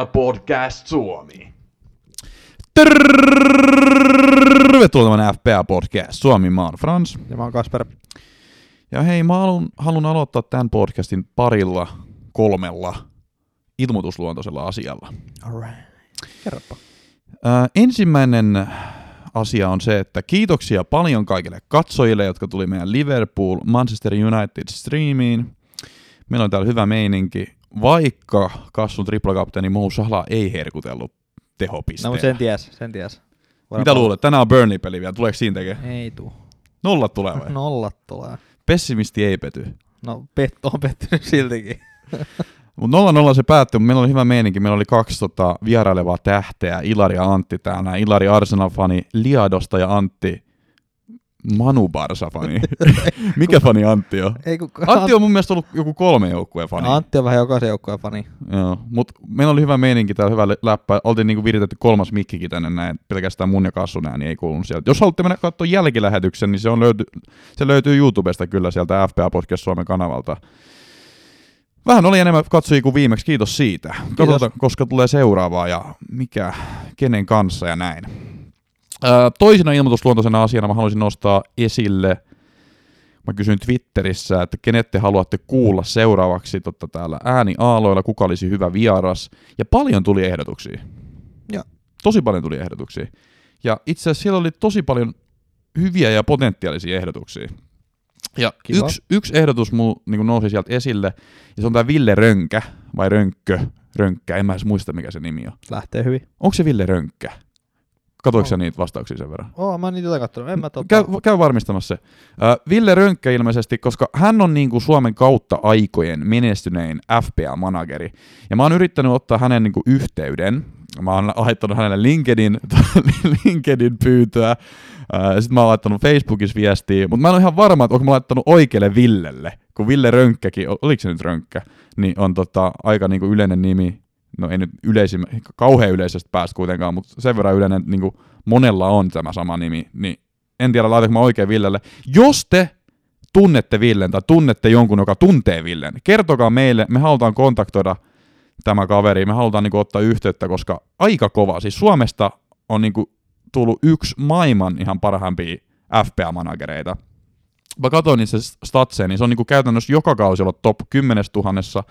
FPL Podcast Suomi. Tervetuloa tämän FPA Podcast Suomi, mä oon Frans. Ja mä oon Kasper. Ja hei, mä haluan, haluan aloittaa tämän podcastin parilla, kolmella ilmoitusluontoisella asialla. Alright. Kerropa. Ensimmäinen asia on se, että kiitoksia paljon kaikille katsojille, jotka tuli meidän Liverpool Manchester United streamiin. Meillä on täällä hyvä meininki, vaikka kassun triplakapteeni Mo Salah ei herkutellut tehopisteen. No mutta sen ties, sen ties. Voidaan Mitä luulet? Tänään on Burnley-peli vielä. Tuleeko siinä tekee? Ei tuu. Nollat tulee vai? Nollat tulee. Pessimisti ei pety. No pet, on pettynyt siltikin. Mutta 0-0 se päättyi, mutta meillä oli hyvä meininki. Meillä oli kaksi tota, vierailevaa tähteä, Ilari ja Antti täällä. Ilari Arsenal-fani Liadosta ja Antti Manu Barsa-fani. Mikä fani Antti on? Ei, kun, Antti on mun mielestä ollut joku kolme joukkueen fani. Antti on vähän jokaisen joukkueen fani. Joo, mutta meillä oli hyvä meininki täällä, hyvä läppä. Oltiin niinku viritetty kolmas mikkikin tänne näin, pelkästään mun ja Kassun ääni ei kuulunut sieltä. Jos haluatte mennä katsoa jälkilähetyksen, niin se, on löyty, se löytyy YouTubesta kyllä sieltä FPA Podcast Suomen kanavalta. Vähän oli enemmän katsojia kuin viimeksi, kiitos siitä. Katsotaan, koska tulee seuraavaa ja mikä, kenen kanssa ja näin. Toisena ilmoitusluontoisena asiana mä haluaisin nostaa esille, mä kysyin Twitterissä, että kenet te haluatte kuulla seuraavaksi totta täällä ääniaaloilla, kuka olisi hyvä vieras. Ja paljon tuli ehdotuksia. Joo. Tosi paljon tuli ehdotuksia. Ja itse asiassa siellä oli tosi paljon hyviä ja potentiaalisia ehdotuksia. Ja Kiva. yksi, yksi ehdotus mulla niin nousi sieltä esille, ja se on tämä Ville Rönkä, vai Rönkkö, Rönkkä, en mä edes muista mikä se nimi on. Lähtee hyvin. Onko se Ville Rönkkä? Katoiko sä On. niitä vastauksia sen verran? Oo, mä oon niitä jotain kattonut. En mä tota... Käy, käy varmistamassa se. Äh, Ville Rönkkä ilmeisesti, koska hän on niinku Suomen kautta aikojen menestynein FPA-manageri. Ja mä oon yrittänyt ottaa hänen niinku yhteyden. Mä oon laittanut hänelle LinkedIn, LinkedIn pyytöä. Sitten mä oon laittanut Facebookissa viestiä, mutta mä en ole ihan varma, että onko mä laittanut oikealle Villelle, kun Ville Rönkkäkin, oliko se nyt Rönkkä, niin on tota, aika niinku yleinen nimi. No ei nyt yleisim, kauhean yleisestä päästä kuitenkaan, mutta sen verran yleinen, niinku monella on tämä sama nimi, niin en tiedä laitanko mä oikein Villelle. Jos te tunnette Villen tai tunnette jonkun, joka tuntee Villen, kertokaa meille, me halutaan kontaktoida tämä kaveri, me halutaan niinku ottaa yhteyttä, koska aika kova, siis Suomesta on niinku tullut yksi maailman ihan parhaimpia FPA-managereita. Mä katsoin niissä statseja, niin se on niinku käytännössä joka kausi ollut top 10 tuhannessa.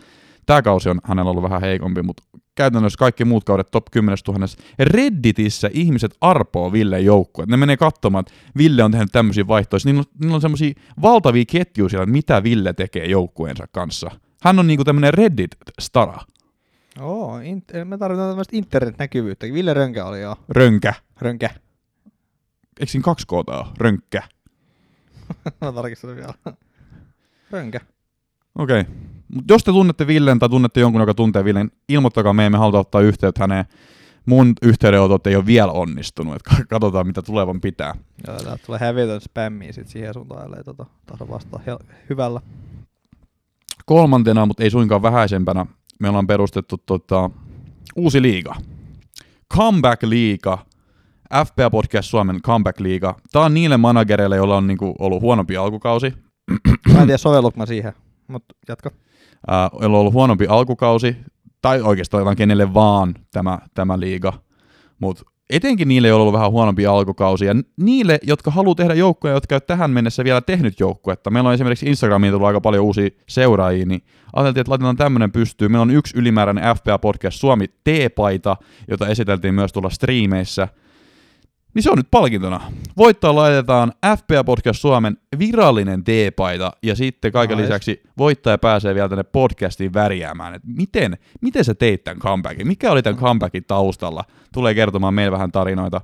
Tämä kausi on hänellä ollut vähän heikompi, mutta käytännössä kaikki muut kaudet top 10 tuhannessa. Redditissä ihmiset arpoo Villen joukkoja. Ne menee katsomaan, että Ville on tehnyt tämmöisiä vaihtoja. Niillä on, niillä on semmoisia valtavia ketjuja siellä, että mitä Ville tekee joukkueensa kanssa. Hän on niinku tämmöinen Reddit-stara. Oo, int- me tarvitaan tämmöistä internet-näkyvyyttä. Ville Rönkä oli joo. Rönkä. Rönkä. Eikö siinä kaksi koota ole? Rönkkä. mä tarkistan vielä. Rönkä. Okei. Okay. Mut jos te tunnette Villen tai tunnette jonkun, joka tuntee Villen, ilmoittakaa me, me halutaan ottaa yhteyttä häneen. Mun yhteydenotot ei ole vielä onnistunut, että katsotaan mitä tulevan pitää. Joo, täältä tulee häviötön spämmiä sit siihen suuntaan, ellei tota, tahdo vastaa hel- hyvällä. Kolmantena, mutta ei suinkaan vähäisempänä, me ollaan perustettu tota, uusi liiga. Comeback Liiga. FPA Podcast Suomen Comeback Liiga. Tämä on niille managereille, joilla on niinku ollut huonompi alkukausi. Mä en tiedä sovelluks mä siihen, mutta jatka. Joilla on ollut huonompi alkukausi, tai oikeastaan vaan kenelle vaan tämä, tämä liiga, mutta etenkin niille, joilla on ollut vähän huonompi alkukausi, ja niille, jotka haluaa tehdä joukkoja, jotka ole tähän mennessä vielä tehnyt joukkuetta. Meillä on esimerkiksi Instagramiin tullut aika paljon uusia seuraajia, niin ajateltiin, että laitetaan tämmöinen pystyyn. Meillä on yksi ylimääräinen FPA Podcast Suomi T-paita, jota esiteltiin myös tuolla striimeissä. Niin se on nyt palkintona. Voittoon laitetaan FPA Podcast Suomen virallinen T-paita ja sitten kaiken Nice. lisäksi voittaja pääsee vielä tänne podcastiin värjäämään. Et miten, miten sä teit tämän comebackin? Mikä oli tämän comebackin taustalla? Tulee kertomaan meille vähän tarinoita.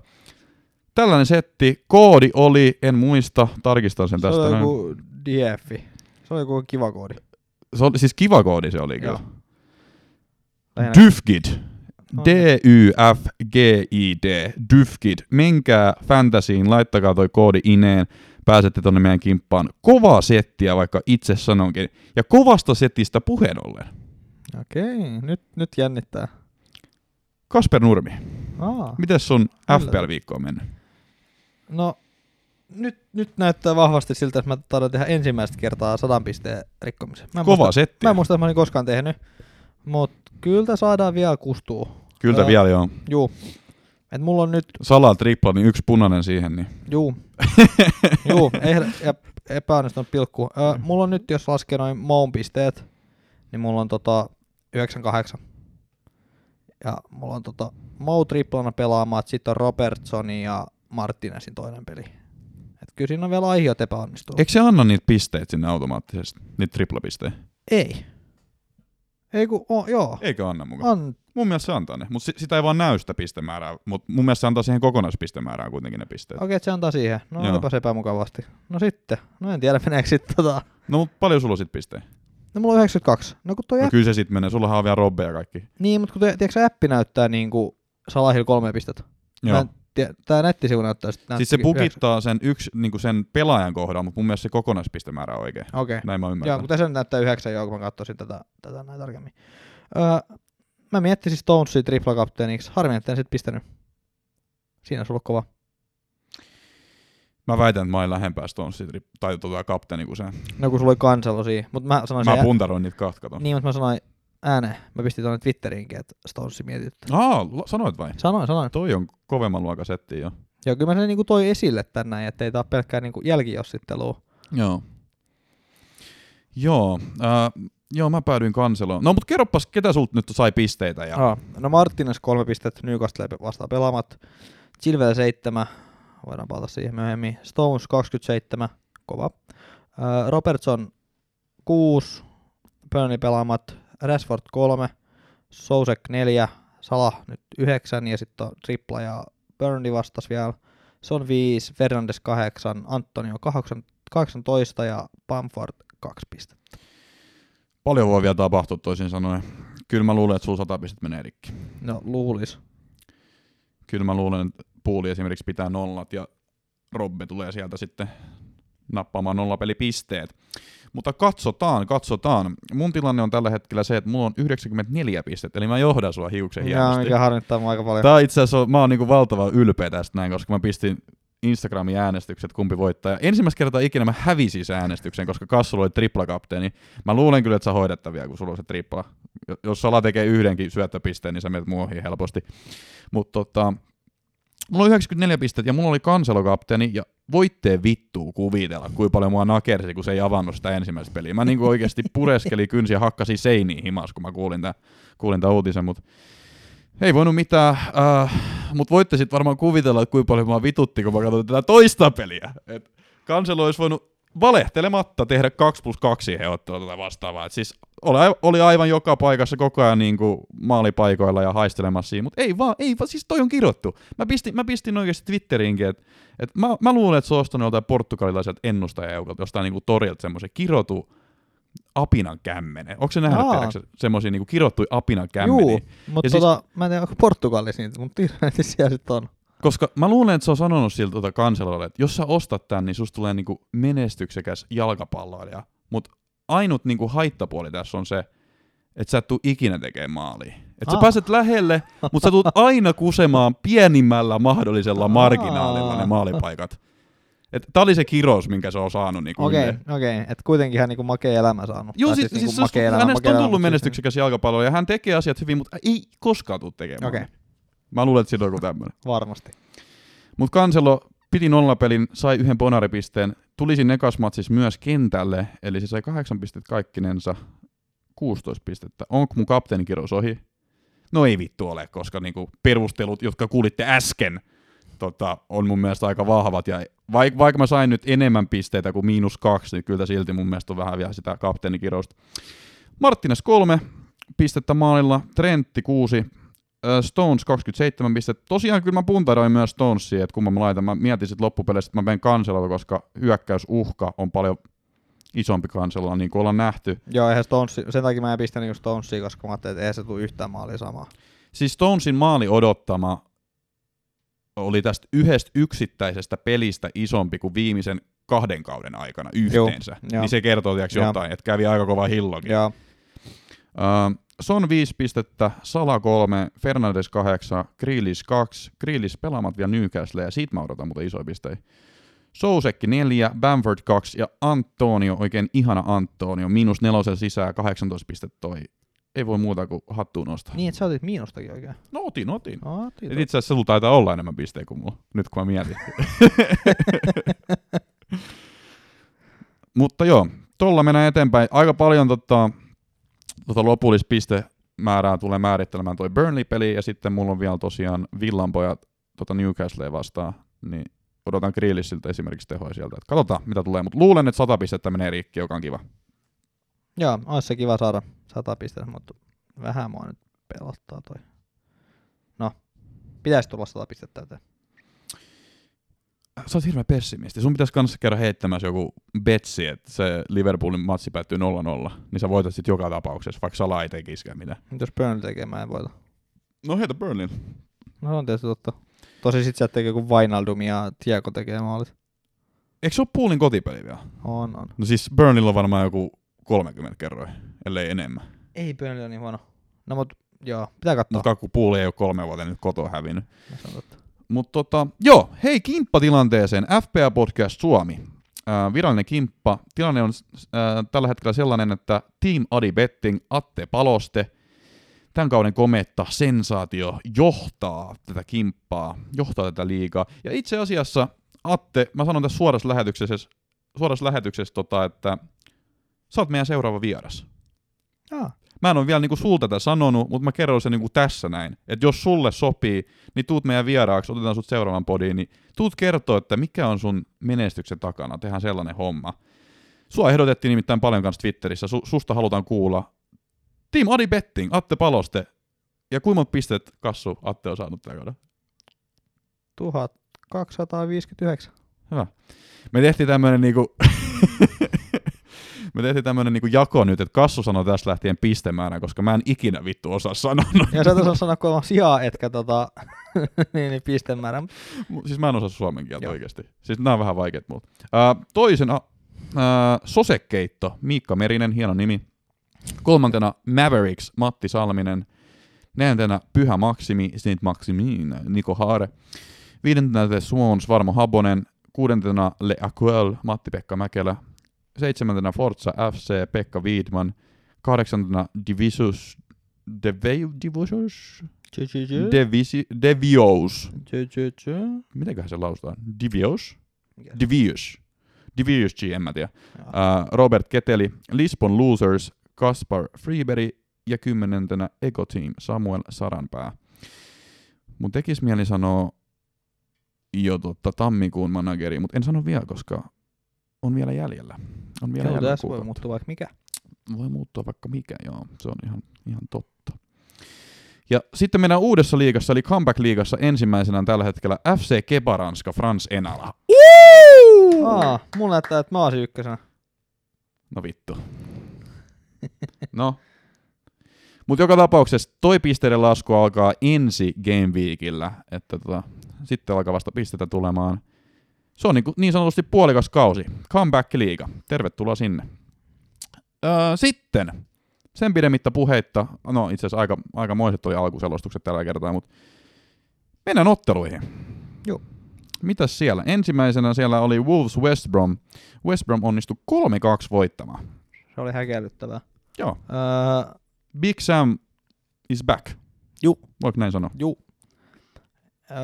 Tällainen setti. Koodi oli, en muista, tarkistan sen Se tästä. oli näin. joku DF. Se oli joku kiva koodi. Se oli, siis kiva koodi se oli kyllä. Dyfgid. D-Y-F-G-I-D. Dyfgid. Menkää Fantasiin, laittakaa toi koodi ineen. Pääsette tonne meidän kimppaan. Kovaa settiä, vaikka itse sanonkin. Ja kovasta setistä puheen ollen. Okei, nyt, nyt jännittää. Kasper Nurmi, Aa. miten sun. FPL-viikko on mennyt? No, nyt, nyt näyttää vahvasti siltä, että mä taidan tehdä ensimmäistä kertaa sadan pisteen rikkomisen. Mä en Kova muista, setti. Mä en muista, että mä olin koskaan tehnyt. Mut kyllä saadaan vielä kustuu. Kyllä Ää. vielä joo. Juu. Et mulla on nyt, Salaa tripla, niin yksi punainen siihen. Niin. juu, juu, eh, epäonnistunut pilkku. Ö, mulla on nyt, jos laskee noin Moon pisteet, niin mulla on tota 98. Ja mulla on tota Mo triplana pelaamaan, sitten on Robertsonin ja Martinezin toinen peli. Et kyllä siinä on vielä aihiot epäonnistuu. Eikö se anna niitä pisteitä sinne automaattisesti? Niitä triplapisteitä? Ei. Ei kun, oh, joo. Eikö anna mukaan? An, Mun mielestä se antaa ne, mutta sitä ei vaan näy sitä pistemäärää, mutta mun mielestä se antaa siihen kokonaispistemäärään kuitenkin ne pisteet. Okei, okay, se antaa siihen. No olipas epämukavasti. No sitten. No en tiedä meneekö sitten tota. No mutta paljon sulla sit pisteitä? No mulla on 92. No kun toi No appi, kyllä se sit menee, sulla on vielä robbeja kaikki. niin, mutta kun toi, tiedätkö, appi näyttää niinku Salahilla kolme pistettä. Mä Joo. en tie, tää nettisivu näyttää sitten. Siis se pukittaa sen, yksi, niin sen pelaajan kohdalla, mutta mun mielestä se kokonaispistemäärä on oikein. Okei. Okay. Näin mä Joo, ymmärrän. mutta tässä nyt näyttää yhdeksän joo, kun mä katsoisin tätä, tätä näin tarkemmin. Öö, mä miettisin Stonesia triplakapteeniksi. Harmi, että en sit pistänyt. Siinä sulla on kova. Mä väitän, että mä olin lähempää Stonesia tai tota kapteeni kuin se. No kun sulla oli kansalo siinä. Mutta mä sanoin Mä sen, puntaroin niitä kahta, kato. niin, mutta mä sanoin ääneen. Mä pistin tuonne Twitteriinkin, että Stonesi mietityttää. Aa, lo- sanoit vai? Sanoin, sanoin. Toi on kovemman luokan setti jo. Joo, kyllä mä sen niinku toi esille tänään, ettei tää ole pelkkää niinku jälkijossittelua. Joo. Joo, äh, joo, mä päädyin kanseloon. No mut kerropas, ketä sulta nyt sai pisteitä? Ja... Aa, no Martinez kolme pistettä, Newcastle vastaan pelaamat. Chilwell 7, voidaan palata siihen myöhemmin. Stones 27, kova. Ää, Robertson 6, Burnley pelaamat. Rashford 3, Sousek 4, Salah nyt 9 ja sitten on tripla ja Burnley vastas vielä. Son 5, Fernandes 8, Antonio 8, 18 ja Bamford 2 pistettä. Paljon voi vielä tapahtua toisin sanoen. Kyllä mä luulen, että sulla 100 pistettä menee rikki. No luulis. Kyllä mä luulen, että puuli esimerkiksi pitää nollat ja Robbe tulee sieltä sitten nappaamaan nollapelipisteet. Mutta katsotaan, katsotaan. Mun tilanne on tällä hetkellä se, että mulla on 94 pistettä, eli mä johdan sua hiuksen Joo, hienosti. mikä harmittaa mua aika paljon. Tää itse asiassa, mä oon niinku valtava ylpeä tästä näin, koska mä pistin Instagramin äänestykset, kumpi voittaa. Ja ensimmäistä kertaa ikinä mä hävisin sen äänestyksen, koska Kassulla oli triplakapteeni. Mä luulen kyllä, että sä vielä, kun sulla on se tripla. Jo- Jos Sala tekee yhdenkin syöttöpisteen, niin sä menet mua ohi helposti. Mutta tota, mulla oli 94 pistettä ja mulla oli kanselokapteeni ja voitte vittuu kuvitella, kuinka paljon mua nakersi, kun se ei avannut sitä ensimmäistä peliä. Mä niinku oikeasti pureskelin kynsiä ja hakkasin seiniin himas, kun mä kuulin tämän, kuulin tämän uutisen, mutta ei voinut mitään, äh, mutta voitte sitten varmaan kuvitella, että kuinka paljon mua vitutti, kun mä katsoin tätä toista peliä. Et kanselo olisi voinut valehtelematta tehdä 2 plus 2 siihen ottelua tätä vastaavaa. Et siis oli, oli aivan joka paikassa koko ajan niin kuin maalipaikoilla ja haistelemassa siinä, mutta ei vaan, ei vaan, siis toi on kirjoittu. Mä pistin, mä pistin oikeasti Twitteriinkin, että et mä, mä luulen, että se on ostanut joltain portugalilaiselta ennustajajoukolta, jostain niin kuin torilta semmoisen kirjoitu apinan kämmenen. Onko se nähnyt, tiedätkö, semmoisia niin kirjoittui apinan kämmeniä? Juu, mutta siis- tota, mä en tiedä, onko Portugalissa niitä, mutta siellä sitten on. Koska mä luulen, että se on sanonut siltä tuota kanselolle, että jos sä ostat tän, niin susta tulee niinku menestyksekäs jalkapalloilija. Mutta ainut niinku haittapuoli tässä on se, että sä et tuu ikinä tekemään maalia. Että sä Ah. pääset lähelle, mutta sä tulet aina kusemaan pienimmällä mahdollisella marginaalilla ne Aa. maalipaikat. Tää oli se kirous, minkä se on saanut. Niinku Okei, okei, että kuitenkin hän niinku makea elämä saanut. Joo, Tai siis, niinku siis, siis makea elämä, hänestä makea on tullut siis- menestyksekäs jalkapallo ja hän tekee asiat hyvin, mutta ei koskaan tule tekemään. Okei. maalia. Mä luulen, että sillä on joku tämmöinen. Varmasti. Mutta Kanselo piti nollapelin, sai yhden bonaripisteen, tuli siinä ekasmatsissa myös kentälle, eli se sai kahdeksan pistettä kaikkinensa, 16 pistettä. Onko mun kapteenikirous ohi? No ei vittu ole, koska niinku perustelut, jotka kuulitte äsken, tota, on mun mielestä aika vahvat. Ja vaik- vaikka mä sain nyt enemmän pisteitä kuin miinus kaksi, niin kyllä silti mun mielestä on vähän vielä sitä kapteenikirousta. Martines kolme pistettä maalilla, Trentti kuusi, Stones 27 pistettä. Tosiaan kyllä mä puntaroin myös Stonesia, että kun mä laitan, mä mietin sitten loppupeleissä, että mä menen kanselolla, koska hyökkäysuhka on paljon isompi kanselolla, niin kuin ollaan nähty. Joo, eihän Stones, sen takia mä en pistänyt just Stonesia, koska mä ajattelin, että eihän se tule yhtään maalia samaa. Siis Stonesin maali odottama oli tästä yhdestä yksittäisestä pelistä isompi kuin viimeisen kahden kauden aikana yhteensä. joo. niin se kertoo tiiäks, Joo. jotain, että kävi aika kova hillokin. Joo, Uh, Son 5 pistettä, Sala 3, Fernandes 8, Grealish 2, Grealish pelaamat vielä Newcastle ja siitä mä odotan muuten isoja pisteitä. Sousekki 4, Bamford 2 ja Antonio, oikein ihana Antonio, miinus nelosen sisään, 18 pistettä toi ei voi muuta kuin hattuun nostaa. Niin, että sä otit miinustakin oikein. No otin, otin. No, otit, Et itse asiassa sulla taitaa olla enemmän pisteitä kuin mulla, nyt kun mä mietin. Mutta joo, tuolla mennään eteenpäin. Aika paljon tota, tota lopullista pistemäärää tulee määrittelemään toi Burnley-peli, ja sitten mulla on vielä tosiaan Villanpojat tota Newcastlea vastaan, niin odotan Grealissiltä esimerkiksi tehoja sieltä. Et katsotaan, mitä tulee, mutta luulen, että 100 pistettä menee rikki, joka on kiva. Joo, olisi se kiva saada 100 pistettä, mutta vähän mua nyt pelottaa toi. No, pitäisi tulla 100 pistettä täyteen. Sä oot hirveä pessimisti. Sun pitäisi kanssa käydä heittämässä joku betsi, että se Liverpoolin matsi päättyy 0-0, niin sä voitat sit joka tapauksessa, vaikka Sala ei tekisikään mitään. Nyt jos Burnley tekee, mä en voita. No heitä Burnley. No se on tietysti totta. Tosi sit sieltä tekee joku Wijnaldum ja Tiago tekee maalit. Eikö se ole Poolin kotipeli vielä? On, on. No siis Burnleylla on varmaan joku 30 kerroin, ellei enemmän. Ei Burnley ole niin huono. No mut joo, pitää katsoa. Mutta kun Pooli ei ole kolme vuotta nyt kotoa hävinnyt. Se on totta. Mutta tota, joo, hei kimppatilanteeseen, FPA Podcast Suomi. Äh, virallinen kimppa. Tilanne on äh, tällä hetkellä sellainen, että Team Adi Betting, Atte Paloste, tämän kauden kometta, sensaatio, johtaa tätä kimppaa, johtaa tätä liigaa. Ja itse asiassa, Atte, mä sanon tässä suorassa lähetyksessä, suorassa lähetyksessä tota, että sä oot meidän seuraava vieras. Ah, Mä en ole vielä niinku sulta tätä sanonut, mutta mä kerron sen niinku tässä näin. Että jos sulle sopii, niin tuut meidän vieraaksi, otetaan sut seuraavan podiin, niin tuut kertoa, että mikä on sun menestyksen takana. Tehdään sellainen homma. Sua ehdotettiin nimittäin paljon kanssa Twitterissä. Su- susta halutaan kuulla. Team Adi Betting, Atte Paloste. Ja kuinka monta pistet Kassu Atte on saanut tällä kaudella? 1259. Hyvä. Me tehtiin tämmönen niinku... Me tehtiin tämmönen niinku jako nyt, että Kassu sanoi tästä lähtien pistemäärän, koska mä en ikinä vittu osaa sanoa. Ja sä et osaa sanoa kolman sijaa, etkä tota, niin, niin pistemäärä. Siis mä en osaa suomen kieltä Joo. oikeasti. Siis nämä on vähän vaikeat mulle. Uh, toisena uh, Sosekeitto, Miikka Merinen, hieno nimi. Kolmantena Mavericks, Matti Salminen. Neljäntenä Pyhä Maksimi, Saint Maximin, Niko Haare. Viidentenä The Swans, Varmo Habonen. Kuudentena Le Aquel, Matti-Pekka Mäkelä. Seitsemäntenä Forza FC, Pekka Viidman. Kahdeksantena Divisus, Deve, Divisus, tjö, tjö. Mitenköhän se lausutaan? Divios? Mikä? Divius. Divius G, en mä tiedä. Uh, Robert Keteli, Lisbon Losers, Kaspar Freeberry ja kymmenentenä Ego Team, Samuel Saranpää. Mun tekis mieli sanoa jo totta, tammikuun manageri, mutta en sano vielä, koska on vielä jäljellä. On vielä Joo, jäljellä tässä voi muuttua vaikka mikä. Voi muuttua vaikka mikä, joo. Se on ihan, ihan totta. Ja sitten meidän uudessa liigassa, eli Comeback-liigassa ensimmäisenä on tällä hetkellä FC Kebaranska Frans Enala. Aa, mulla näyttää, että mä olisin ykkösenä. No vittu. No. Mutta joka tapauksessa toi pisteiden lasku alkaa ensi Game Weekillä, että tota, sitten alkaa vasta pisteitä tulemaan. Se on niin, niin sanotusti puolikas kausi. Comeback-liiga. Tervetuloa sinne. Öö, sitten, sen pidemmittä puheitta, no itse asiassa aika, aikamoiset oli alkuselostukset tällä kertaa, mutta mennään otteluihin. Joo. Mitäs siellä? Ensimmäisenä siellä oli Wolves West Brom. West Brom onnistui 3-2 voittamaan. Se oli häkellyttävää. Joo. Öö, Big Sam is back. Juu. Voiko näin sanoa? juu. Öö,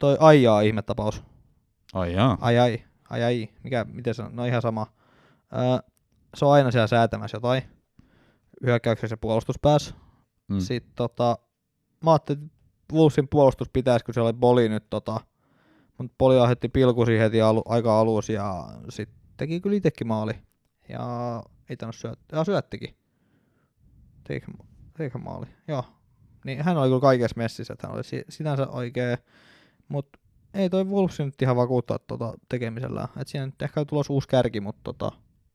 toi aijaa ihmetapaus. Ai jaa. Ai ai, ai ai, mikä, miten se on, no ihan sama. Öö, se on aina siellä säätämässä jotain. Hyökkäyksessä ja puolustuspäässä. Mm. Sitten tota, mä ajattelin, että Wolvesin puolustus pitäisi, kun siellä oli Boli nyt tota, mutta Poli aiheutti pilkusi heti alu, aika alussa ja sitten teki kyllä itsekin maali. Ja ei tainnut syöttää, ja syöttikin. Teikö, teikö maali, joo. Niin hän oli kyllä kaikessa messissä, että hän oli si- sinänsä oikea, mutta ei toi Wolves nyt ihan vakuuttaa tota tekemisellä. Et siinä nyt ehkä tulos uusi kärki, mutta tota,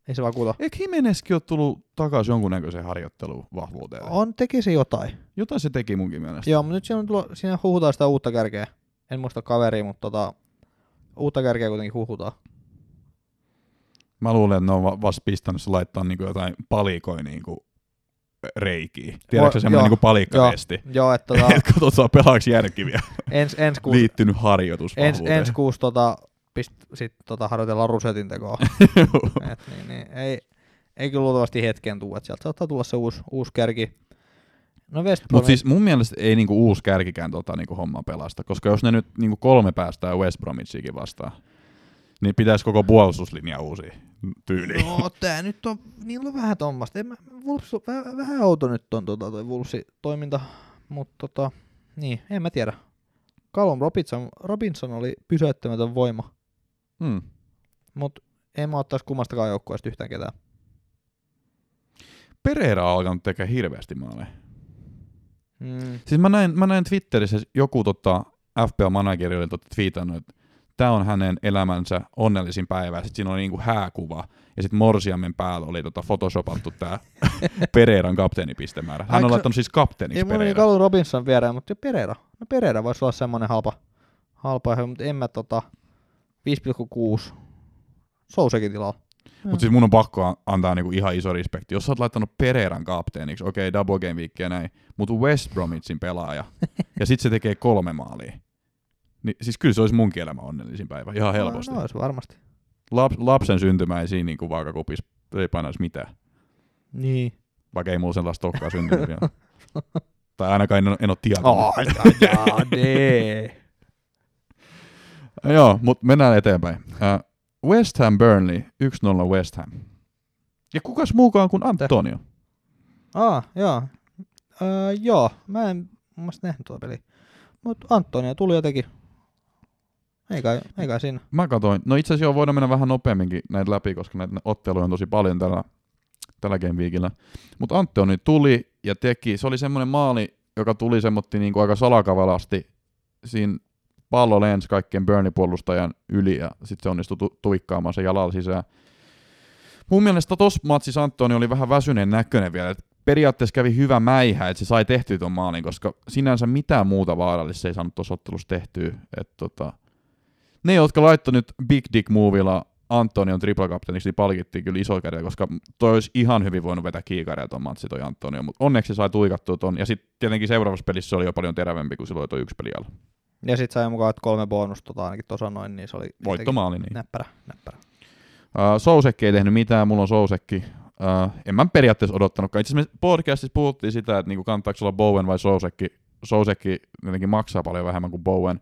ei se vakuuta. Eikö Jimenezkin ole tullut takaisin jonkunnäköiseen harjoitteluun vahvuuteen? On, teki se jotain. Jotain se teki munkin mielestä. Joo, mutta nyt siinä, on tulo, siinä huhutaan sitä uutta kärkeä. En muista kaveria, mutta tota, uutta kärkeä kuitenkin huhutaan. Mä luulen, että ne on va- vasta pistänyt laittaa niinku jotain palikoja niinku reikiä. Tiedätkö joo. semmoinen niinku palikkatesti? Joo, että tota, Että katsotaan pelaaks järkiviä. ens, ens kuussa, Liittynyt ens, harjoitusvahvuuteen. ens kuussa tota, pist, sit, tota, harjoitellaan rusetin tekoa. Et, niin, niin, ei, ei kyllä luultavasti hetken tuu, että sieltä saattaa tulla se uusi, uusi kärki. No Mutta siis mun mielestä ei niinku uusi kärkikään tota niinku hommaa pelasta, koska jos ne nyt niinku kolme päästää West Bromwichiakin vastaan, niin pitäisi koko puolustuslinja uusi tyyli. No tää nyt on, niillä on vähän tommasta. En mä, Wolves, on- vähän, vähän outo nyt on tota, toi Wolvesin toiminta, mutta tota, niin, en mä tiedä. Callum Robinson, Robinson oli pysäyttämätön voima, Hmm. mutta en mä ottaisi kummastakaan joukkueesta yhtään ketään. Pereira on alkanut tekemään hirveästi maaleja. Mm. Siis mä näin, mä näin Twitterissä joku tota, FPL-manageri oli tota twiitannut, että tämä on hänen elämänsä onnellisin päivä. Sitten siinä oli niinku hääkuva. Ja sitten Morsiamen päällä oli tota photoshopattu tämä Pereiran kapteenipistemäärä. Hän on se- laittanut siis kapteeniksi Ei mulla Pereira. Callum Robinson viereen, mutta Pereira. No Pereira voisi olla semmonen halpa, halpa mutta en mä tota 5,6 Sousekin tilalla. Mutta siis mun on pakko antaa niinku ihan iso respekti. Jos sä oot laittanut Pereiran kapteeniksi, okei, okay, double game week ja näin, mutta West Bromwichin pelaaja, ja sit se tekee kolme maalia. Niin siis kyllä se olisi munkin elämä onnellisin päivä, ihan helposti. No, no olisi varmasti. Laps, lapsen syntymä ei siinä niinku vaakakupissa ei painaisi mitään. Niin. Vaikka ei mulla sellaista olekaan syntynyt vielä. tai ainakaan en, en ole tietoinen. Oh, jaa, nee. Joo, mutta mennään eteenpäin. Uh, West Ham Burnley, 1-0 West Ham. Ja kukas muukaan kuin Antonio? Ah, joo. Öö, joo, mä en mun nähnyt tuota peliä. Mut Antonia tuli jotenkin. Ei kai, ei kai siinä. Mä katoin. No itse asiassa joo, voidaan mennä vähän nopeamminkin näitä läpi, koska näitä otteluja on tosi paljon tällä, tällä game weekillä. Mutta Antoni tuli ja teki. Se oli semmoinen maali, joka tuli semmotti niinku aika salakavalasti. Siinä pallo lensi kaikkien Burnley-puolustajan yli ja sitten se onnistui tu- tuikkaamaan se jalalla sisään. Mun mielestä tossa matsissa Antoni oli vähän väsyneen näköinen vielä. Et periaatteessa kävi hyvä mäihä, että se sai tehtyä ton maalin, koska sinänsä mitään muuta vaarallista se ei saanut tuossa ottelussa tehtyä. Et tota, ne, jotka laittoi nyt Big Dick Movilla Antonion triple captainiksi, niin palkittiin kyllä iso kädellä, koska toi olisi ihan hyvin voinut vetää kiikareja ton matsi toi Antonio, mutta onneksi se sai tuikattua ton, ja sitten tietenkin seuraavassa pelissä se oli jo paljon terävämpi, kun silloin toi yksi peli alla. Ja sit sai mukaan, että kolme bonusta tota, ainakin tuossa noin, niin se oli Voittomaali, niin. näppärä, näppärä. Uh, Sousekki ei tehnyt mitään, mulla on Sousekki. Uh, en mä periaatteessa odottanutkaan. Itse asiassa me podcastissa puhuttiin sitä, että niinku kannattaako olla Bowen vai Sousekki. Sousekki jotenkin maksaa paljon vähemmän kuin Bowen.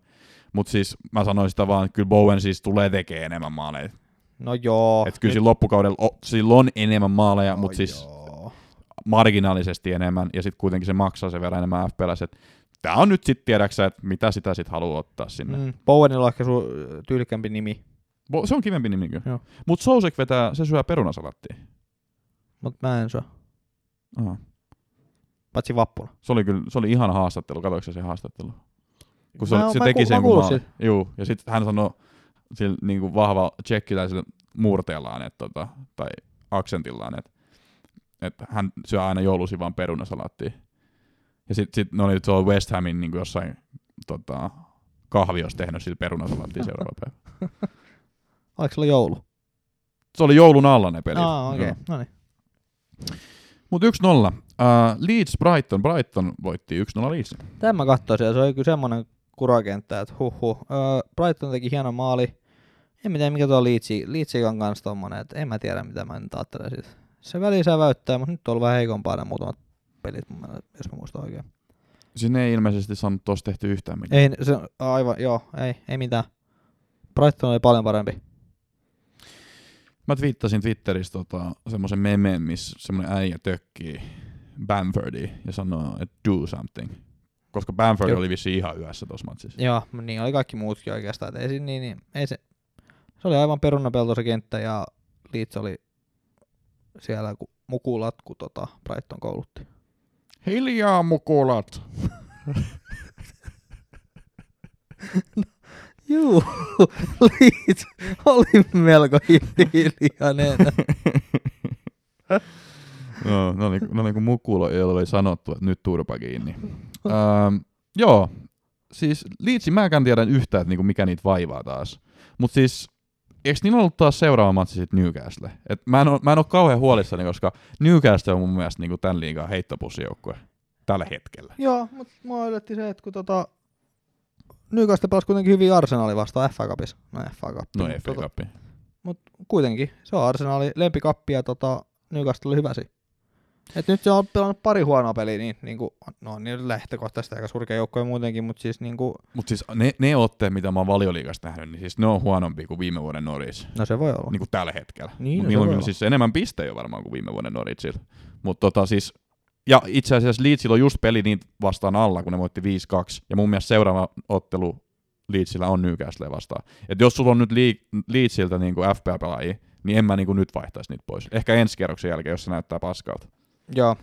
Mutta siis mä sanoin sitä vaan, että kyllä Bowen siis tulee tekemään enemmän maaleja. No joo. että kyllä sillä loppukaudella o, sillä on enemmän maaleja, mutta siis joo. marginaalisesti enemmän, ja sitten kuitenkin se maksaa sen verran enemmän FPLs. Tämä on nyt sitten tiedäksä, että mitä sitä sitten haluaa ottaa sinne. Mm. Bowenilla on ehkä sun tyylikkämpi nimi, Se on kivempi nimi kyllä. Mutta Sousek vetää, se syö perunasalattia. mutta mä en syö. Aha. Paitsi vappuna. Se oli kyllä, se oli ihana haastattelu, katsoitko se haastattelu? Kun se, oon- se mä teki ku- sen, kun mä, siitä. juu, ja sitten hän sanoi sillä niinku vahva tsekkiläisellä murteellaan, että tota, tai aksentillaan, että että hän syö aina joulusi vaan perunasalaattia. Ja sitten sit ne oli tuolla West Hamin niin jossain tota, kahviossa tehnyt sillä perunasalaattia seuraava päivä. Oliko sulla joulu? Se oli joulun alla ne pelit. Aa, okei. Joo. Okay. No niin. Mutta 1-0. Uh, Leeds Brighton. Brighton voitti 1-0 Leeds. Tämän mä katsoisin, ja se oli kyllä semmonen kurakenttä, että huh huh. Öö, Brighton teki hieno maali. En tiedä mikä tuo Leedsi, Leedsi on kans tommonen, että en mä tiedä mitä mä nyt ajattelen siitä. Se välissä väyttää, mutta nyt on ollut vähän heikompaa ne muutamat pelit, mun mielestä, jos mä muistan oikein. Sinne ei ilmeisesti saanut tuossa tehty yhtään mitään. Ei, se aivan, joo, ei, ei mitään. Brighton oli paljon parempi. Mä twiittasin Twitterissä tota, semmoisen memeen, missä semmoinen äijä tökkii Bamfordia ja sanoo, että do something. Koska Bamford oli vissiin ihan yössä tuossa matsissa. Joo, niin oli kaikki muutkin oikeastaan. Ei, niin, niin, ei se, se oli aivan perunapelto se kenttä ja Leeds oli siellä kun tota Brighton koulutti. Hiljaa mukulat! Juu, Leeds oli melko hiljainen. no, no, niin, no niin kuin mukulo, joilla oli sanottu, että nyt turpa kiinni. ähm, joo, siis Leedsin mä en tiedä yhtään, että niinku mikä niitä vaivaa taas. Mutta siis, eikö niillä ollut taas seuraava matsi sitten Newcastle? Et mä, en oo, mä en ole kauhean huolissani, koska Newcastle on mun mielestä niinku tämän liigan heittopussijoukkue tällä hetkellä. Joo, mutta mua yllätti se, että kun tota Newcastle pelasi kuitenkin hyvin Arsenali vastaan FA Cupissa. No FA Cup. No FA tota, Cup. Mut kuitenkin, se on Arsenali lempikappi ja tota, Newcastle oli hyvä siinä. Et nyt se on pelannut pari huonoa peliä, niin, niin kuin, no niin lähtökohtaisesti aika surkea joukkoja muutenkin, mutta siis niin kuin, Mutta siis ne, ne otteet, mitä mä oon valioliigasta nähnyt, niin siis ne on huonompi kuin viime vuoden Norwich. no se voi olla. Niin kuin tällä hetkellä. Niin, Mut no se niillä on kyllä siis enemmän pistejä varmaan kuin viime vuoden Norwichilla. Mutta tota siis, ja itse asiassa Leedsillä on just peli niin vastaan alla, kun ne voitti 5-2. Ja mun mielestä seuraava ottelu Leedsillä on Newcastle vastaan. Et jos sulla on nyt Leedsiltä niin kuin FPL-pelaajia, niin en mä niin kuin nyt vaihtaisi niitä pois. Ehkä ensi kerroksen jälkeen, jos se näyttää paskalta. Joo,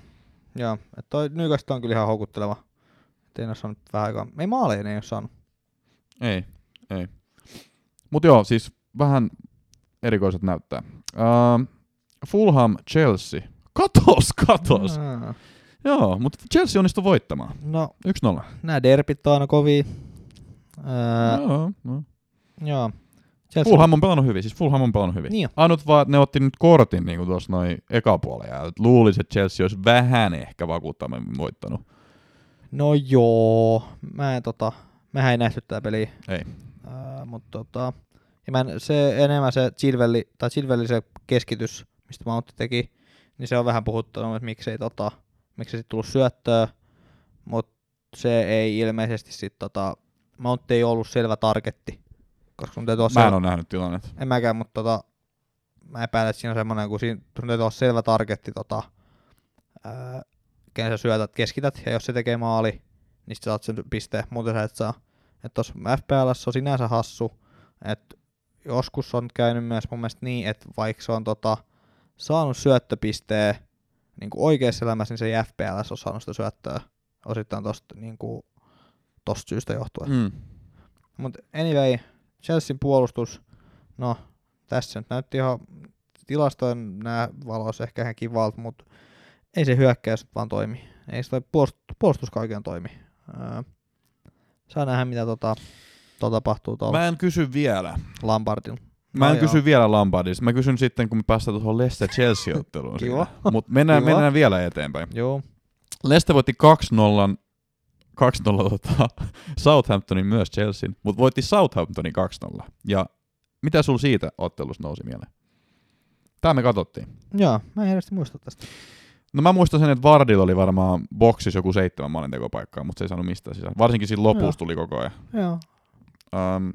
joo. Et toi Newcastle on kyllä ihan houkutteleva. Et ei ole saanut vähän aikaa. Ei maaleja ne ei ole saanut. Ei, ei. Mutta joo, siis vähän erikoiset näyttää. Uh, Fulham, Chelsea. Katos, katos. Aa. Joo, mutta Chelsea onnistui voittamaan. No, 1-0. nämä derpit on aina kovia. Öö, Joo, joo. joo. Chelsea- Fulham on pelannut hyvin, siis Fulham on pelannut hyvin. Niin jo. Ainut vaan, että ne otti nyt kortin niin tuossa noin ekapuolella ja luulisi, että Chelsea olisi vähän ehkä vakuuttavammin voittanut. No joo, mä en tota, mehän ei nähty tää peliä. Ei. Ää, mutta tota, ja mä en, se enemmän se Chilvelli, tai Chilvelli se keskitys, mistä Mountti teki, niin se on vähän puhuttanut, että miksei tota, miksei sit tullut syöttöä, mutta se ei ilmeisesti sit tota, Mountti ei ollut selvä targetti, koska sun täytyy Mä en ole nähnyt tilannetta. en mäkään, mutta tota, mä epäilen, että siinä on semmoinen, kun siinä sun täytyy olla selvä targetti, tota, ää, kenen sä syötät, keskität, ja jos se tekee maali, niin sit sä saat sen pisteen, muuten sä et saa. Että tuossa FPLssä on sinänsä hassu, että joskus on käynyt myös mun mielestä niin, että vaikka se on tota, saanut syöttöpisteen niin kuin oikeassa elämässä, niin se ei ole saanut sitä syöttöä osittain tosta, niin kuin, tosta syystä johtuen. Mm. Mutta anyway, Chelsean puolustus, no tässä nyt näytti ihan tilastojen nämä valos ehkä ihan kivalta, mutta ei se hyökkäys vaan toimi. Ei se puolustus, puolustus kaiken toimi. Öö, saa nähdä mitä tota, tota tapahtuu tuolla Mä en kysy vielä. Lampardilla. Mä en No kysy joo. vielä Lampardista. Mä kysyn sitten, kun me päästään tuohon Leicester Chelsea-otteluun. Kiva. Mutta mennään, Kiva. mennään vielä eteenpäin. Joo. Leicester voitti 2-0 2-0 tota, Southamptonin myös Chelsean, mutta voitti Southamptonin 2-0. Ja mitä sul siitä ottelusta nousi mieleen? Tämä me katsottiin. Joo, mä en edes muista tästä. No mä muistan sen, että Vardilla oli varmaan boksissa joku seitsemän maalintekopaikkaa, mutta se ei saanut mistään sisään. Varsinkin siinä lopussa tuli koko ajan. Joo. Um,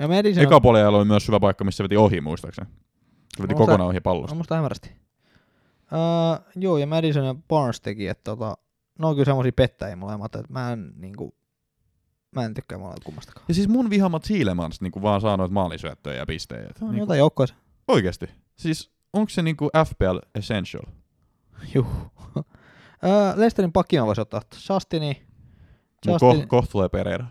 Ja Madison eka puolella oli myös hyvä paikka, missä se veti ohi, muistaakseni. Se veti On kokonaan ohi on pallosta. musta hämärästi. Uh, joo, ja Madison ja Barnes teki, että tota, ne on kyllä semmosia pettäjiä molemmat, että mä en niinku, mä en tykkää molemmat kummastakaan. Ja siis mun vihamat Siilemans niin vaan saa noita maalisyöttöjä ja pistejä. No, Niin jotain joukkoissa. oikeesti. Siis onko se niinku FPL Essential? Juh. uh, Lesterin pakkia voisi ottaa Justini. Mun Justin, ko- kohta tulee Pereira.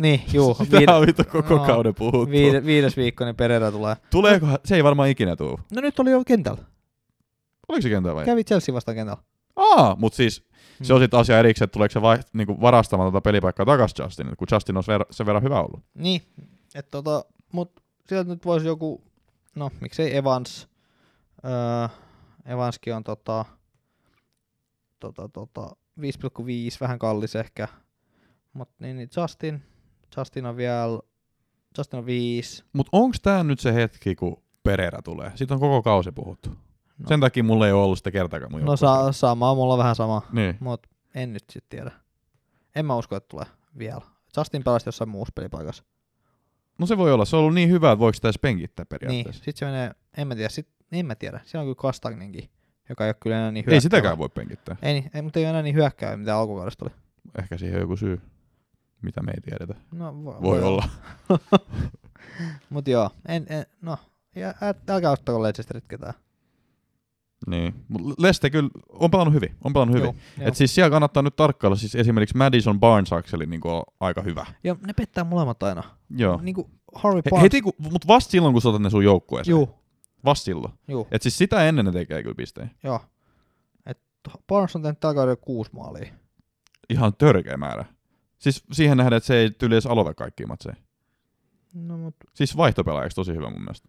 niin, juu. Sitä on vittu koko no, kauden puhuttu. viide, viides viikko, niin Pereira tulee. Tuleeko, se ei varmaan ikinä tuu. No nyt oli jo kentällä. Oliko se kentällä vai? Kävi Chelsea vastaan kentällä. Aa, mutta siis se on Mm. sitten asia erikseen, että tuleeko se vai, niinku varastamaan tota pelipaikkaa takaisin Justinille, kun Justin on ver- sen verran hyvä ollut. Niin, että tota, mut sieltä nyt voisi joku, no miksei Evans, öö, Evanskin on tota, tota, tota, 5,5, vähän kallis ehkä, mut niin, niin Justin, Justin on vielä, Justin on 5, Mutta onko tämä nyt se hetki, kun Pereira tulee? Siitä on koko kausi puhuttu. No. Sen takia mulla ei ole ollut sitä kertaakaan mun no sa- sama, mulla on vähän sama, Niin. mut en nyt sit tiedä. En mä usko, että tulee vielä. Justin pelasi jossain muussa pelipaikassa. No se voi olla. Se on ollut niin hyvä, että voiko sitä edes penkittää Niin, periaatteessa. sit se menee, en mä tiedä, sit, en mä tiedä. Siellä on kyllä Kastagninkin, joka ei ole kyllä enää niin Ei hyökkäävä. sitäkään voi penkittää. Ei, niin- ei, mutta ei ole enää niin hyökkäävä, mitä alkukaudesta oli. Ehkä siihen on joku syy, mitä me ei tiedetä. No, voi, Voi olla. Mutta joo, en, en, no, ja, älkää ottako Leicesterit ketään. Niin. Mut Leste kyllä on pelannut hyvin. On pelannut hyvin. Joo, Et siis siellä kannattaa nyt tarkkailla, siis esimerkiksi Madison Barnes akseli niin on aika hyvä. ja ne pettää molemmat aina. Joo. Niin kuin Harvey He, Barnes. heti kun, mut vasta silloin, kun sä otat ne sun joukkueeseen. Juu, Vasta silloin. juu, Et siis sitä ennen ne tekee kyllä pisteen. joo. Et Barnes on tehnyt tällä kaudella kuusi maalia. Ihan törkeä määrä. Siis siihen nähdään, että se ei tyyli edes aloita kaikkia matseja. No, mut, Siis vaihtopelaajaksi tosi hyvä mun mielestä.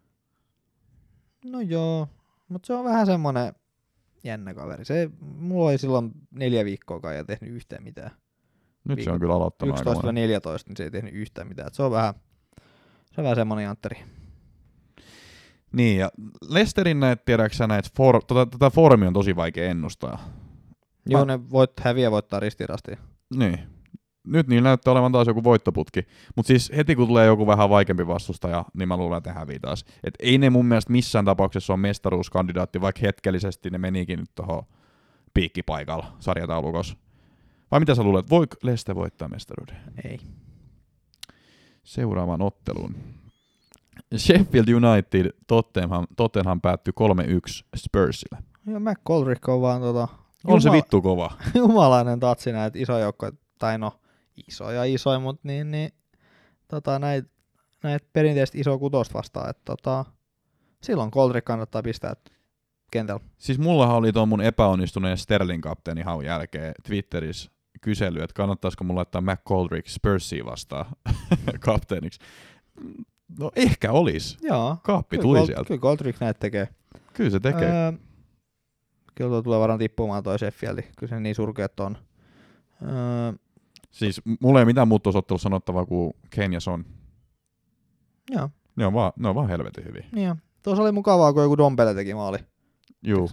no joo, mutta se on vähän semmonen jännä kaveri. Se, mulla oli silloin neljä viikkoa ja tehnyt yhtään mitään. Nyt se Viikon on kyllä aloittanut aika monen. 11-14, niin se ei tehnyt yhtään mitään. Et se on vähän, se on vähän semmonen jantteri. Niin, ja Lesterin näet, tiedäksä näet, for, tota, tätä formia on tosi vaikea ennustaa. Joo, ne voit, häviä voittaa ristirastiin. Niin. Nyt niillä näyttää olevan taas joku voittoputki. Mutta siis heti kun tulee joku vähän vaikeampi vastustaja, niin mä luulen, että hävii taas. Et ei ne mun mielestä missään tapauksessa ole mestaruuskandidaatti, vaikka hetkellisesti ne menikin nyt tuohon piikkipaikalla sarjataulukossa. Vai mitä sä luulet, voiko Leste voittaa mestaruuden? Ei. Seuraavaan otteluun. Sheffield United Tottenham, Tottenham päättyi 3-1 Spursille. Joo, McColdrick on vaan tota... On se jumala- vittu kova. Jumalainen tatsi näitä isoja joukkoja, tai no isoja isoja, mutta niin, niin tota, näitä näit perinteisesti iso kutosta vastaan, että tota, silloin Coldrick kannattaa pistää kentällä. Siis mullahan oli tuon mun epäonnistuneen Sterling kapteeni haun jälkeen Twitterissä kysely, että kannattaisiko mulla laittaa McColdrick Spursia vastaan kapteeniksi. No ehkä olis. Joo. Kaappi kyllä tuli Gold- sieltä. Kyllä Coldrick näitä tekee. Kyllä se tekee. Öö, kyllä tuo tulee varmaan tippumaan toi Sheffieldi. Kyllä se niin surkeat on. Öö, Siis mulla ei mitään muuta tuossa ottelussa sanottavaa kuin Kane ja Son. joo, Ne on vaan, ne on vaan helvetin hyviä. niin joo. Tuossa oli mukavaa, kun joku Dombele teki maali. Juu,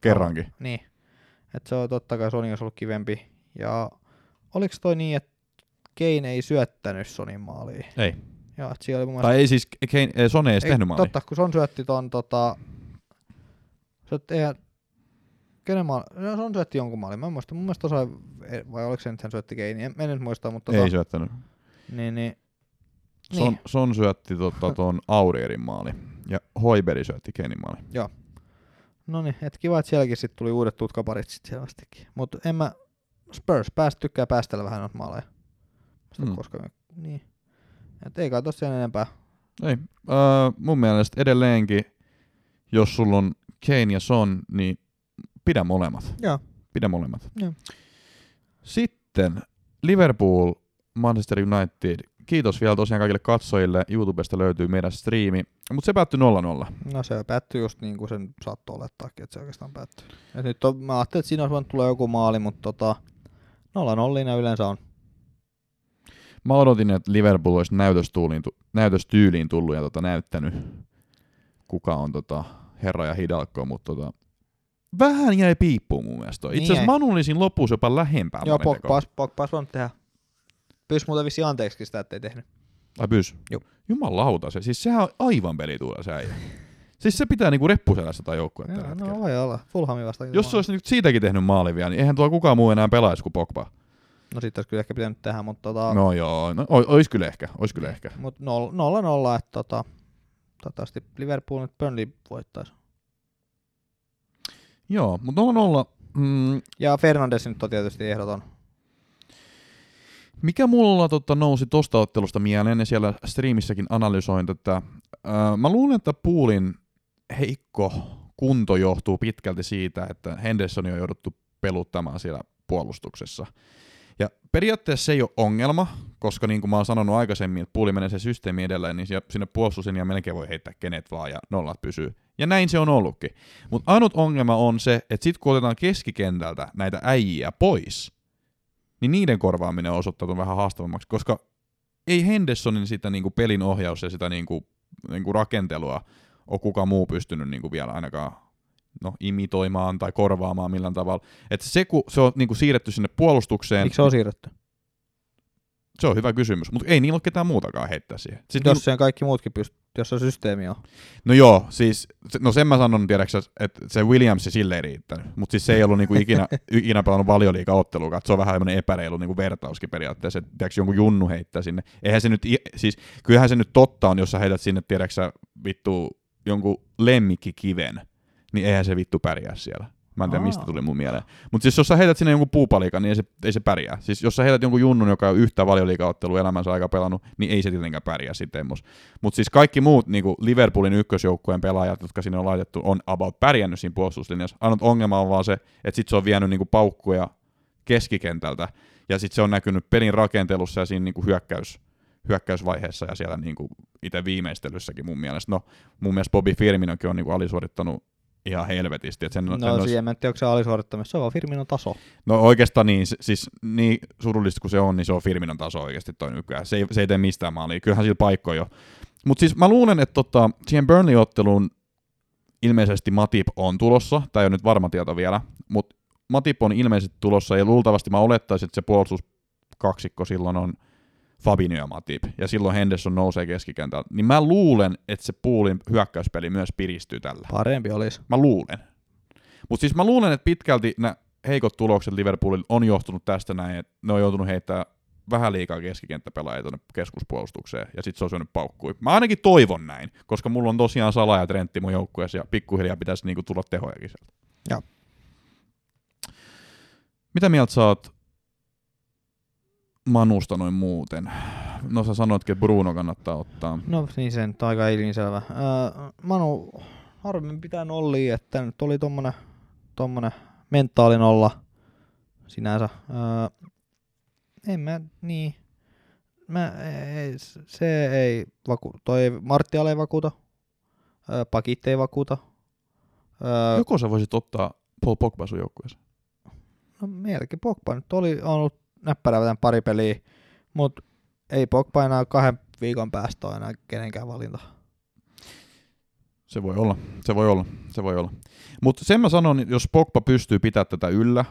kerrankin. Niin. Et se on totta kai Soni olisi ollut kivempi. Ja oliko toi niin, että Kane ei syöttänyt Sonin maaliin? Ei. Joo, että siellä oli mun mielestä... Tai ei siis, Kane, ei, Son ei edes ei, tehnyt maalia. Totta, kun Son syötti ton tota... Syötti, eihän... Kenen maali? No, Son syötti jonkun maalin. Mä en muista. Mun mielestä osa... Vai oliko se nyt hän syötti Kane? En, en nyt muista, mutta... Tota, Ei syöttänyt. Niin, niin... Son, Niin. Son syötti tota, tuon Aurierin maali. Ja Hoiberi syötti Kenin maali. No niin, et kiva, että sielläkin sit tuli uudet tutkaparit sit selvästikin. Mutta en mä... Spurs päästä tykkää päästellä vähän noita maaleja. Mm. Mm. Koska... Niin. Et ei kai tossa sen enempää. Ei. Öö, mun mielestä edelleenkin, jos sulla on Kane ja Son, niin pidä molemmat. Joo. Pidä molemmat. Joo. Sitten Liverpool, Manchester United. Kiitos vielä tosiaan kaikille katsojille. YouTubesta löytyy meidän striimi. Mutta se päättyi 0-0. No se päättyi just niin kuin sen saattoi olettaakin, että se oikeastaan päättyi. Et nyt on, mä ajattelin, että siinä olisi voinut tulla joku maali, mutta tota, nolla nollina yleensä on. Mä odotin, että Liverpool olisi näytöstyyliin, näytöstyyliin tullut ja tota, näyttänyt, kuka on tota, herra ja hidalkko, mutta tota, vähän jäi piippuun mun mielestä. Itse Niin asiassa jäi. Manu olisin lopussa jopa lähempää Joo, Pogba olisi voinut tehdä. Pyysi muuten vissiin anteeksi sitä, ettei tehnyt. Ai pys? Joo. Jumalauta se. Siis sehän on aivan pelituula se äijä. Siis se pitää niinku reppuselässä tai joukkuetta tällä hetkellä. no voi olla. Fulhamin vastaan. Jos se olisi nyt siitäkin tehnyt maali vielä, niin eihän tuo kukaan muu enää pelaisi kuin Pogba. No sit olisi kyllä ehkä pitänyt tehdä, mutta tota, No joo, no, o- ois kyllä ehkä, ois kyllä ehkä. mut nolla, nolla nolla, että tota, toivottavasti Liverpool nyt Burnley voittaisi. Joo, mutta 0-0. Mm, Ja Fernandes nyt on tietysti ehdoton. Mikä mulla tota, nousi tosta ottelusta mieleen, ja siellä striimissäkin analysoin tätä. Ää, mä luulen, että Puulin heikko kunto johtuu pitkälti siitä, että Henderson on jouduttu peluttamaan siellä puolustuksessa. Ja periaatteessa se ei ole ongelma, koska niin kuin mä oon sanonut aikaisemmin, että puuli menee se systeemi edelleen, niin sinne puolustuslinjaan melkein voi heittää kenet vaan ja nollat pysyy. Ja näin se on ollutkin. Mutta ainut ongelma on se, että sit kun otetaan keskikentältä näitä äijiä pois, niin niiden korvaaminen on osoittautunut vähän haastavammaksi, koska ei Hendersonin sitä niinku pelin ohjaus ja sitä niinku, niinku rakentelua ole kukaan muu pystynyt niinku vielä ainakaan no, imitoimaan tai korvaamaan millään tavalla. Että se, kun se on niinku siirretty sinne puolustukseen, Miksi se on siirretty? Se on hyvä kysymys, mutta ei niillä ole ketään muutakaan heittää siihen. Sitten Jos sen kaikki muutkin pystyy, jos se systeemi on. No joo, siis, no sen mä sanon, tiedäksä, että se Williams sille ei riittänyt, mutta siis se ei ollut niinku ikinä, ikinä pelannut valioliiga ottelua, se on vähän tämmöinen epäreilu niinku vertauskin periaatteessa, että tiedätkö, jonkun junnu heittää sinne. Eihän se nyt, siis kyllähän se nyt totta on, jos sä heität sinne, tiedäksä, vittu jonkun lemmikkikiven, niin eihän se vittu pärjää siellä. Mä en tiedä, Aa. mistä tuli mun mieleen. Mutta siis jos sä heität sinne jonkun puupalikan, niin ei se, ei se pärjää. Siis jos sä heität jonkun junnun, joka on yhtä valioliigaottelua elämänsä aika pelannut, niin ei se tietenkään pärjää sitten Mutta siis kaikki muut niin Liverpoolin ykkösjoukkueen pelaajat, jotka sinne on laitettu, on about pärjännyt siinä puolustuslinjassa. Ainut ongelma on vaan se, että sit se on vienyt niin paukkuja keskikentältä, ja sitten se on näkynyt pelin rakentelussa ja siinä niin hyökkäys, hyökkäysvaiheessa ja siellä niin itse viimeistelyssäkin mun mielestä. No, mun mielestä Bobby Firminokin on niin alisuorittanut ihan helvetisti. Et sen, No sen olisi- siihen en tiedä, onko se alisuorittamista. Se on Firminon taso. No oikeastaan niin, siis niin surullista kuin se on, niin se on Firminon taso oikeasti toi nykyään. Se ei, se ei tee mistään maalia. Kyllähän sillä paikkoja jo. Mutta siis mä luulen, että tota, siihen Burnley-otteluun ilmeisesti Matip on tulossa. Tämä ei ole nyt varma tieto vielä, mutta Matip on ilmeisesti tulossa ja luultavasti mä olettaisin, että se puolustuskaksikko silloin on Fabinho ja Matip, ja silloin Henderson nousee keskikentältä. Niin mä luulen, että se puulin hyökkäyspeli myös piristyy tällä. Parempi olisi. Mä luulen. Mutta siis mä luulen, että pitkälti nämä heikot tulokset Liverpoolilla on johtunut tästä näin, että ne on joutunut heittämään vähän liikaa keskikenttäpelaajia tuonne keskuspuolustukseen, ja sitten se on syönyt paukkui. Mä ainakin toivon näin, koska mulla on tosiaan Sala ja Trentti mun joukkueessa, ja pikkuhiljaa pitäisi niinku tulla tehojakin sieltä. Joo. Mitä mieltä sä oot Manusta noin muuten? No sä sanoitkin, että Bruno kannattaa ottaa. No niin se nyt on aika ilmiselvä. Öö, Manu, harvemmin pitää nollia, että nyt oli tommonen, tommonen mentaalin olla sinänsä. Öö, en mä, niin. Mä, ei, se ei vaku, toi Martial ei vakuuta. Öö, Pakit ei vakuuta. Öö, Joko sä voisit ottaa Paul Pogba sun joukkueeseen? No melkein Pogba nyt oli ollut näppärä tämän pari peliä, mutta ei Pogba enää kahden viikon päästä ole enää kenenkään valinta. Se voi olla, se voi olla, se voi olla. Mutta sen mä sanon, jos Pogba pystyy pitämään tätä yllä,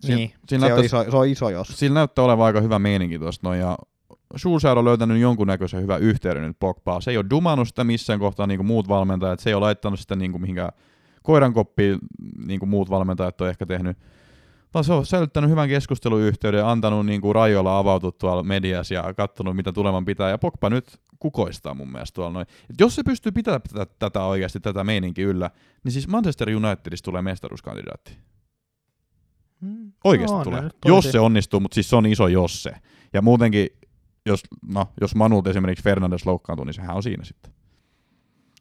Siin- niin, siinä se, on näyttäisi- iso, se on iso jos. sillä näyttää olevan aika hyvä meininki tuosta noin, ja Schulzer on löytänyt jonkunnäköisen hyvän yhteyden nyt Pogbaa. Se ei ole dumannut sitä missään kohtaa niin kuin muut valmentajat, se ei ole laittanut sitä niin kuin mihinkään koirankoppiin, niin kuin muut valmentajat on ehkä tehnyt, vaan se on säilyttänyt hyvän keskusteluyhteyden ja antanut niin kuin rajoilla avautua tuolla mediassa ja katsonut, mitä tuleman pitää. Ja Pogba nyt kukoistaa mun mielestä tuolla noin. Et jos se pystyy pitämään tätä, tätä oikeasti, tätä meininki yllä, niin siis Manchester Unitedista tulee mestaruuskandidaatti. Mm, Oikeasti on, tulee. Jos se onnistuu, mutta siis se on iso jos se. Ja muutenkin, jos, no, jos Manut esimerkiksi Fernandes loukkaantuu, niin sehän on siinä sitten.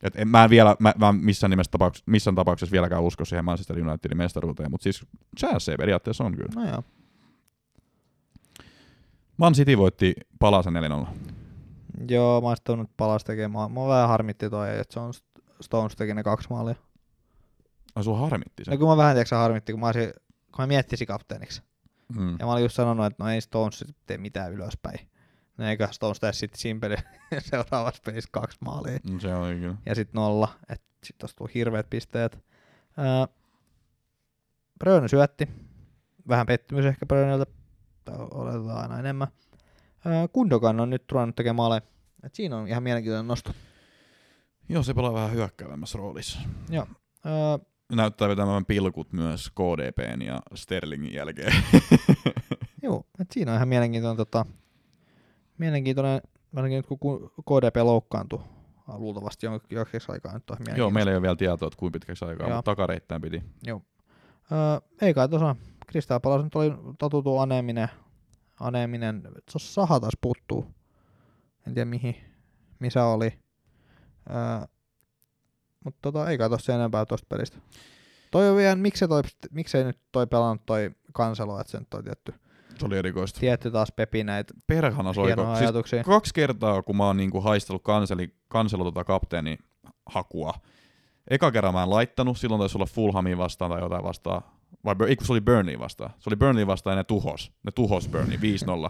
Et en, mä en vielä, mä, mä missään, nimessä tapauksessa, missään tapauksessa vieläkään usko siihen Manchester Unitedin mestaruuteen, mutta siis chance periaatteessa on kyllä. No joo. Man City voitti Palasen 4-0. Joo, mä nyt palas tekemään. Mua vähän harmitti toi, että se on Stones teki ne kaksi maalia. Ai sua harmitti se. No kun mä vähän tiedätkö, harmitti, kun mä, olisin, kun mä miettisin kapteeniksi. Mm. Ja mä olin just sanonut, että no ei Stones tee mitään ylöspäin. No eikä Stones tee sitten simpeli seuraavassa pelissä kaksi maalia. Mm, Se oli kyllä. Ja sitten nolla. Että sitten tosta tuli hirveät pisteet. Öö, Bröne syötti. Vähän pettymys ehkä Bröneltä. Tai Oletetaan aina enemmän. Öö, Kundokan on nyt ruvennut tekemään maaleja. Et siinä on ihan mielenkiintoinen nosto. Joo, se pelaa vähän hyökkäävämmässä roolissa. Öö, Näyttää vetämään pilkut myös KDPn ja Sterlingin jälkeen. Joo, et siinä on ihan mielenkiintoinen, tota, mielenkiintoinen, varsinkin nyt kun ku- KDP loukkaantui äh, luultavasti jon- joksikin aikaa nyt on Joo, meillä ei ole vielä tietoa, että kuinka pitkäksi aikaa, Joo. mutta takareittäin piti. Joo. Öö, ei kai tuossa, Kristal Palas nyt oli tatutu aneminen, aneminen, se saha taas puuttuu. En tiedä mihin, missä oli. Öö, mutta tota, ei kai tossa enempää tosta pelistä. Toi on vielä, miksei, toi, miksei nyt toi pelannut toi kanselo, että se nyt on tietty, Se oli erikoista. tietty taas pepi näitä Perhana soiko. Siis ajatuksia. kaksi kertaa, kun mä oon niinku haistellut kanseli, kanselo tota kapteeni hakua. Eka kerran mä en laittanut, silloin taisi olla Fulhamiin vastaan tai jotain vastaan. Vai ei, kun se oli Burnley vastaan. Se oli Burnley vastaan ja ne tuhos. Ne tuhos Burnley 5-0.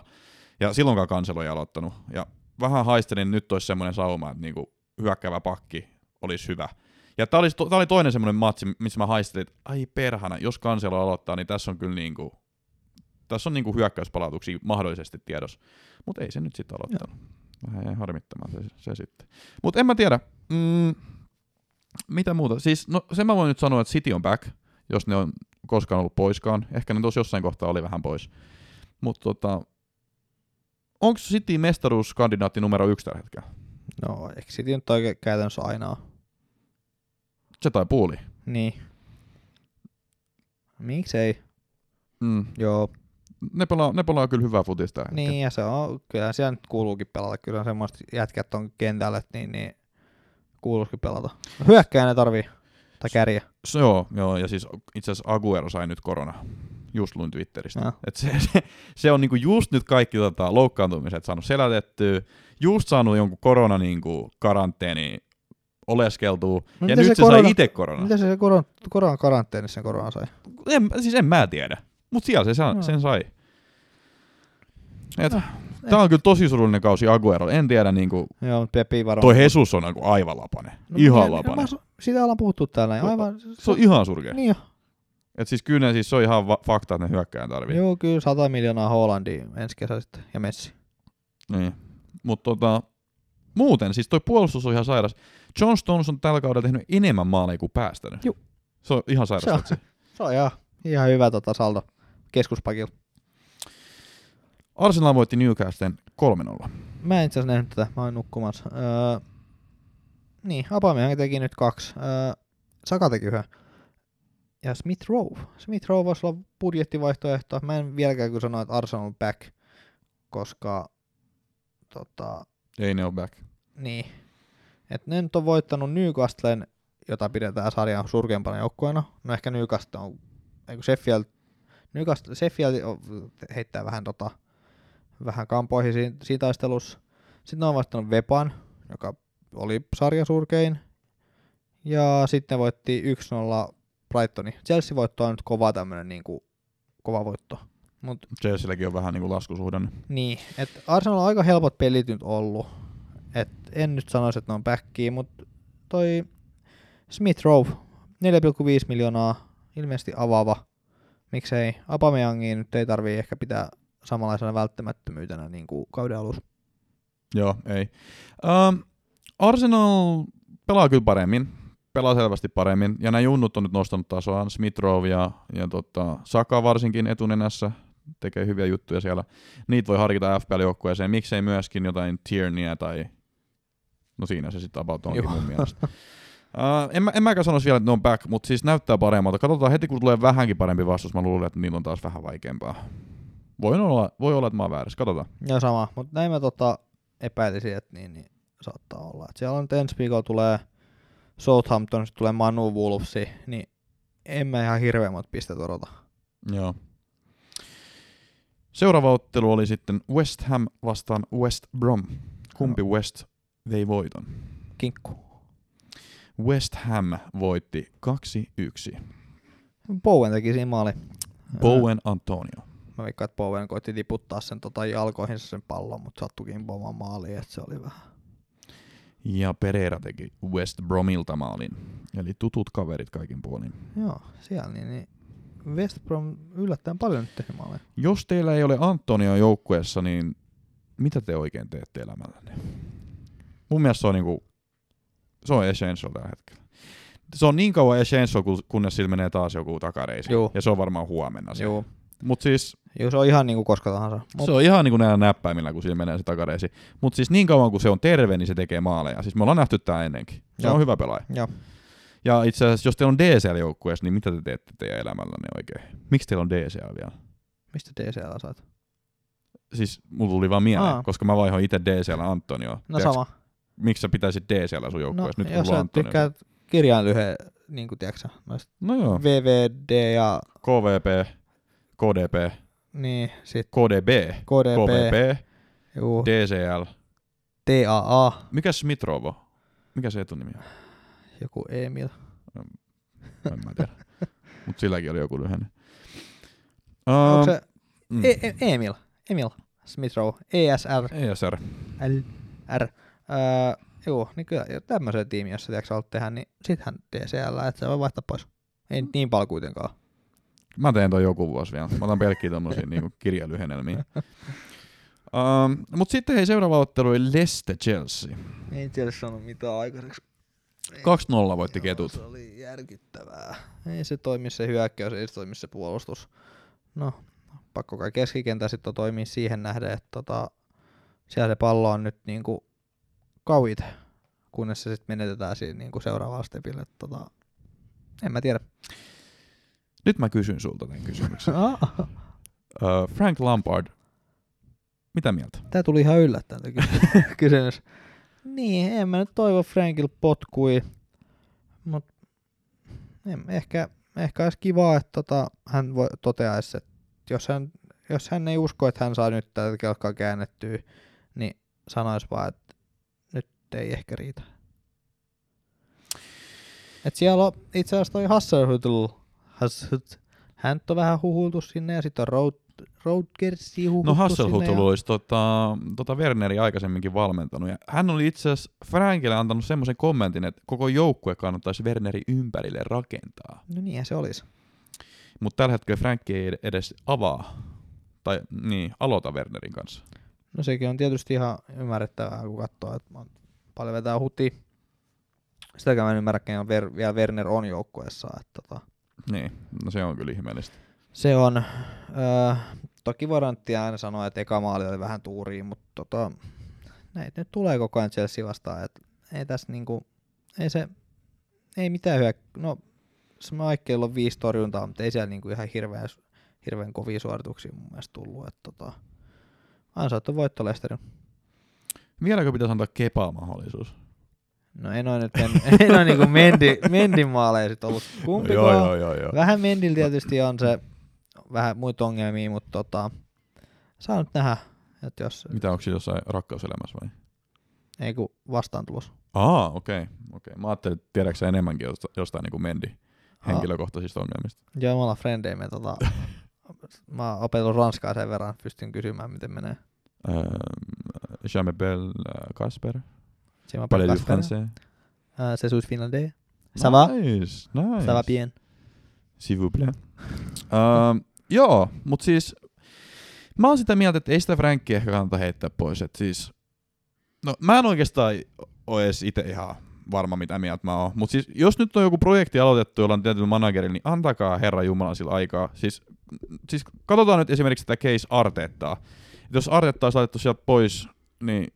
Ja silloinkaan kanselo ei aloittanut. Ja vähän haistelin, nyt olisi semmoinen sauma, että niinku hyökkäävä pakki olisi hyvä. Ja tää oli, tää oli toinen semmoinen matsi, missä mä haistelin, että ai perhana, jos kanselo aloittaa, niin tässä on kyllä niinku, tässä on niinku hyökkäyspalautuksia mahdollisesti tiedossa. Mutta ei se nyt sitten aloittanut. Vähän jäi harmittamaan se, se sitten. Mutta en mä tiedä. Mm, mitä muuta? Siis, no sen mä voin nyt sanoa, että City on back, jos ne on koskaan ollut poiskaan. Ehkä ne tuossa jossain kohtaa oli vähän pois. Mutta tota, onko City mestaruuskandidaatti numero yksi tällä hetkellä? No, eikö City nyt oikein käytännössä aina? Se tai puuli. Niin. Miksei? Mm. Joo. Ne, pelaa, ne pelaa kyllä hyvää futista. Niin, ja se on, kyllä siellä nyt kuuluukin pelata. Kyllä semmoista jätkät on kentällä, niin, niin kuuluukin pelata. Hyökkää ne tarvii. Tai kärjä. Se, joo, joo, ja siis itse asiassa Aguero sai nyt korona. Just luin Twitteristä. No. Et se, se, se, on niinku just nyt kaikki tota, loukkaantumiset saanut selätettyä, just saanut jonkun korona niinku karanteeni oleskeltua, No ja nyt se se, korona- sai itse korona. Mitä se, se koron, koron karanteenissa sen koronaan sai? En, siis en mä tiedä, mutta siellä se sa, Joo. sen sai. Et, No. Tää on kyllä tosi surullinen kausi Aguero. En tiedä, niinku, Joo, Pepi varmaan. toi Jesus on niinku aivan lapanen. No, ihan niin, lapanen. mä- Siitä ollaan puhuttu täällä. No, Aivan, Se on ihan surkea. Niin jo. Et siis kyllä ne, siis se on ihan va- fakta, että ne hyökkään tarvii. Joo, kyllä 100 miljoonaa Hollandia ensi kesä sitten. Ja Messi. Niin. Mutta tota, muuten, siis toi puolustus on ihan sairas. John Stones on tällä kaudella tehnyt enemmän maaleja kuin päästänyt. Juu. Se on ihan sairas. Se on-. Se on ihan, ihan hyvä tota saldo keskuspakilla. Arsenal voitti Newcastlen 3-0. Mä en itse asiassa nähnyt tätä, mä olin nukkumassa. Öö, niin, Aubameyang teki nyt kaksi. Öö, Saka teki yhden. Ja Smith Rowe. Smith Rowe voisi olla budjettivaihtoehto. Mä en vieläkään kyllä sano, että Arsenal on back, koska tota, Ei ne ole back. niin. Et ne nyt on voittanut Newcastlen, jota pidetään sarjan surkeimpana joukkueena. No ehkä Newcastle on, ei kun Sheffield, Newcastle, Sheffield on- heittää vähän, tota, vähän kampoihin siinä, siinä taistelussa. Sitten ne on voittanut Vepan, joka oli sarjan surkein. Ja sitten ne voitti 1-0 Brightoni. Chelsea-voitto on nyt kova tämmönen niinku, kova voitto. Mut Chelsealläkin on vähän niinku laskusuhdanne. niin, että Arsenal on aika helpot pelit nyt ollut. Et en nyt sanoisi, että ne on backia, mutta toi Smith Rowe, 4,5 miljoonaa, ilmeisesti avaava. Miksei Abameyangia nyt ei tarvii ehkä pitää samanlaisena välttämättömyytenä niin kuin kauden alussa. Joo, ei. Um, Arsenal pelaa kyllä paremmin. Pelaa selvästi paremmin. Ja nämä junnut on nyt nostanut tasoaan. Smith Rowe ja, ja tota, Saka varsinkin etunenässä tekee hyviä juttuja siellä. Niitä voi harkita FPL-joukkueeseen. Miksei myöskin jotain Tierneyä tai... No siinä se sitten about onkin Joo. mun mielestä. Uh, en, mä, en mäkään sanoisi vielä, että ne on back, mutta siis näyttää paremmalta. Katsotaan heti, kun tulee vähänkin parempi vastaus. Mä luulen, että niillä on taas vähän vaikeampaa. Voi olla, voi olla että mä oon väärässä. Katsotaan. Ja sama, mutta näin mä tota epäilisin, että niin, niin saattaa olla. Et siellä on nyt ensi viikolla tulee Southampton, sitten tulee Manu Wolvesi, niin en mä ihan hirveän monta pistettä odota. Joo. Seuraava ottelu oli sitten West Ham vastaan West Brom. Kumpi West vei voiton? Kinkku. West Ham voitti 2-1. Bowen teki siinä maali. Bowen Antonio. Mä veikkaan, että Bowen koitti tiputtaa sen tota jalkoihinsa sen pallon, mutta sattukin pomaan maaliin, että se oli vähän. Ja Pereira teki West Bromilta maalin. Eli tutut kaverit kaikin puolin. Joo, siellä niin, niin West Brom yllättäen paljon nyt tehnyt maaleja. Jos teillä ei ole Antonio joukkueessa, niin mitä te oikein teette elämällänne? Mun mielestä se on niinku, se on essential tällä hetkellä. Se on niin kauan essential, kun- kunnes sillä menee taas joku takareisi. Juu. Ja se on varmaan huomenna se. Joo. Mut siis Joo, se on ihan niinku koska tahansa. Mut, se on ihan niin kuin näillä näppäimillä, kun sillä menee se takareisi. Mutta siis niin kauan kuin se on terve, niin se tekee maaleja. Siis me ollaan nähty tää ennenkin. Se Joo. on hyvä pelaaja. Joo. Ja itse asiassa, jos teillä on DCL-joukkueessa, niin mitä te teette teidän elämällänne oikein? Miksi teillä on DCL vielä? Mistä DCL saat? Siis mulla tuli vaan mieleen, Aa. koska mä vaihoin itse DCL Antonio. No sama. Miksi sä pitäisit DCL sun No, joukkueessa nyt, kun jos sä Antonio? tykkäät kirjainlyhe, niin kuin tiedätkö No joo. VVD ja KVP, KDP, niin, sit KDB, KDP, KVP, juu, DCL. TAA, Mikä Smithrovo? Mikä se etunimi on? joku Emil. En mä tiedä. Mut silläkin oli joku lyhenne. Onko Um, se mm. e- e- Emil? Emil Smith Rowe, ESR, ESR. L, R. Öö, joo, niin kyllä tämmöisen tiimiin, jos sä tiedätkö haluat tehdä, niin sittenhän DCL, että se voi vaihtaa pois. Ei nyt niin paljon kuitenkaan. Mä teen toi joku vuosi vielä. Mä otan pelkkiä tommosia niinku kirjalyhennelmiä. Um, mut sitten hei, seuraava ottelu oli Leicester Chelsea. Ei siellä saanut mitään aikaiseksi. 2-0 voitti Joo, ketut. Se oli järkyttävää. Ei se toimi se hyökkäys, ei se toimi se puolustus. No, pakko kai keskikentä sitten toimii siihen nähden, että tota, siellä se pallo on nyt niinku kauit, kunnes se sitten menetetään siinä niinku seuraavalla stepille. Tota, en mä tiedä. Nyt mä kysyn sulta tämän kysymyksen. Uh, Frank Lampard, mitä mieltä? Tää tuli ihan yllättäen kysymys. Niin, en mä nyt toivo Frankil potkui, mut en, ehkä, ehkä olisi kiva, että tota, hän voi, toteaisi, että jos hän, jos hän ei usko, että hän saa nyt tätä kelkkaa käännettyä, niin sanoisi vaan, että ei ehkä riitä. Et siellä on itse asiassa toi Hasselhutl, Hasselhut, hän on vähän huhuiltu sinne ja sitten on Road, Rodgersi No huhuttu Hasselhut sinne ja- olisi tota, tota Werneri aikaisemminkin valmentanut. Ja hän oli itse asiassa Frankille antanut semmoisen kommentin, että koko joukkue kannattaisi Werneri ympärille rakentaa. No niinhän se olisi. Mutta tällä hetkellä Frankki ei edes avaa, tai niin, aloita Wernerin kanssa. No sekin on tietysti ihan ymmärrettävää, kun katsoo, että paljon vetää huti. Sitäkään mä en ymmärrä, on Ver, vielä Werner on joukkueessa. Että tota, Niin, no se on kyllä ihmeellistä. se on, öö, toki voidaan aina sanoa, että eka maali oli vähän tuuriin, mutta tota, näitä nyt tulee koko ajan Chelsea vastaan. Et ei tässä niinku, ei se, ei mitään hyö, no se Maikkeilla on viisi torjuntaa, mutta ei siellä niinku ihan hirveän, hirveän kovia suorituksia mun mielestä tullut. Et tota, ansaittu voitto Lesterin. Vieläkö pitäisi antaa Kepaa mahdollisuus? No en ole nyt, en, en ole niinku Mendi, Mendin maaleja sit ollut kumpi joo, joo, joo, joo. Vähän Mendillä tietysti on se vähän muita ongelmia, mutta tota, saa nyt nähdä, että jos Mitä onko jossain rakkauselämässä vai? ei kun vastaan tulos. Aa, okei. Okay, okay. Mä ajattelin, että tiedätkö sä enemmänkin jostain, jostain niin kuin Mendi henkilökohtaisista ongelmista. Joo, me ollaan frendejä, me tota, mä oon opetellut ranskaa sen verran, pystyn kysymään miten menee. Je m'appelle Casper. Si m'appelle Parlez Casper. français. C'est sous finlandais. Ça va? Nice, nice. Ça va bien. S'il vous plaît. Uh, joo, mutta siis mä oon sitä mieltä, että ei sitä Frankkia ehkä kannata heittää pois. Et siis, no mä en oikeastaan ole edes itse ihan varma, mitä mieltä mä oon. Mutta siis, jos nyt on joku projekti aloitettu, jolla on tietyllä managerilla, niin antakaa Herra Jumala sillä aikaa. Siis, siis katsotaan nyt esimerkiksi tätä case Artettaa. Jos Artetta olisi laitettu sieltä pois, niin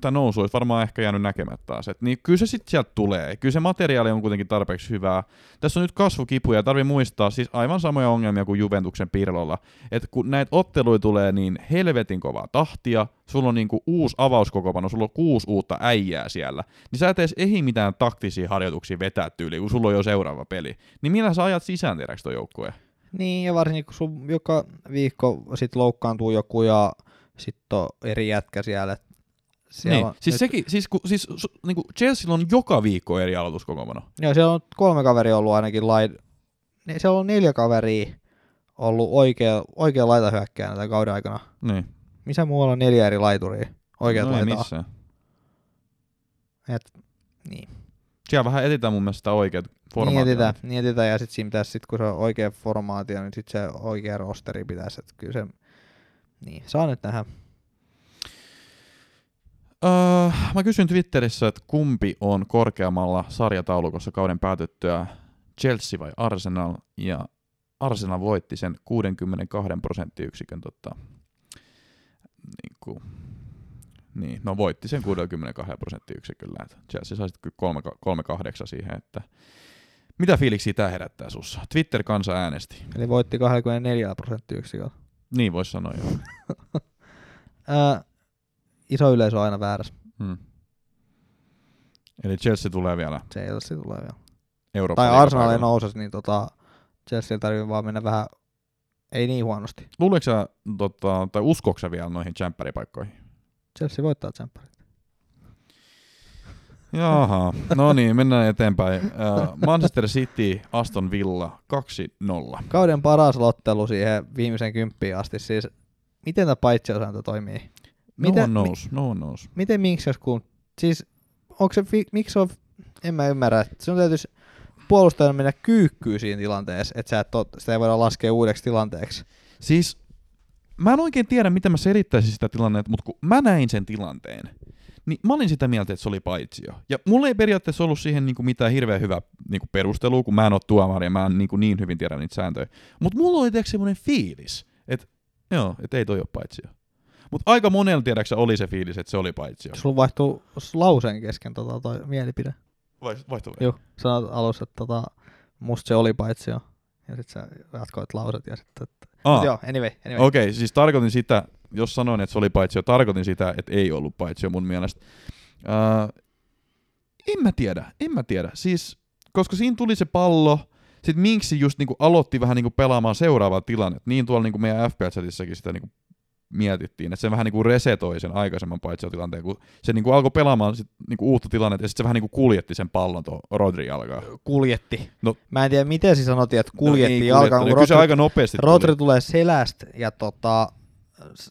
tämä nousu olisi varmaan ehkä jäänyt näkemättä taas. Et niin kyllä se sitten sieltä tulee. Kyllä se materiaali on kuitenkin tarpeeksi hyvää. Tässä on nyt kasvukipuja ja tarvii muistaa siis aivan samoja ongelmia kuin Juventuksen Pirlolla. Että kun näitä otteluja tulee niin helvetin kovaa tahtia, sulla on niinku uusi avauskokopano, sulla on kuusi uutta äijää siellä, niin sä et edes ehdi mitään taktisia harjoituksia vetää tyyliin, kun sulla on jo seuraava peli. Niin millä sä ajat sisään tiedäks toi joukkue? Niin, ja varsinkin kun sun joka viikko sit loukkaantuu joku ja sitten on eri jätkä siellä. Siellä Niin. on Siis nyt, sekin, siis, ku, siis su, niinku Chelsea on joka viikko eri aloituskokopano. Joo, siellä on kolme kaveria ollut ainakin laid... Ne, siellä on neljä kaveria ollut oikea, oikea laitahyökkäänä tämän kauden aikana. Niin. Missä muualla on neljä eri laituria? Oikeat no ei laitaa. missään. Et, niin. Siellä vähän etsitään mun mielestä sitä oikeat Niin formaatia. etitään, niin etitään, ja sitten siinä pitäisi, sit kun se on oikea formaatio, niin sitten se oikea rosteri pitäisi, että kyllä se, niin, saa nyt nähdä. Öö, mä kysyn Twitterissä, että kumpi on korkeammalla sarjataulukossa kauden päätyttyä, Chelsea vai Arsenal, ja Arsenal voitti sen 62 prosenttiyksikön tota, niin, kuin, niin, no voitti sen 62 prosenttiyksiköllä, että Chelsea sai sitten kyllä 3-8 siihen, että mitä fiiliksiä tämä herättää sussa? Twitter-kansa äänesti. Eli voitti 24 prosenttiyksiköllä. Niin voisi sanoa joo. Iso yleisö on aina väärässä. Hmm. Eli Chelsea tulee vielä se tulee vielä. Eurooppa Tai Arsenal ei nousisi, niin tota, Chelsea tarvii vaan mennä vähän, ei niin huonosti. Luuleeko sä, tota, tai uskoiko sä vielä noihin tsemppäripaikkoihin? Chelsea voittaa tsempparit. Jaha, no niin, mennään eteenpäin. Uh, Manchester City, Aston Villa 2-0. Kauden paras lottelu siihen viimeisen kymppiin asti. Siis, miten tämä paitsiosääntö toimii? No Miten- one knows, no one knows. Miten miksi jos kun, siis onko se, fi, miksi on, en mä ymmärrä, sun täytyisi puolustajan mennä kyykkyyn siinä tilanteessa, että sä et tot, sitä ei voida laskea uudeksi tilanteeksi. Siis mä en oikein tiedä, miten mä selittäisin sitä tilannetta, mutta kun mä näin sen tilanteen, niin mä olin sitä mieltä, että se oli paitsio. Ja mulla ei periaatteessa ollut siihen niinku mitään hirveän hyvää niinku perustelua, kun mä en ole tuomari ja mä en niinku niin hyvin tiedä niitä sääntöjä. Mutta mulla oli tiedätkö semmoinen fiilis, että joo, että ei toi ole paitsio. Mutta aika monella tiedäksä oli se fiilis, että se oli paitsio. Sulla vaihtuu lauseen kesken tota, toi mielipide. Vai, vaihtuu Joo, sanoit alussa, että tota, musta se oli paitsi jo. Ja sit sä jatkoit lauset ja sitten, että... Joo, anyway, anyway. Okei, okay, siis tarkoitin sitä, jos sanoin, että se oli paitsio, tarkoitin sitä, että ei ollut paitsio mun mielestä. Uh, en mä tiedä, en mä tiedä. Siis, koska siinä tuli se pallo, sit Minksi just niinku aloitti vähän niinku pelaamaan seuraavaa tilannetta. Niin tuolla niinku meidän FPL-chatissakin sitä niinku mietittiin, että se vähän niin kuin resetoi sen aikaisemman paitsiotilanteen, kun se niin kuin alkoi pelaamaan sit niin kuin uutta tilannetta, ja sitten se vähän niin kuin kuljetti sen pallon tuon Rodri jalkaan. Kuljetti. No- Mä en tiedä, miten siis sanottiin, että kuljetti no, ei jalkaan, kun se Rodri, aika nopeasti Rodri tuli. tulee selästä ja tota,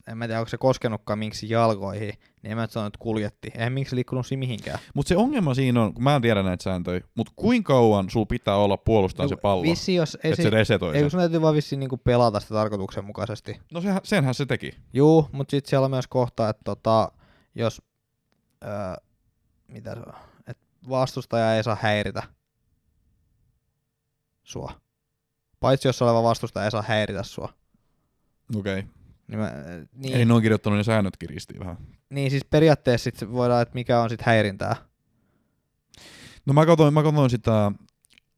en mä tiedä, onko se koskenutkaan miksi jalkoihin, niin en mä sano, että kuljetti. Eihän miksi liikkunut siinä mihinkään. Mutta se ongelma siinä on, kun mä en tiedä näitä sääntöjä, mutta kuinka kauan sul pitää olla puolustaa se pallo, Vissi, jos ei että se, se resetoi ei, sun täytyy vaan vissiin niinku pelata sitä tarkoituksenmukaisesti. No sehän, senhän se teki. Juu, mutta sitten siellä on myös kohta, että tota, jos öö, mitä se on, että vastustaja ei saa häiritä sua. Paitsi jos oleva vastustaja ei saa häiritä sua. Okei. Okay. Niin, mä, niin, Eli ne on kirjoittanut ne säännöt kiristiin vähän. niin siis periaatteessa sit voidaan, että mikä on sitten häirintää. No mä katsoin, mä katsoin sitä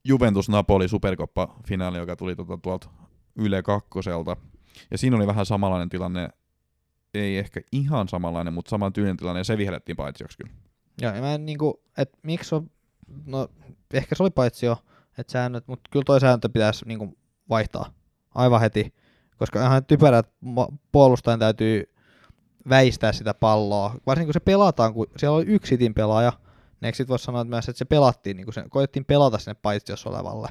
Juventus-Napoli superkoppa-finaali, joka tuli tuota, tuolta Yle kakkoselta. Ja siinä oli vähän samanlainen tilanne, ei ehkä ihan samanlainen, mutta saman tyylinen tilanne, ja se vihreättiin paitsioksi kyllä. Joo, ja mä en niinku, että miksi on, no ehkä se oli paitsi jo, että säännöt, mutta kyllä toi sääntö pitäisi niinku vaihtaa aivan heti, koska ihan typerä, että ma- puolustajan täytyy väistää sitä palloa, varsinkin kun se pelataan, kun siellä oli yksi sitin pelaaja, niin eikö sit voi sanoa että myös, että se pelattiin, niin kun se, koettiin pelata sinne paitsiossa olevalle.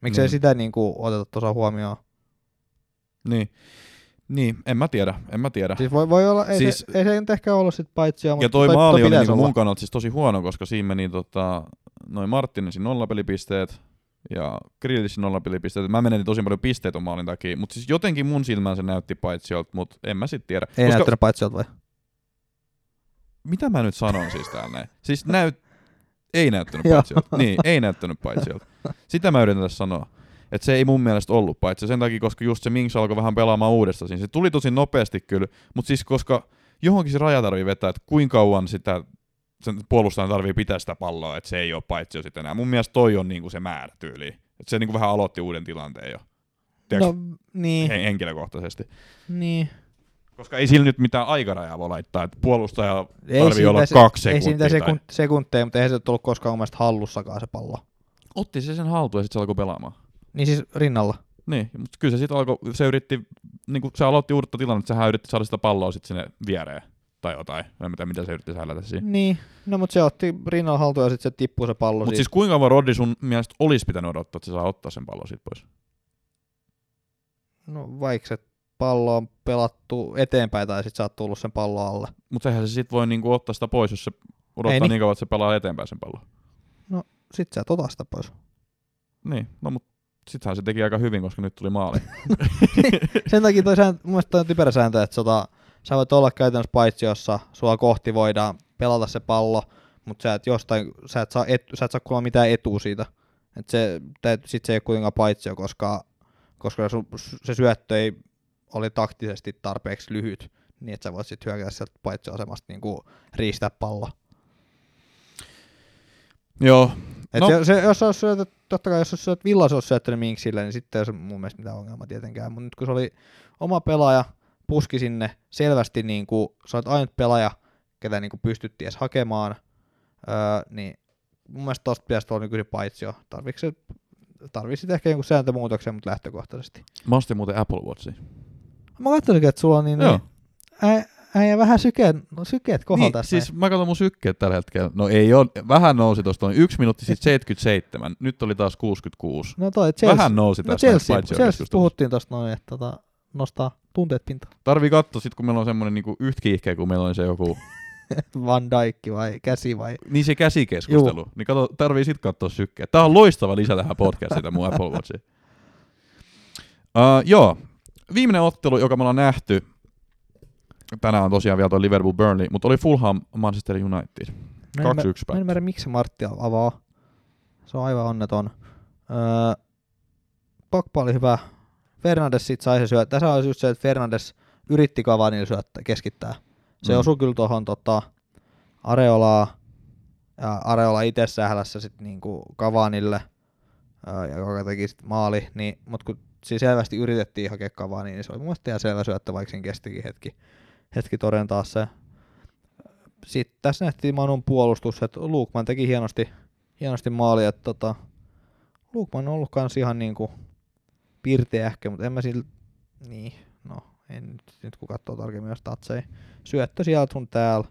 Miksei Niin. sitä niinku oteta tuossa huomioon? Niin. Niin, en mä tiedä, en mä tiedä. Siis voi, voi olla, ei, Siis- se, ei se nyt ehkä ollut sit paitsia, Ja mutta toi, maali oli pitäisi niinku mun kannalta siis tosi huono, koska siinä meni tota, noin Martinezin nollapelipisteet ja Grillisin nollapelipisteet. Mä menetin tosi paljon pisteitä maalin takia, mutta siis jotenkin mun silmään se näytti paitsiolta, mutta en mä sit tiedä. Ei koska, näyttänyt paitsiolta vai? Mitä mä nyt sanon siis täällä näin? Siis näyt... Ei näyttänyt paitsiolta. Niin, ei näyttänyt paitsiolta. Sitä mä yritän tässä sanoa. Että se ei mun mielestä ollut paitsi sen takia, koska just se Minks alkoi vähän pelaamaan uudestaan. Se tuli tosi nopeasti kyllä, mutta siis koska johonkin se raja tarvii vetää, että kuinka kauan sitä sen puolustajan tarvii pitää sitä palloa, että se ei ole paitsi sitten enää. Mun mielestä toi on niinku se määrä tyyli. Että se niinku vähän aloitti uuden tilanteen jo. Tiedätkö, No, niin, he- henkilökohtaisesti. niin. Koska ei sillä nyt mitään aikarajaa voi laittaa, että puolustaja Ei tarvii olla se- kaksi Ei sekuntia. siinä mitään tai- sekun, sekunteja, mutta eihän se tullut koskaan mun mielestä hallussakaan se pallo. Otti se sen haltuun ja sitten se alkoi pelaamaan. Niin siis rinnalla. Niin, mutta kyllä se sitten alkoi, se yritti, niin kuin se aloitti uutta tilannetta, sehän yritti saada sitä palloa sitten sinne viereen tai jotain. En tiedä, mitä se yritti sählätä siinä. Niin, no mutta se otti rinnalla haltuun ja sitten se tippuu se pallo Mutta siis kuinka kauan Rodri sun mielestä olisi pitänyt odottaa, että se saa ottaa sen pallon siitä pois? No vaikka se pallo on pelattu eteenpäin tai sitten sä oot tullut sen pallon alle. Mutta eihän se sitten voi niinku ottaa sitä pois, jos se odottaa Ei niin. niin. kauan, että se pelaa eteenpäin sen pallon. Sitten sä et ota sitä pois. Niin, no mutta sittenhän se teki aika hyvin, koska nyt tuli maali. Sen takia toi sääntö, mun mielestä toi on typerä sääntö, että sota, sä voit olla käytännössä paitsi, jossa sua kohti voidaan pelata se pallo, mutta sä et jostain, sä et saa, et, sä et saa kuulla mitään etua siitä. Et se, täyt, sit se ei ole kuitenkaan paitsio, koska, koska sun, se syöttö ei oli taktisesti tarpeeksi lyhyt, niin että sä voit sitten hyökätä sieltä paitsioasemasta niinku riistää pallo. Joo, Et No. no. se, jos olisi syötet, totta kai jos olisi syötet Villas olisi syöttänyt Minksille, niin sitten ei olisi mun mielestä mitään ongelmaa tietenkään. Mutta nyt kun se oli oma pelaaja, puski sinne selvästi, niin kuin, sä olet ainut pelaaja, ketä niin kuin pystyttiin edes hakemaan, öö, niin mun mielestä tosta pitäisi olla nykyisen paitsio. Tarviiko se, tarvitsit ehkä jonkun sääntömuutoksen, mutta lähtökohtaisesti. mä ostin muuten Apple Watchia. Mä katsoinkin, että sulla on niin, Joo. niin ä, äijä vähän sykeet, no sykeet kohdalla Niin, tässä. siis mä katson mun sykkeet tällä hetkellä. No ei ole, vähän nousi tuosta noin yksi minuutti sitten 77, nyt oli taas 66. no toi Chelsea, Vähän nousi no Chelsea, paitsi Chelsea puhuttiin tosta noin, että tota, nostaa tunteet pintaan. Tarvii katsoa sit, kun meillä on semmonen niinku yhtäkiihkeä, kun meillä on se joku, Van Dijk vai käsi vai... niin se käsikeskustelu, Juh. niin kato, tarvii sit katsoa sykkeet. Tää on loistava lisä tähän podcastiin, mun Apple Watchiin. Uh, joo, viimeinen ottelu, joka me ollaan nähty, tänään on tosiaan vielä toi Liverpool Burnley, mutta oli Fulham Manchester United. 2-1 Mä en, mä, en ymmärrä, miksi Martti avaa. Se on aivan onneton. Öö, Pogba oli hyvä. Fernandes sit sai se syöttää. Tässä olisi just se, että Fernandes yritti Cavanille syöttää, keskittää. Se Mm. osui kyllä tuohon tota, Areolaa. Ja Areola itse sählässä sitten niinku Cavanille, öö, ja joka teki sit maali. Niin, mutta kun siis selvästi yritettiin hakea Cavani, niin se oli mun mielestä ihan selvä syöttö, vaikka siinä kestikin hetki, hetki todentaa se. Sitten tässä nähtiin Manun puolustus, että Luukman teki hienosti, hienosti maali, että tota, Luukman on ollut kans ihan niinku pirteä ehkä, mutta en mä sillä, niin, no en nyt, nyt kun katsoo tarkemmin jos tatseja, syöttö sieltä sun täällä,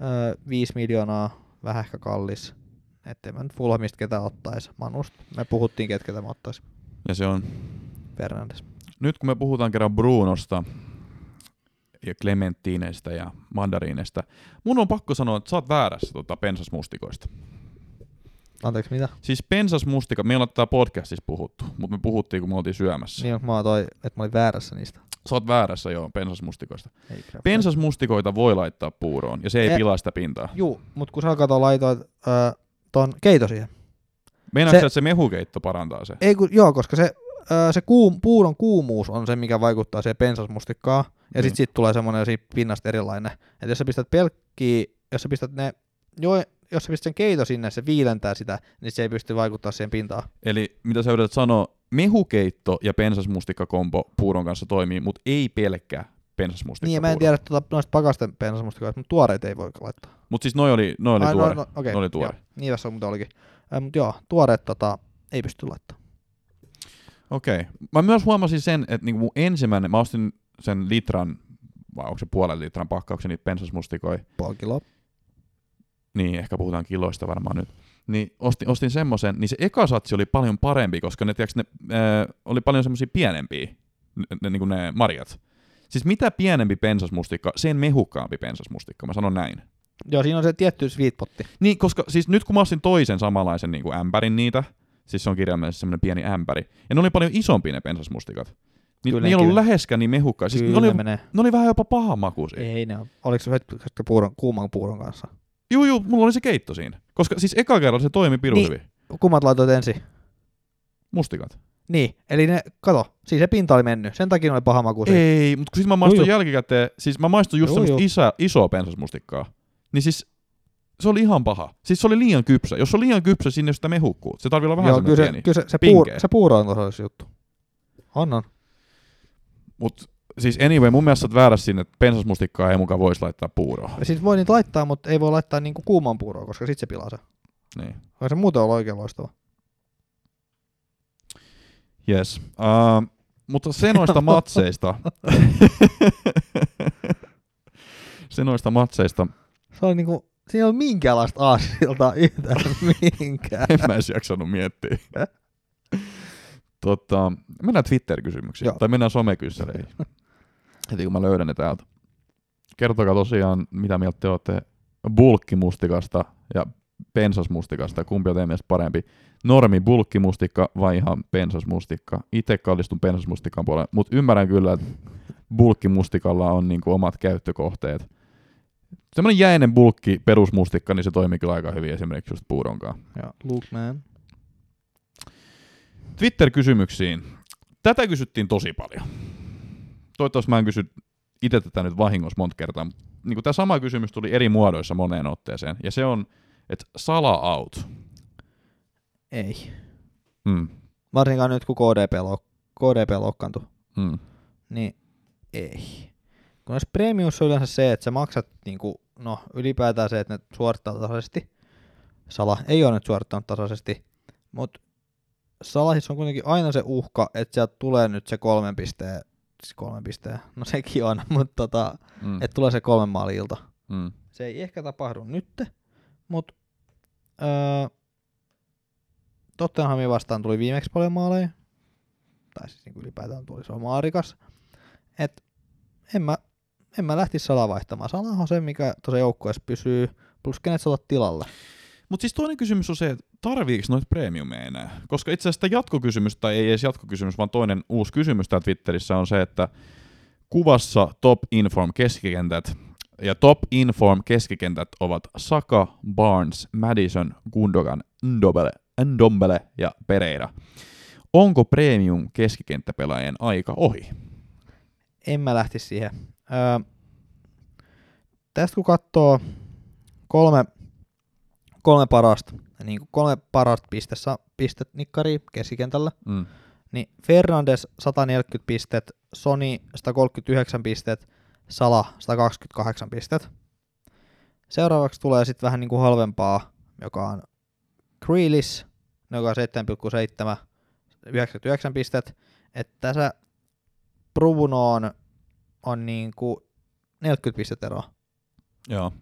öö, 5 miljoonaa, vähän ehkä kallis, ettei mä nyt Fulhamista ketä ottais, Manust, me puhuttiin ketkä tämä ottais, Ja se on, Fernandes. nyt kun me puhutaan kerran Brunosta ja Clementineistä ja Mandarineista, mun on pakko sanoa, että sä oot väärässä tota pensasmustikoista. Anteeksi, mitä? Siis pensasmustika, meillä on tää podcastissa puhuttu, mutta me puhuttiin, kun me oltiin syömässä. Niin, mä toi, että mä olin väärässä niistä. Sä oot väärässä, joo, pensasmustikoista. Ei, crap. Pensasmustikoita voi laittaa puuroon, ja se ei E- pilaa sitä pintaa. Juu, mut kun sä kato laitoit öö, ton keito siihen. Meinaatko se- että se mehukeitto parantaa se? Ei kun, joo, koska se, öö, se kuum, puuron kuumuus on se, mikä vaikuttaa siihen pensasmustikkaan. Ja Niin. sit siitä tulee semmonen siitä pinnasta erilainen. Että jos sä pistät pelkkiä, jos sä pistät ne, joo, jos sä pistät sen keito sinne, se viilentää sitä, niin se ei pysty vaikuttaa siihen pintaan. Eli mitä sä yrität sanoa, mehukeitto ja pensasmustikkakombo puuron kanssa toimii, mutta ei pelkkää pensasmustikka Niin, mä en tiedä tuota, noista pakasten pensasmustikoista, mutta tuoreita ei voi laittaa. Mutta siis noi oli, noi oli Ai, tuore. No, no, okay, Ne oli tuore. Joo, niin tässä on muuten olikin. Äh, mutta joo, tuoreet tota, ei pysty laittamaan. Okei. Mä myös huomasin sen, että niinku mun ensimmäinen, mä ostin sen litran, vai onko se puolen litran pakkauksen niitä pensasmustikoja, Puoli kiloa. Niin ehkä puhutaan kiloista varmaan nyt, niin ostin, ostin semmoisen, niin se eka satsi oli paljon parempi, koska ne, tiiäks, ne ää, oli paljon semmoisia pienempiä, ne, ne, niin ne marjat. Siis mitä pienempi pensasmustikka, sen mehukkaampi pensasmustikka, mä sanon näin. Joo, siinä on se tietty sweet potti. Niin, koska siis nyt kun mä ostin toisen samanlaisen niin kuin ämpärin niitä, siis se on kirjaimellisesti semmoinen pieni ämpäri, ja ne oli paljon isompia ne pensasmustikat. Niin Kyllä, ne ei ollut läheskään niin mehukkaa. Siis ne oli, ne menee. ne oli vähän jopa pahan makuisia. Ei ne on. Oliko se puuron, kuuman puuron kanssa? Juu, juu, mulla oli se keitto siinä. Koska siis eka kerralla se toimi pirun Niin. hyvin. Kummat laitoit ensin? Mustikat. Niin, eli ne, kato, siis se pinta oli mennyt, sen takia oli paha makuisia. Ei, mutta kun siis mä maistuin Juu, jälkikäteen, siis mä maistuin just Juu, semmoista juu. isä, isoa pensasmustikkaa. Niin siis se oli ihan paha. Siis se oli liian kypsä. Jos se on liian kypsä, sinne sitä mehukkuu. Se tarvii olla vähän Joo, kyllä semmoinen se, pieni. kyllä se, se, puur, se puuro on tasaisi juttu. On, on. Mut siis anyway, mun mielestä sä oot väärässä siinä, että pensasmustikkaa ei mukaan voisi laittaa puuroon. Ja siis voi niitä laittaa, mutta ei voi laittaa niinku kuuman puuroa, koska sit se pilaa se. Niin. Vai se muuten olla oikein loistava. Yes. Uh, mutta se noista matseista. se noista matseista. Se oli niinku, siinä ei ole minkäänlaista aasilta yhtään mihinkään. En mä edes jaksanut miettiä. tota, mennään Twitter-kysymyksiin. Joo. Tai mennään somekyssäreihin. Heti kun mä löydän ne täältä. Kertokaa tosiaan, mitä mieltä te olette bulkkimustikasta ja pensasmustikasta. Kumpi on teidän mielestä parempi? Normi bulkkimustikka vai ihan pensasmustikka? Itse kallistun pensasmustikan puolelle, mutta ymmärrän kyllä, että bulkkimustikalla on niinku omat käyttökohteet. Semmoinen jäinen bulkki perusmustikka, niin se toimii kyllä aika hyvin esimerkiksi just puuronkaan. Ja Luke Man. Twitter-kysymyksiin. Tätä kysyttiin tosi paljon. Toivottavasti mä en kysy itse tätä nyt vahingossa monta kertaa. mutta Niin tämä sama kysymys tuli eri muodoissa moneen otteeseen. Ja se on, että sala out. Ei. Mm. Varsinkaan nyt kun KDP, lo- KDP loukkaantui, Mm. niin ei. Kun olisi premius on yleensä se, että sä maksat niinku, no ylipäätään se, että ne suorittaa tasaisesti. Sala ei ole nyt suorittanut tasaisesti, mutta Salahissa on kuitenkin aina se uhka, että sieltä tulee nyt se kolmen pisteen, siis kolmen pisteen, no sekin on, mutta tota, Mm. että tulee se kolmen maali ilta. Mm. Se ei ehkä tapahdu nytte, mutta öö, Tottenhamin vastaan tuli viimeksi paljon maaleja. Tai siis niin ylipäätään tuli se on maarikas. Et en mä, en mä lähtisi Salaa vaihtamaan. Salah on se, mikä tuossa joukkueessa pysyy, plus kenet sä tilalle. Mutta siis toinen kysymys on se, että tarviiko noita premiumeja enää? Koska itse asiassa jatkokysymys, tai ei edes jatkokysymys, vaan toinen uusi kysymys täällä Twitterissä on se, että kuvassa Top Inform keskikentät ja Top Inform keskikentät ovat Saka, Barnes, Madison, Gundogan, Ndombele, Ndombele ja Pereira. Onko premium keskikenttäpelaajien aika ohi? En mä lähtisi siihen. Öö, tästä kun katsoo kolme, kolme parasta, niin kuin kolme parasta pistessä, pistet nikkari keskikentällä, Mm. niin Fernandes 140 pistet, Sony 139 pistet, Sala 128 pistet. Seuraavaksi tulee sitten vähän niin kuin halvempaa, joka on Grealish, joka on 7,7, 99 pistet. Että tässä Brunoon on niinku 40 pistettä eroa. Joo.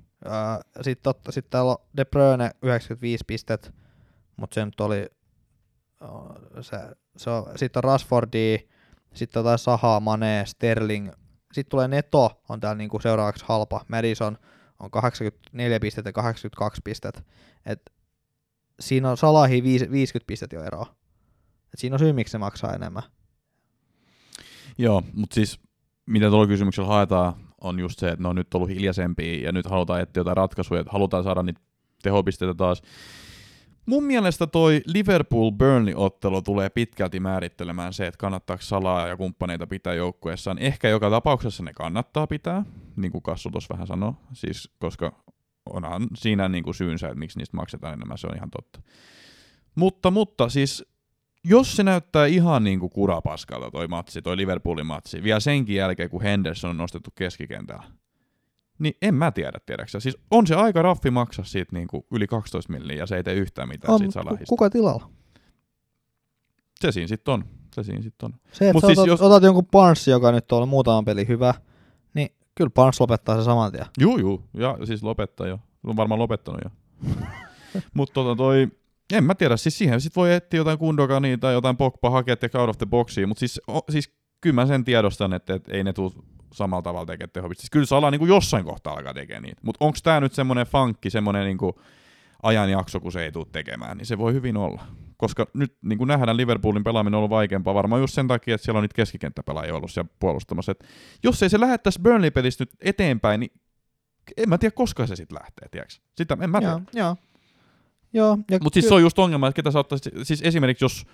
Sitten sit täällä on De Bruyne 95 pistet, mutta se nyt oli, se, se on, sitten on Rashfordi, sitten on Saha, Mane, Sterling, sitten tulee Neto, on täällä niinku seuraavaksi halpa, Madison on 84 pistettä ja 82 pistettä, et siinä on Salahi 50 pistettä jo eroa. Et siinä on syy, miksi se maksaa enemmän. Joo, mutta siis mitä tuolla kysymyksellä haetaan, on just se, että ne on nyt ollut hiljaisempia ja nyt halutaan etsiä jotain ratkaisuja, että halutaan saada niitä tehopisteitä taas. Mun mielestä toi Liverpool-Burnley-ottelu tulee pitkälti määrittelemään se, että kannattaako Salaa ja kumppaneita pitää joukkueessaan. Ehkä joka tapauksessa ne kannattaa pitää, niin kuin Kassu tuossa vähän sanoi, siis koska onhan siinä niin kuin syynsä, että miksi niistä maksetaan enemmän, se on ihan totta. Mutta, mutta siis jos se näyttää ihan niin kuin kurapaskalta toi matsi, toi Liverpoolin matsi, vielä senkin jälkeen, kun Henderson on nostettu keskikentällä, niin en mä tiedä, tiedäksä. Siis on se aika raffi maksaa siitä niin kuin yli 12 milliä ja se ei tee yhtään mitään On, siitä salahista. kuka tilalla? Se siinä sitten on. Se siinä sitten on. Se, että siis otat, jos- otat jonkun Barnes, joka nyt on muutaman peli hyvä, niin kyllä Barnes lopettaa se saman tien. Juu, juu. Ja siis lopettaa jo. On varmaan lopettanut jo. Mutta tota toi, en mä tiedä, siis siihen sit voi etsiä jotain Kundogania tai jotain Pogba hakea ja out of the boxia, mutta siis, o, siis kyllä mä sen tiedostan, että, että ei ne tule samalla tavalla tekemään tehopista. Siis kyllä Sala niin jossain kohtaa alkaa tekemään niitä, mutta onko tämä nyt semmoinen funkki, semmoinen niin ajanjakso, kun se ei tule tekemään, niin se voi hyvin olla. Koska nyt niin kuin nähdään, Liverpoolin pelaaminen on ollut vaikeampaa varmaan just sen takia, että siellä on niitä keskikenttäpelaajia ollut siellä puolustamassa. Et jos ei se lähettäisi Burnley-pelistä nyt eteenpäin, niin en mä tiedä, koska se sitten lähtee, tiedätkö? Sitä en mä tiedä. Joo, joo. Joo, ja Mutta siis se on just ongelma, että ketä sä ottaisit, siis esimerkiksi jos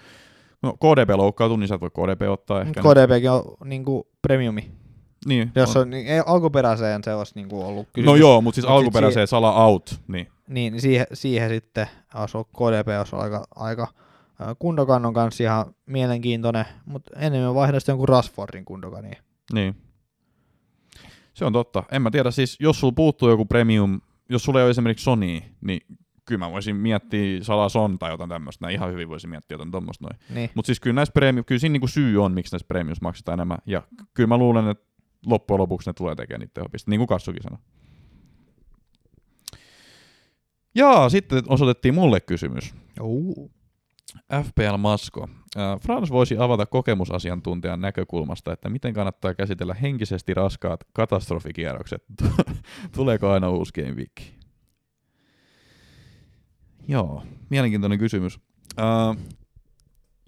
no, KDP loukkautuu, niin sä et voi KDP ottaa ehkä. KDPkin on niinku premiumi. Niin, Jos on. on, niin ei, alkuperäiseen se olisi niinku ollut kysymys. No joo, mutta siis Mut sit alkuperäiseen sala out, niin Niin, niin siihen, siihen sitten olisi ollut KDP olisi ollut aika, aika kundokannon kanssa ihan mielenkiintoinen, mutta enemmän vaihda sitten jonkun Rashfordin kundokaniin. Niin. Se on totta. En mä tiedä, siis jos sulla puuttuu joku premium, jos sulla ei ole esimerkiksi Sony, niin kyllä mä voisin miettiä Sala Son tai jotain tämmöistä. Ihan hyvin voisin miettiä jotain tommoista noin. Niin. Mutta siis kyllä näissä premium, kyllä siinä niinku syy on, miksi näissä premiums maksetaan enemmän. Ja kyllä mä luulen, että loppujen lopuksi ne tulee tekemään niitä tehopista, niin kuin Kassukin sanoi. Ja sitten osoitettiin mulle kysymys. Uh. FPL Masko. Äh, Frans voisi avata kokemusasiantuntijan näkökulmasta, että miten kannattaa käsitellä henkisesti raskaat katastrofikierrokset. Tuleeko aina uusi Game Week? Joo, mielenkiintoinen kysymys. Äh,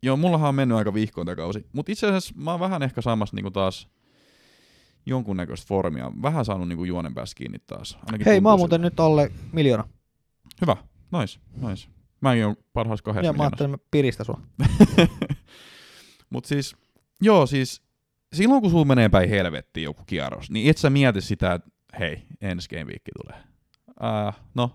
joo, mullahan on mennyt aika vihkoon tämä kausi, mutta itse asiassa mä oon vähän ehkä saamassa niinku taas jonkunnäköistä formia. Vähän saanut niinku juonen päässä kiinni taas. Ainakin Hei, mä oon muuten nyt alle miljoona. Hyvä, nice, nice. Mäkin oon parhaassa kahdessa Ja mä ajattelin, mä piristä sua. Mutta siis, joo siis, silloin kun sulla menee päin helvettiin joku kierros, niin et sä mieti sitä, että hei, ensi game tulee. Uh, no,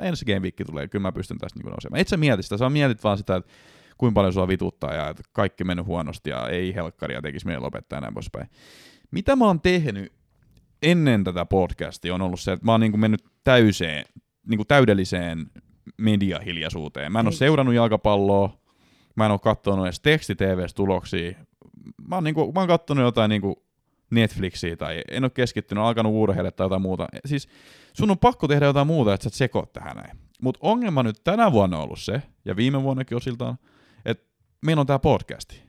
ensi game week tulee, kyllä mä pystyn tästä niin nousemaan. Et sä mieti sitä, sä mietit vaan sitä, että kuinka paljon sua vituttaa ja että kaikki mennyt huonosti ja ei helkkaria tekisi meidän lopettaa ja näin poispäin. Mitä mä oon tehnyt ennen tätä podcastia on ollut se, että mä oon niin kuin mennyt täyseen, niin kuin täydelliseen mediahiljaisuuteen. Mä en ole Ei. seurannut jalkapalloa, mä en ole katsonut edes teksti-tv-tuloksia. Mä oon, niinku, mä oon kattonut jotain niinku Netflixiä tai en ole keskittynyt, alkanut urheille tai jotain muuta. Siis sun on pakko tehdä jotain muuta, että sä et tähän näin. Mutta ongelma nyt tänä vuonna on ollut se, ja viime vuonnakin osiltaan, että meillä on tää podcasti.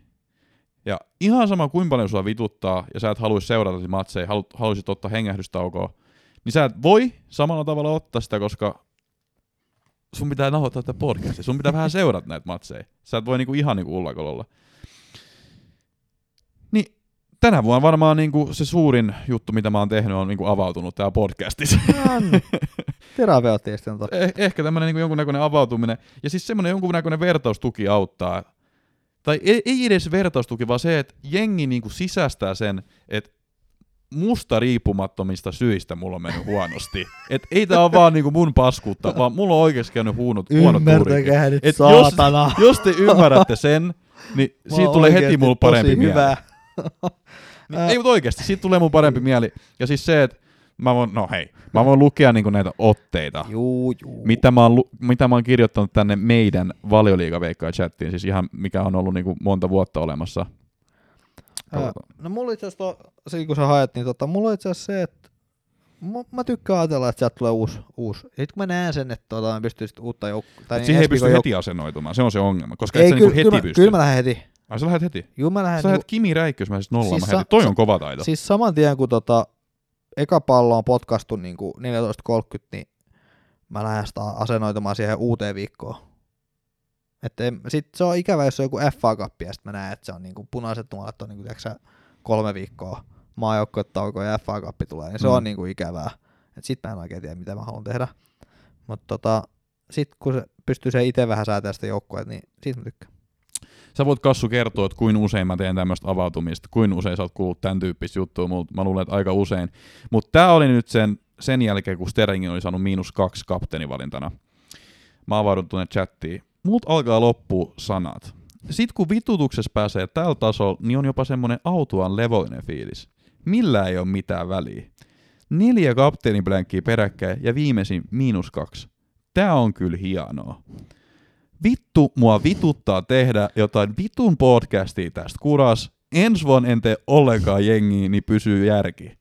Ja ihan sama kuinka paljon sua vituttaa, ja sä et haluaisi seurata matseja, halu, haluaisit ottaa hengähdystaukoa, niin sä et voi samalla tavalla ottaa sitä, koska sun pitää nauhoittaa tätä podcastia. Sun pitää vähän seurata näitä matseja. Sä et voi niinku ihan niinku ullakololla. Niin tänä vuonna varmaan niinku se suurin juttu, mitä mä oon tehnyt, on niinku avautunut tää podcastissa. Terapeuttisesti on totta. Eh- ehkä tämmönen niinku jonkunnäköinen avautuminen. Ja siis semmoinen jonkunnäköinen vertaustuki auttaa. Tai ei, ei edes vertaustuki, vaan se, että jengi niinku sisästää sen, että musta riippumattomista syistä mulla on mennyt huonosti. Et ei tää ole vaan niinku mun paskuutta, vaan mulla on oikeasti käynyt huonot, nyt, Et saatana. Jos, jos te ymmärrätte sen, niin Mä siitä tulee heti mulla parempi mieli. Niin, ei, mutta oikeasti, siitä tulee mun parempi mieli. Ja siis se, että mä voin, no hei, mä voin lukea niinku näitä otteita, Juu, juu. mitä mä, oon, lu- mitä mä oon kirjoittanut tänne meidän valioliigaveikkaa chattiin, siis ihan mikä on ollut niinku monta vuotta olemassa. Katsotaan. No mulla itse asiassa, kun sä haet, niin tota, mulla on itse asiassa se, että mä, mä tykkään ajatella, että sieltä tulee uusi. uusi. Sitten kun mä näen sen, että tota, mä pystyn uutta joukkoa. Mut siihen ei pysty heti asennoitumaan, se on se ongelma, koska et Ei, sä kyllä, niinku heti kyllä, pysty. kyllä mä lähden heti. Ai sä lähdet heti? Kyllä mä lähden. Sä lähdet Kimi Räikkösmäisestä nollaamaan Siis heti. sa- Toi on kova taito. Siis saman tien, kun tota, eka pallo on potkastu niin 14.30, niin mä lähden sitä asennoitumaan siihen uuteen viikkoon. Että sit se on ikävä, jos on joku FA Cup, ja sit mä näen, että se on niinku punaiset nuolet on niinku, tiiäksä, kolme viikkoa maajoukkuetauko ja FA Cup tulee, niin se Mm. on niinku ikävää. Et sit mä en oikein tiedä, mitä mä haluan tehdä. Mutta tota, sit kun se pystyy se itse vähän säätämään sitä joukkueet, niin siitä mä tykkään. Sä voit Kassu kertoa, että kuin usein mä teen tämmöistä avautumista, kuin usein sä oot kuullut tämän tyyppistä juttua, mut mä luulen, että aika usein. Mutta tää oli nyt sen, sen jälkeen, kun Sterling oli saanut miinus kaksi kapteenivalintana. Mä avaudun tuonne chattiin. Mut alkaa loppua sanat. Sitten kun vitutuksessa pääsee tällä tasolla, niin on jopa semmonen autuaan levoinen fiilis. Millä ei ole mitään väliä. Neljä kapteeniblänkkiä peräkkäin ja viimeisin miinus kaksi. Tää on kyllä hienoa. Vittu mua vituttaa tehdä jotain vitun podcastia tästä kuras. Ensi vuonna en tee ollenkaan jengiä, niin pysyy järki.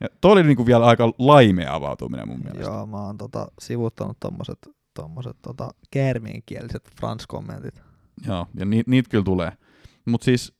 Ja toi oli niinku vielä aika laimea avautuminen mun mielestä. Joo, mä oon tota, sivuttanut tommoset, tommoset tota, käärmienkieliset frans-kommentit. Joo, ja ni, niitä kyllä tulee. Mutta siis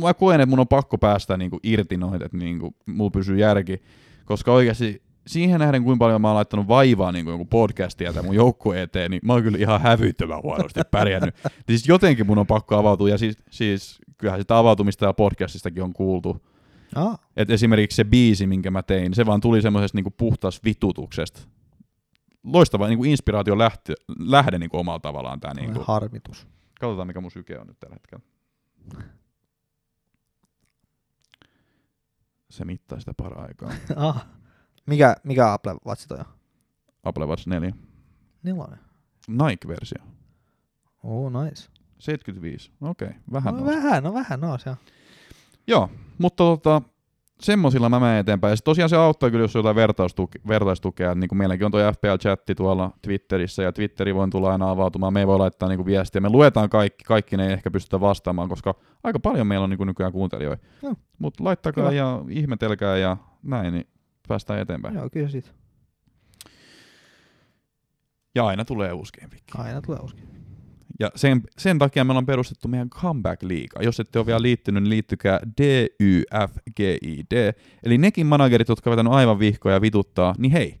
mä koen, että mun on pakko päästä niinku irti noita, että niinku, mulla pysyy järki, koska oikeasti siihen nähden, kuinka paljon mä oon laittanut vaivaa niin jonkun podcastia tai mun joukkueen eteen, niin mä oon kyllä ihan hävyttömän huonosti pärjännyt. siis jotenkin mun on pakko avautua, ja siis, siis kyllähän sitä avautumista ja podcastistakin on kuultu. Ah, Et esimerkiksi se biisi, minkä mä tein, se vaan tuli semmoisesta niinku puhtaasta vitutuksesta. Loistava niinku inspiraation lähte, lähde niinku omalla tavallaan tää. Niinku. harmitus. Katsotaan, mikä mun syke on nyt tällä hetkellä. Se mittaa sitä para-aikaa. ah. Mikä, mikä Apple Watch toi on? Apple Watch 4. Nelonen. Nike-versio. Oh, nice. 75. Okei, okay, vähän no, nousi. vähän, no vähän nousi, joo. Joo, mutta tota, semmosilla mä menen eteenpäin. Ja sit tosiaan se auttaa kyllä, jos on jotain vertaistuke, vertaistukea. Niin kuin meilläkin on tuo FPL-chatti tuolla Twitterissä, ja Twitteri voi tulla aina avautumaan. Me ei voi laittaa niinku viestiä. Me luetaan kaikki, kaikki ne ei ehkä pystytä vastaamaan, koska aika paljon meillä on niinku nykyään kuuntelijoita. Mutta laittakaa Hyvä. ja ihmetelkää ja näin, niin päästään eteenpäin. Joo, kyllä siitä. Ja aina tulee uusi. Aina tulee uusi. Ja sen, sen takia me ollaan perustettu meidän Comeback Liiga. Jos ette ole vielä liittynyt, niin liittykää DYFGID. Eli nekin managerit, jotka ovat vetänyt aivan vihkoja ja vituttaa, niin hei,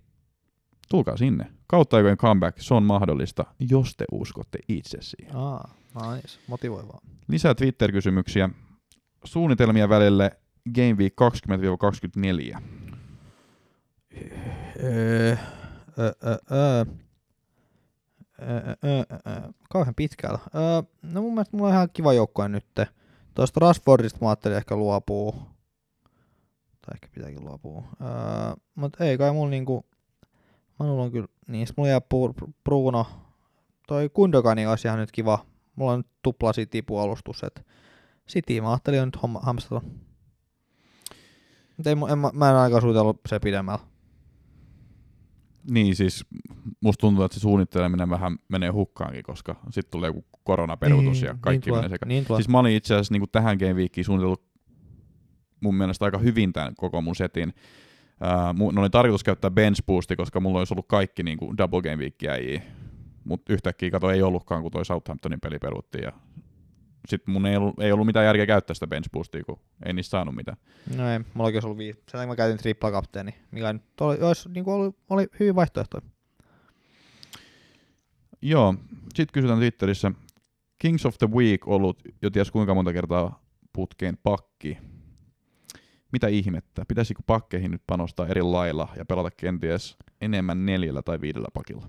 tulkaa sinne. Kautta aikojen comeback, se on mahdollista, jos te uskotte itse siihen. Aa, nice. Motivoivaa. Lisää Twitter-kysymyksiä. Suunnitelmia välille Game Week 20-24. Kauhean pitkällä. No mun mielestä mulla on ihan kiva joukkue nyt. Tuosta Rashfordista mä ajattelin ehkä luopuu. Tai ehkä pitääkin luopua. Öö, mut ei kai mulla niinku... Manulla on kyllä... Niin, mulla jää Bru- Bruno. Toi Kundogani olisi ihan nyt kiva. Mulla on nyt tupla City-puolustus, et City mä ajattelin jo nyt. Mut ei, en, mä, mä en ainakaan suunnitellut se pidemmällä. Niin siis musta tuntuu, että se suunnitteleminen vähän menee hukkaankin, koska sitten tulee joku koronaperuutus ja kaikki niin menee sekä. Niin. Siis mä olin itse asiassa niin tähän Game Weekiin suunnitellut mun mielestä aika hyvin tämän koko mun setin. Uh, mun oli tarkoitus käyttää bench boosti, koska mulla olisi ollut kaikki niin kuin double game weekia, mutta yhtäkkiä kato ei ollutkaan, kun toi Southamptonin peli peruttiin. Ja sitten mun ei ollut, ei ollut mitään järkeä käyttää sitä bench boostia, kun ei niistä saanut mitään. No ei, mulla olisi ollut viisi. Sen mä käytin tripla kapteeni, mikä nyt oli, olisi, niin oli, oli hyvin vaihtoehto. Joo, sitten kysytään Twitterissä. Kings of the Week ollut jo ties kuinka monta kertaa putkeen pakki. Mitä ihmettä? Pitäisikö pakkeihin nyt panostaa eri lailla ja pelata kenties enemmän neljällä tai viidellä pakilla?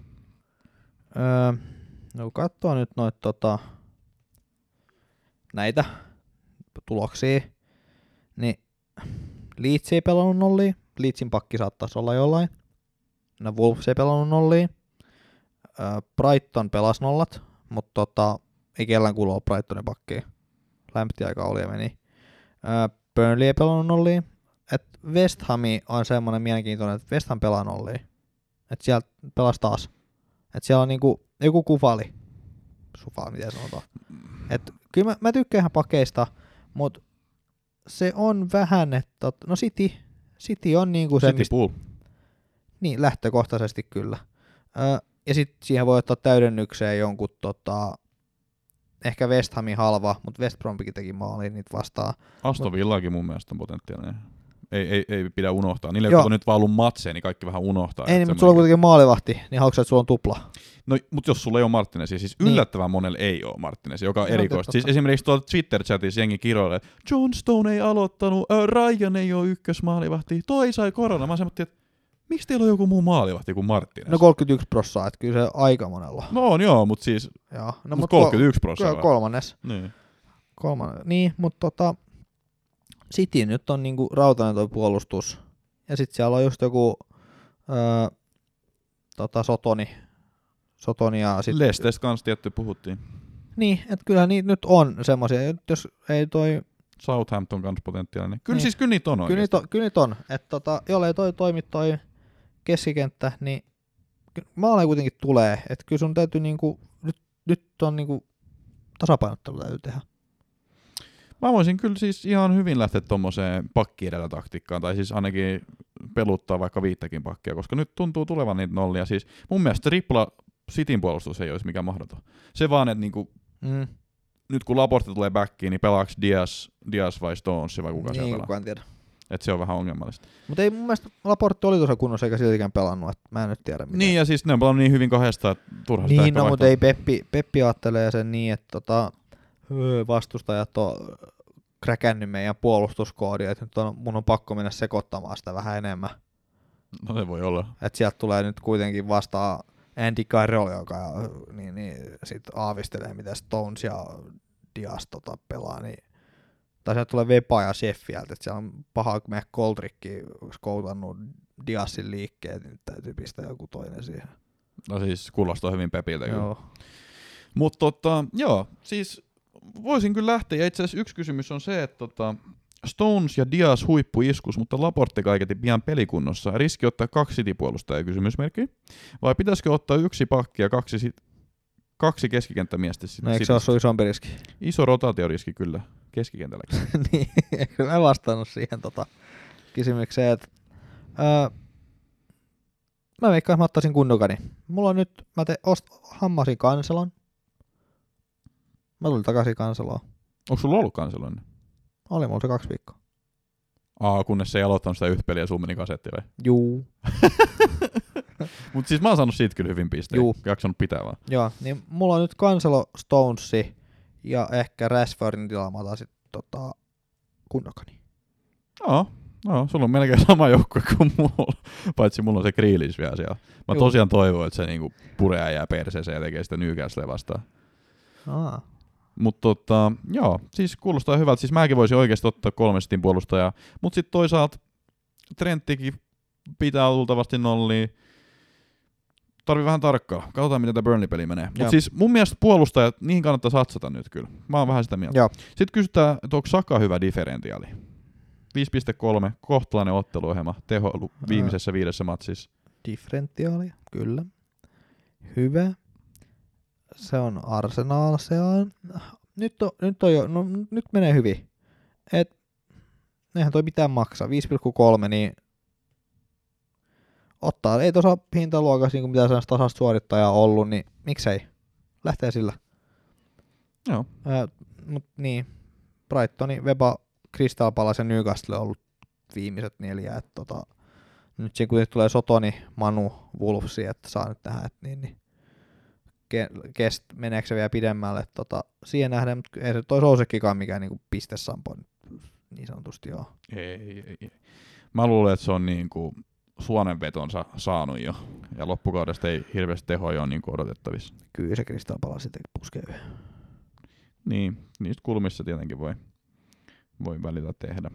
Öö, no kun katsoo nyt noita tota, näitä tuloksia, niin Leeds ei pelannut nollia. Leedsin pakki saattaisi olla jollain. No Wolves ei pelannut nollia. Brighton pelasi nollat, mutta tota, ei kellään kuulu Brightonin pakkiin. Lämpti aika oli ja meni. Burnley ei pelannut nollia. Et West Hami on semmoinen mielenkiintoinen, että West Ham pelaa nollia. Et sieltä pelasi taas. Et siellä on niinku joku kufali. Sufali, miten sanotaan. Et kyllä mä, mä tykkään ihan pakeista, mutta se on vähän, että no City, City on niinku se, City mistä, Pool. niin lähtökohtaisesti kyllä. Ö, ja sitten siihen voi ottaa täydennykseen jonkun tota, ehkä West Hamin halva, mutta West Brompikin teki maaliin niitä vastaan. Aston Villakin mun mielestä on potentiaalinen. Ei, ei, ei pidä unohtaa. Niille, Joo. jotka on nyt vaan ollut matseja, niin kaikki vähän unohtaa. Ei, niin, mutta sulla on semmoinen- kuitenkin maalivahti, niin haluatko että sulla on tupla? No, mutta jos sulla ei ole Martinezia, siis Niin. yllättävän monelle ei ole Martinezia, joka on erikoista. Siis esimerkiksi tuolla Twitter-chatissa jengi kirjoilee, että John Stone ei aloittanut, äh, Ryan ei ole ykkösmaalivahti, toi sai korona. Mä semmoittiin, että miksi teillä on joku muu maalivahti kuin Martinez? No 31 prossaa, että kyllä se aika monella. no on joo, mutta siis Joo. no, mut mut 31 kol- prosenttia. kolmannes. Niin. kolmannes. Niin, mutta tota, City nyt on niinku rautainen toi puolustus. Ja sitten siellä on just joku öö, tota, Sotoni. Sotoni ja sit, Lesteistä kanssa tietty puhuttiin. Niin, että kyllä niitä nyt on semmoisia. Jos ei toi, Southampton kanssa potentiaalinen. Kyllä Niin. siis kyllä niitä on kyllä niitä on, kyllä niitä on. Että tota, jollei toi toimi toi keskikenttä, niin maaleja kuitenkin tulee. Että kyllä sun täytyy niinku, nyt, nyt on niinku tasapainottelu täytyy tehdä. Mä voisin kyllä siis ihan hyvin lähteä tommoseen pakki edellä taktiikkaan, tai siis ainakin peluttaa vaikka viittäkin pakkia, koska nyt tuntuu tulevan niitä nollia. Siis mun mielestä tripla Cityn puolustus ei olisi mikään mahdoton. Se vaan, että niinku, Mm. nyt kun Laporte tulee backiin, niin pelaaks Diaz, Diaz vai Stones vai kuka niin, siellä pelaa. tiedä. Et se on vähän ongelmallista. Mutta ei mun mielestä Laportti oli tuossa kunnossa eikä siltikään pelannut, että mä en nyt tiedä. Niin, ja siis ne on pelannut niin hyvin kahdesta, että turha niin no, mutta ei Peppi, Peppi ajattelee sen niin, että tota, vastustajat on kräkännyt meidän puolustuskoodia, että nyt on, mun on pakko mennä sekoittamaan sitä vähän enemmän. No se voi olla. Että sieltä tulee nyt kuitenkin vastaan Andy Carroll, joka niin, niin, sit aavistelee, mitä Stones ja Dias tota, pelaa, niin tai sieltä tulee Vepa ja Sheffield, että siellä on paha, kun meidän Koldrikki skoutannut Diasin liikkeet, niin nyt täytyy pistää joku toinen siihen. No siis kuulostaa hyvin Pepiltä. Joo. Mutta tota, joo, siis voisin kyllä lähteä. Ja itse asiassa yksi kysymys on se, että tota, Stones ja Diaz huippuiskus, mutta Laporte kaiketi pian pelikunnossa. Riski ottaa kaksi City-puolustajaa kysymysmerkki. Vai pitäisikö ottaa yksi pakki ja kaksi, sit, kaksi keskikenttämiestä? Sit, No eikö se ole isompi riski? Iso rotaatioriski kyllä keskikentälläkin. niin, eikö mä vastannut siihen tota, kysymykseen, että öö, mä veikkaan, että mä ottaisin Gundogani. Mulla on nyt, mä te, ost, hammasin kanselon. Mä tulin takaisin kanseloon. Onko sulla ollut kanseloinen? Oli mulla se kaksi viikkoa. Aa, kunnes se ei aloittanut sitä yhtä peliä sun meni kasetti vai? Juu. Mutta siis mä oon saanut siitä kyllä hyvin pisteitä. Juu. Jaksanut pitää vaan. Joo, niin mulla on nyt kanselo Stonesi ja ehkä Rashfordin tilaa mä otan sit tota Gundogani. Joo, no, sulla on melkein sama joukkue kuin mulla, paitsi mulla on se Grealish vielä siellä. Mä Juu. tosiaan toivon, että se niinku puree ja perseeseen ja tekee sitä Newcastle vastaan. Aa. Mutta tota, joo, siis kuulostaa hyvältä. Siis mäkin voisin oikeasti ottaa kolme sitin puolustajaa. Mutta sitten toisaalta Trenttikin pitää luultavasti nolliin. Tarvii vähän tarkkaa. Katsotaan, miten tämä Burnley-peli menee. Mutta siis mun mielestä puolustajat, niihin kannattaa satsata nyt kyllä. Mä oon vähän sitä mieltä. Joo. Sitten kysytään, että onko Saka hyvä differentiaali? 5.3, kohtalainen otteluohjelma, teho viimeisessä viidessä matsissa. differentiaalia, kyllä. Hyvä. Se on Arsenal, se on... Nyt on, nyt on jo, no nyt menee hyvin. Et, eihän toi mitään maksaa. 5,3, niin ottaa, ei tuossa hintaluokassa niin mitä sellaista tasasta suorittajaa ollut, niin miksei. Lähtee sillä. Joo. Ää, mut niin, Brightoni, Weba, Crystal Palace ja Newcastle on ollut viimeiset neljä, että tota, nyt siinä kuitenkin tulee Sotoni, Manu, Wolvesi, että saa nyt nähdä, että niin, niin ke- kest, meneekö se vielä pidemmälle, tota, siihen nähden, mutta ei se toi Sousekkikaan mikään niin pistesampo niin sanotusti joo. Ei, ei, ei. Mä luulen, että se on niinku suonenvetonsa saanut jo. Ja loppukaudesta ei hirveästi tehoja ole niinku odotettavissa. Kyllä se Palace sitten puskee yhden. Niin, niistä kulmissa tietenkin voi, voi välillä tehdä.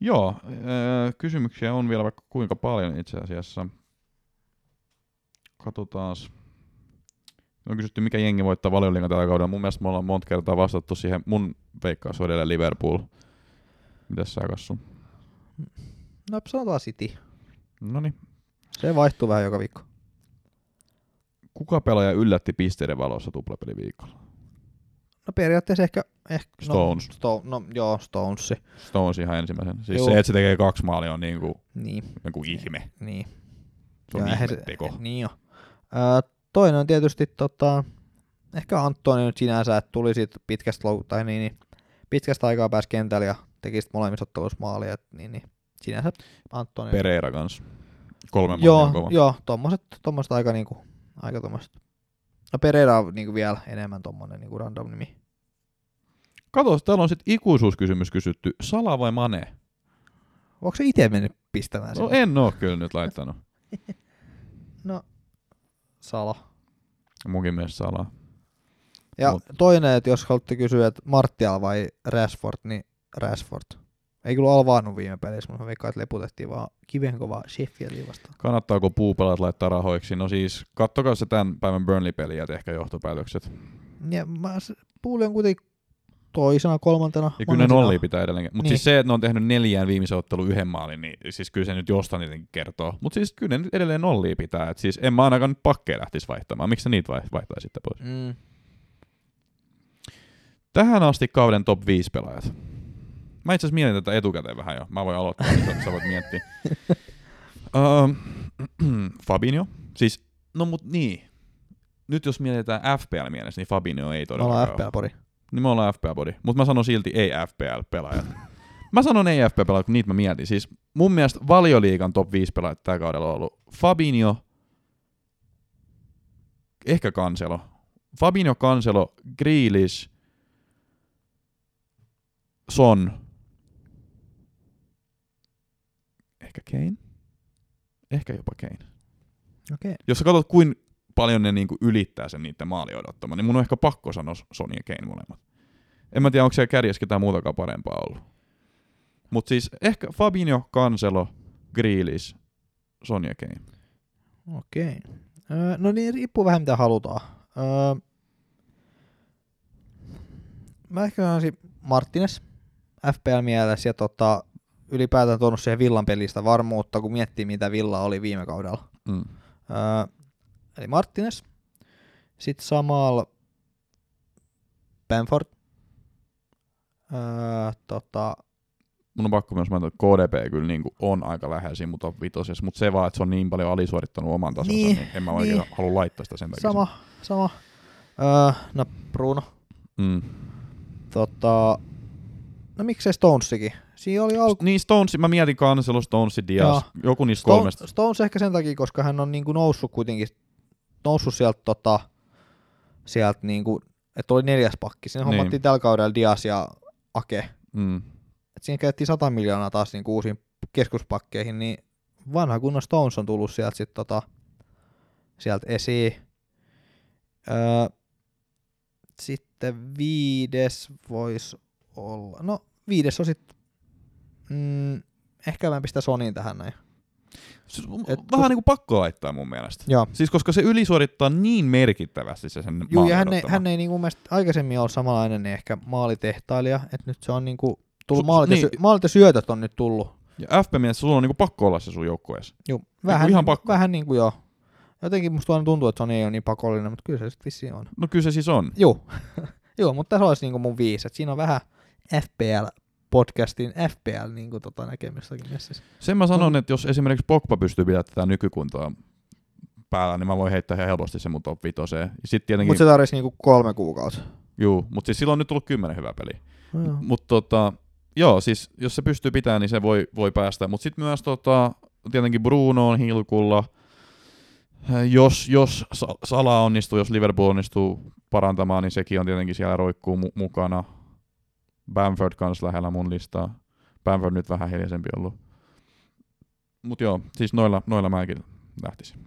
Joo, öö, kysymyksiä on vielä vaikka kuinka paljon itse asiassa. Katsotaan. On kysytty, mikä jengi voittaa valioliigan tällä kaudella. Mun mielestä me ollaan monta kertaa vastattu siihen. Mun veikkaus on edelleen Liverpool. Mitäs sä Kassu? No sanotaan City. Noniin. Se vaihtuu vähän joka viikko. Kuka pelaaja yllätti pisteiden valossa tuplapeliviikolla? No periaatteessa ehkä... ehkä Stones. No, Sto, no joo, Stonesi. Stones ihan ensimmäisen. Siis Joo. se, että se tekee kaksi maalia on niinku Niin, joku ihme. niin. Se on Joo, eihän ihmeteko. Niin jo. Öö, toinen on tietysti tota, ehkä Antoni nyt sinänsä, että tuli siitä pitkästä, lou- tai niin, niin, pitkästä aikaa pääsi kentälle ja teki sit molemmissa otteluissa maalia, niin, niin, sinänsä Antoni. Pereira kanssa. Kolme maalia joo, kova. joo, tommoset, tommoset aika niinku, aika tommoset. No Pereira on niinku vielä enemmän tommonen niinku random nimi. Kato, täällä on sitten ikuisuuskysymys kysytty. Sala vai Mane? Onko se itse mennyt pistämään No sinne? en oo kyllä nyt laittanut. No, Salo. Munkin mielestä Sala. Ja Mut- toinen, että jos haluatte kysyä, että Martial vai Rashford, niin Rashford. Ei kyllä alvaannut viime pelissä, mutta veikkaan, että leputettiin vaan kiven kovaa Sheffieldin vastaan. Kannattaako puupelat laittaa rahoiksi? No siis, kattokaa se tämän päivän Burnley-peli ja tehkää johtopäätökset. Ja mä, Puuli on kuitenkin toisena, kolmantena. Ja kyllä ne nollia pitää edelleen. Mutta Niin. siis se, että ne on tehnyt neljään viimeisen ottelun yhden maalin, niin siis kyllä se nyt jostain jotenkin kertoo. Mutta siis kyllä ne nyt edelleen nollia pitää. Et siis en mä ainakaan nyt pakkeja lähtisi vaihtamaan. Miksi sä niitä vai- vaihtaa sitten pois? Mm. Tähän asti kauden top 5 pelaajat. Mä itse asiassa mietin tätä etukäteen vähän jo. Mä voin aloittaa, niin sä voit miettiä. um, Fabinho. Siis, no mut niin. Nyt jos mietitään FPL-mielessä, niin Fabinho ei todellakaan ollaan ole. FPL-pori. Niin me ollaan FPL-body. Mutta mä sanon silti ei FPL-pelaajat. Mä sanon ei FPL-pelaajat, kun niitä mä mietin. Siis mun mielestä valioliigan top 5 pelaajat tällä kaudella on ollut Fabinho, ehkä Cancelo. Fabinho, Cancelo, Grealish, Son, ehkä Kane, ehkä jopa Kane. Okei. Jos sä katsot, kuin paljon ne niinku ylittää sen niiden maali odottama, niin mun on ehkä pakko sanoa Son ja Kane molemmat. En mä tiedä, onko siellä kärjessä ketään muutakaan parempaa ollut. Mutta siis ehkä Fabinho, Cancelo, Grealish, Son ja Kane. Okei. Öö, no niin, riippuu vähän mitä halutaan. Öö, mä ehkä sanoisin Martinez FPL-mielessä ja tota, ylipäätään tuonut siihen Villan pelistä varmuutta, kun miettii mitä Villa oli viime kaudella. Mm. Öö, eli Martinez. Sitten samalla Bamford. Öö, tota, Mun on pakko myös mainita, että KDP kyllä niinku on aika lähellä siinä mun top vitosessa, mutta se vaan, että se on niin paljon alisuorittanut oman tasonsa, niin, Niin, niin en mä oikein niin. halua laittaa sitä sen takia. sama, sama. Öö, no Bruno. Mm. Tota, no miksei Stonesikin? Siinä oli alku... Niin Stones, mä mietin Cancelo, Stones, Diaz, Joo. joku niistä Stone, kolmesta. Stones ehkä sen takia, koska hän on niinku noussut kuitenkin, noussut sieltä tota, sieltä niinku, että oli neljäs pakki. Siinä Niin. hommattiin tällä kaudella Diaz ja Ake. Mm. Et siinä käytettiin 100 miljoonaa taas niinku uusiin keskuspakkeihin, niin vanha kunnon Stones on tullut sieltä sit tota, sieltä esiin. Öö, sitten viides voisi olla, no viides on sitten, mm, ehkä mä pistän Sonin tähän näin. Siis, Et vähän kus- niinku pakko laittaa mun mielestä. Joo. Siis koska se ylisuorittaa niin merkittävästi se sen Juu, ja hän ei, hän ei niinku mun mielestä aikaisemmin ollut samanlainen niin ehkä maalitehtailija, että nyt se on niinku tullut Su- maalit, ja niin. sy- maalit ja syötöt on nyt tullut. Ja FP mielessä sulla on niinku pakko olla se sun joukkueessa. Juu, vähän, ihan pakko. vähän niinku joo. Jotenkin musta aina tuntuu, että Sony ei ole niin pakollinen, mutta kyllä se sitten vissiin on. No kyllä se siis on. Joo, Joo mutta tässä olisi niinku mun viisi, että siinä on vähän FPL-podcastin FPL niinku tota näkemystäkin messissä. Sen mä sanon, että jos esimerkiksi Pogba pystyy pitämään tätä nykykuntoa päällä, niin mä voin heittää ihan helposti sen mun top vitoseen. Ja sit tietenkin, Mutta se tarvitsisi niinku kolme kuukautta. juu, mutta siis silloin on nyt tullut kymmenen hyvää peliä. No. Mutta tota, joo, siis jos se pystyy pitämään, niin se voi, voi päästä. Mutta sitten myös tota, tietenkin Bruno on hilkulla. Jos, jos Sa- Sala onnistuu, jos Liverpool onnistuu parantamaan, niin sekin on tietenkin siellä roikkuu mu- mukana. Bamford kanssa lähellä mun listaa. Bamford nyt vähän hiljaisempi ollut. Mutta joo, siis noilla, noilla mäkin lähtisin.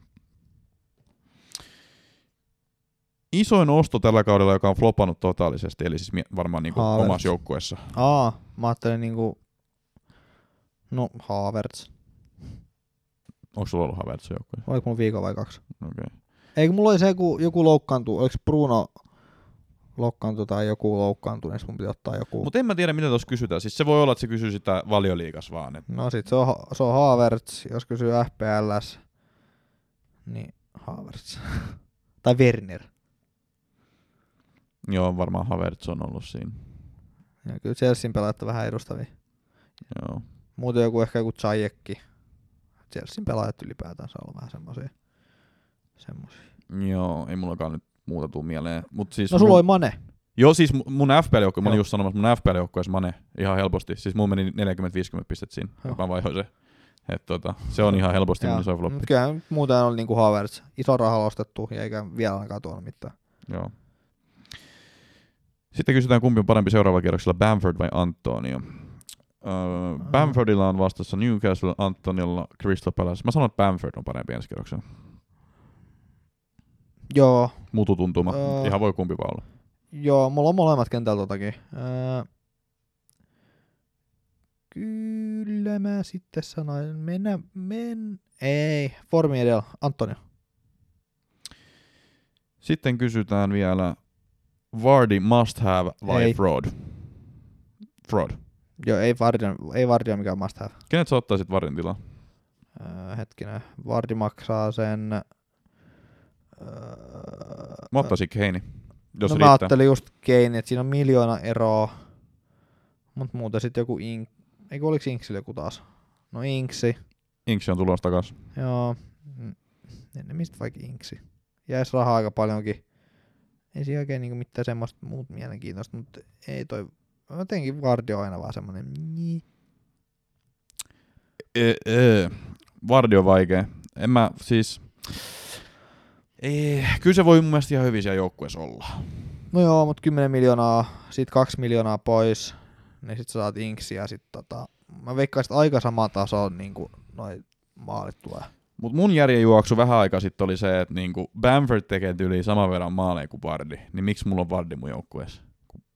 Isoin osto tällä kaudella, joka on flopannut totaalisesti, eli siis varmaan niinku Havertz. omassa joukkueessa. Aa, mä ajattelin niinku, no Havertz. Onko sulla ollut Havertz joukkueessa? Oliko mulla viikon vai kaksi? Okei. Okay. Eikö mulla oli se, joku, joku loukkaantuu, oliko Bruno loukkaantui tai joku loukkaantui, niin mun piti ottaa joku. Mutta en mä tiedä, mitä tuossa kysytään. Siis se voi olla, että se kysyy sitä valioliigas vaan. Et No sit se on, se on Havertz, jos kysyy FPLS, niin Havertz. tai Werner. Joo, varmaan Havertz on ollut siinä. Ja kyllä Chelsean pelaajat on vähän edustavia. Joo. Muuten joku ehkä joku Zajekki. Chelsean pelaajat ylipäätään saa olla vähän semmosia. semmosia. Joo, ei mullakaan nyt muuta tuu mieleen. Mut siis No sulla mun, oli Mane. Joo, siis mu- mun FPL-joukkue, mä olin just sanomassa, mun FPL-joukkueessa Mane ihan helposti. Siis mun meni 40-50 pistettä siinä, Joo. mä vaihoin se. Et tota, se on ihan helposti mun iso floppi. Kyllä muuten oli niinku Havertz. Iso raha ostettu ja eikä vielä ainakaan tuonut mitään. Joo. Sitten kysytään, kumpi on parempi seuraavalla kierroksella, Bamford vai Antonio. Öö, Bamfordilla on vastassa Newcastle, Antoniolla Crystal Palace. Mä sanon, että Bamford on parempi ensi kierroksella. Joo, Mututuntuma. Öö. Ihan voi kumpi vaan olla. joo, mulla on molemmat kentällä totakin. Öö, kyllä mä sitten sanoin, mennä, men, ei, formi edellä, Antonio. Sitten kysytään vielä, Vardy must have vai Ei. fraud? Fraud. Joo, ei Vardia, ei Vardia mikään must have. Kenet sä ottaisit Vardin tilaa? Öö, hetkinen, Vardi maksaa sen... Öö, Mä ottaisin Keini, jos no mä ajattelin just Kane, että siinä on miljoona eroa. Mut muuten sitten joku Ink... Eikö oliks Inksillä joku taas? No Inksi. Inksi on tulossa takas. Joo. Mm, En mistä vaikka Inksi. Jäis rahaa aika paljonkin. Ei siinä oikein niinku mitään semmoista muut mielenkiintoista, mutta ei toi... Jotenkin Vardi on aina vaan semmonen... Niin. E, e. Vardi on vaikea. En mä siis... Ei, kyllä se voi mun mielestä ihan hyvin siellä joukkueessa olla. No joo, mut 10 miljoonaa, sit 2 miljoonaa pois, niin sit sä saat Inksi ja sit tota... Mä veikkaisin, että aika sama taso on niinku noi maalit tulee. Mut mun järjenjuoksu vähän aikaa sitten oli se, että niinku Bamford tekee yli saman verran maaleja kuin Vardi. Niin miksi mulla on Vardi mun joukkueessa?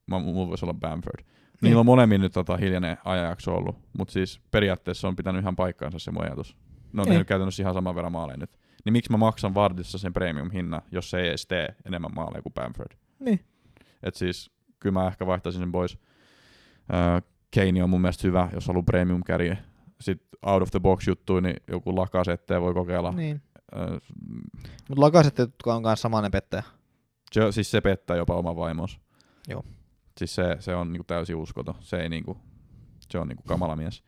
Mä, mulla voisi olla Bamford. Niillä on molemmin nyt tota hiljainen ajanjakso ollut, mutta siis periaatteessa on pitänyt ihan paikkaansa se mun ajatus. Ne on Niin. tehnyt käytännössä ihan saman verran maaleja nyt. Niin miksi mä maksan Vardissa sen premium-hinnan, jos se ei edes tee enemmän maaleja kuin Bamford? Niin. Et siis kyllä mä ehkä vaihtaisin sen pois. Öö, Kane on mun mielestä hyvä, jos haluaa premium carry. Sitten out of the box juttu, niin joku lakasette voi kokeilla. Niin. Öö, Mut Lakaset on kanssa samainen pettäjä. se, siis se pettää jopa oman vaimonsa. Joo. Siis se, se on niinku täysin uskoton. Se, ei niinku, se on niinku kamala mies.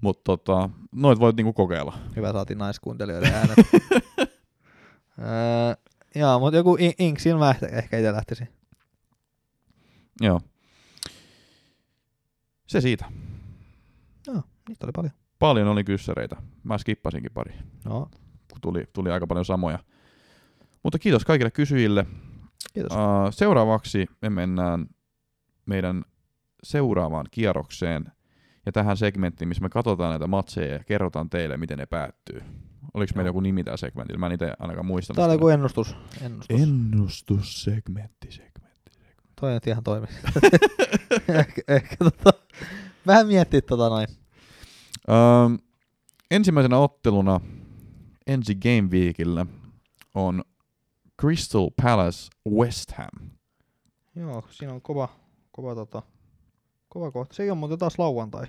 Mutta tota, noit voit niinku kokeilla. Hyvä saatiin naiskuuntelijoiden äänet. öö, joo, mutta joku In- Inksin mä ehkä- itse lähtisin. Joo. Se siitä. Joo, niitä oli paljon. Paljon oli kyssäreitä. Mä skippasinkin pari, No, kun tuli, tuli aika paljon samoja. Mutta kiitos kaikille kysyjille. kiitos. Uh, seuraavaksi me mennään meidän seuraavaan kierrokseen ja tähän segmenttiin, missä me katsotaan näitä matseja ja kerrotaan teille, miten ne päättyy. Oliko meillä joku nimi tällä segmentillä? Mä en itse ainakaan muistanut. Tää oli joku ennustus. ennustus. Ennustussegmentti. segmentti. Toi nyt ihan toimi. ehkä, ehkä tota, vähän miettii tota noin. Um, ensimmäisenä otteluna ensi Game Weekillä on Crystal Palace West Ham. Joo, siinä on kova, kova tota, kova kohta. Se ei ole muuten taas lauantai.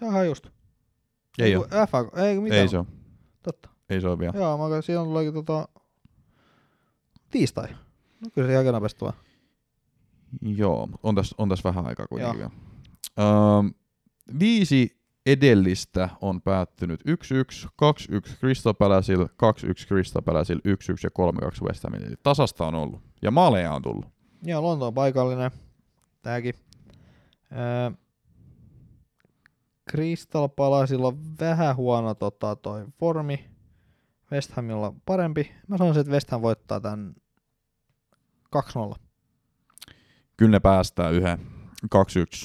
Se on just. Ei Joku ole. FA, ei mitä Ei se ole. Totta. Ei se ole vielä. Joo, mä siinä on tullakin tota, tiistai. No kyllä se aika nopeasti tulee. Joo, on tässä, on tässä vähän aikaa kuitenkin vielä. Um, viisi edellistä on päättynyt 1-1, 2-1 Crystal Palaceilla, 2-1 Crystal Palaceilla, 1-1 ja 3-2 West Hamille. Eli tasasta on ollut. Ja maaleja on tullut. Joo, Lontoon paikallinen. Tääkin. Öö, Crystal Palacella on vähän huono tota, toi formi. West Hamilla parempi. Mä sanoisin, että West Ham voittaa tän 2-0. Kyllä ne päästää yhden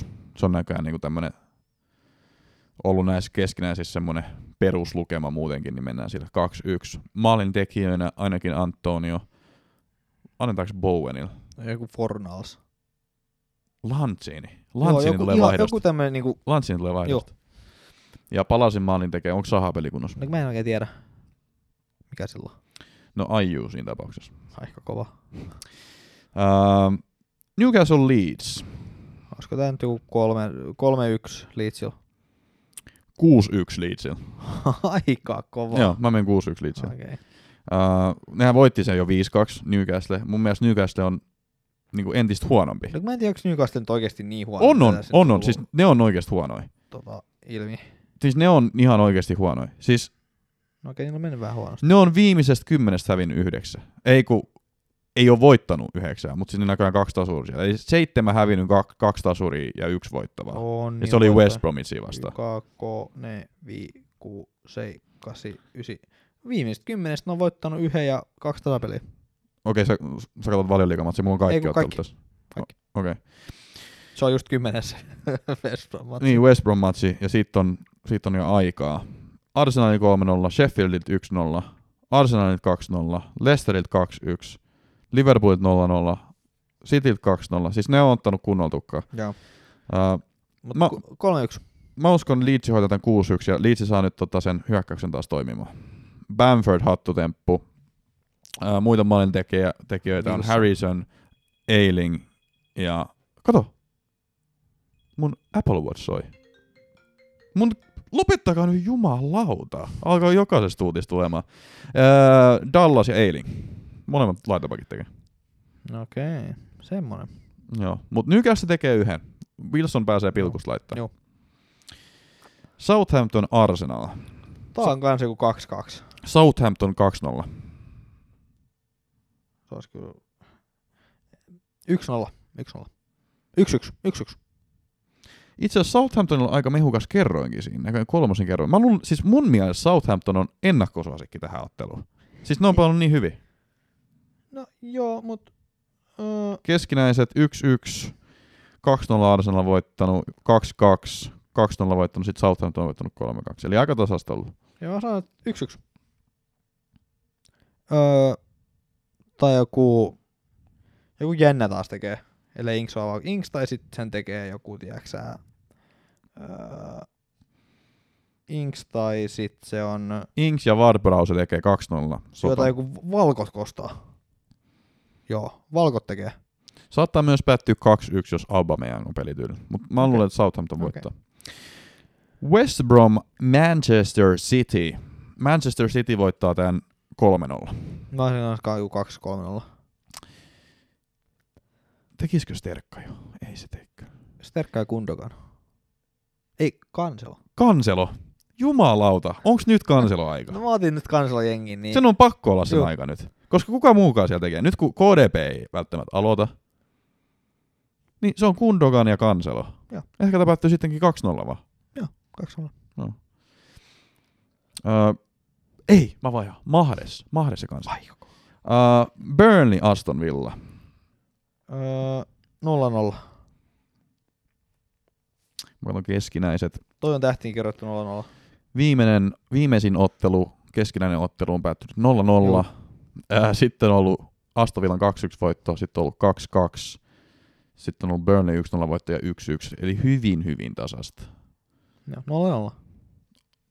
2-1. Se on näköjään niinku tämmönen ollut näissä keskinäisissä semmonen peruslukema muutenkin, niin mennään sillä 2-1. Maalin tekijöinä ainakin Antonio. Annetaanko Bowenilla? Joku Fornals. Lanzini. Joo, Lanzini joku, tulee vaihdosta. joku tämmönen niinku, Lanzini tulee vaihdosta. Ja palasin maalin tekee, onko Saha pelikunnossa? no mä en oikein tiedä. Mikä sillä on? No Aiju siinä tapauksessa. Aika kova. Uh, Newcastle Leeds. Olisiko tää nyt joku kolme, 3-1 Leedsillä? 6-1 Leedsillä. Aika kova. Joo, mä menen 6-1 Leedsillä. Okei. Okay. Uh, nehän voitti sen jo 5-2 Newcastle. Mun mielestä Newcastle on niin kuin entistä huonompi. No, mä en tiedä, onko Newcastle nyt oikeasti niin huono. On, on, se on, on. Siis ne on oikeasti huonoja. tota, ilmi. Siis ne on ihan oikeasti huonoja. Siis No okei, niillä on mennyt vähän huonosti. ne on viimeisestä kymmenestä hävinnyt yhdeksän. Ei kun ei ole voittanut yhdeksää, mutta sinne näköjään kaksi tasuria. Eli seitsemän hävinnyt, kak, kaksi tasuria ja yksi voittavaa. On, ja se oli West Bromwichin vastaan. Kako, ne, vi, ku, sei, kasi, ysi. Viimeiset kymmenestä ne on voittanut yhden ja kaksi tasapeliä. Okei, sä, sä katsot valioliigamatsia, mulla on kaikki Ei, kun ottelut kaikki. tässä. Kaikki. O- Okei. Okay. Se on just kymmenessä West Brom matsi. Niin, West Brom matsi, ja siitä on, siitä on jo aikaa. Arsenalin 3-0, Sheffieldit 1-0, Arsenalit 2-0, Leicesterit 2-1, Liverpoolit 0-0, Cityt 2-0. Siis ne on ottanut kunnolla tukkaa. Joo. Uh, Mut Mä- ku- kolme yksi. mä uskon Leeds hoitaa tämän 6-1, ja Leeds saa nyt tota sen hyökkäyksen taas toimimaan. Bamford hattutemppu. Muita maalin tekijä, tekijöitä on Wilson. Harrison, Ailing ja... Kato! Mun Apple Watch soi. Mun... Lopettakaa nyt jumalauta. Alkaa jokaisesta uutista tulemaan. Uh, Dallas ja Ailing. Molemmat laitapakit tekee. Okei, okay. semmonen. Joo, mutta Newcastle tekee yhden. Wilson pääsee pilkusta laittaa. Joo. Southampton Arsenal. Tää on kans joku 2-2. Southampton 2-0. Se olisi kyllä... 1-0. 1-0. 1-1. 1-1. Itse asiassa Southamptonilla on aika mehukas kerroinkin siinä, näköjään kolmosen kerroin. Mä luulen, siis mun mielestä Southampton on ennakkosuosikki tähän otteluun. Siis ne on pelannut niin hyvin. No joo, mut... Öö, Keskinäiset 1-1, 2-0 Arsenal voittanut, 2-2, 2-0 voittanut, sitten Southampton on voittanut 3-2. Eli aika tasasta ollut. joo, mä sanon, että 1-1. Öö, tai joku... Joku jännä taas tekee. Ellei Inks ole Inks, tai sitten sen tekee joku, tiedäksä... Öö, Inks, tai sitten se on... Inks ja Ward-Browse tekee 2-0. Sota. Jotain joku Valkot kostaa. Joo, Valkot tekee. Saattaa myös päättyä 2-1, jos Aubameyang on pelityyli. Mutta mä Okei. luulen, että Southampton voittaa. West Brom, Manchester City. Manchester City voittaa tämän 3-0. Mä olisin kanssa joku 2-3-0. Tekisikö Sterkka jo? Ei se teekö. Sterkka ja Kundogan. Ei, Kanselo. Kanselo. Jumalauta. Onks nyt kanselo aika? No mä otin nyt Kanselo jengin, niin... Sen on pakko olla sen Joo. aika nyt. Koska kuka muukaan siellä tekee. Nyt kun KDP ei välttämättä aloita, niin se on Kundogan ja Kanselo. Joo. Ehkä päättyy sittenkin 2-0 vaan. 2-0. Öö, ei, mä vajaan. Mahdes. Mahdes se kanssa. Öö, Burnley Aston Villa. Öö, 0-0. Mä katson keskinäiset. Toi on tähtiin kirjoittu 0-0. Viimeinen, viimeisin ottelu, keskinäinen ottelu on päättynyt 0-0. Öö, sitten on ollut Aston Villan 2-1 voitto, sitten on ollut 2-2. Sitten on ollut Burnley 1-0 voitto ja 1-1. Eli hyvin, hyvin tasasta. Joo, 0-0.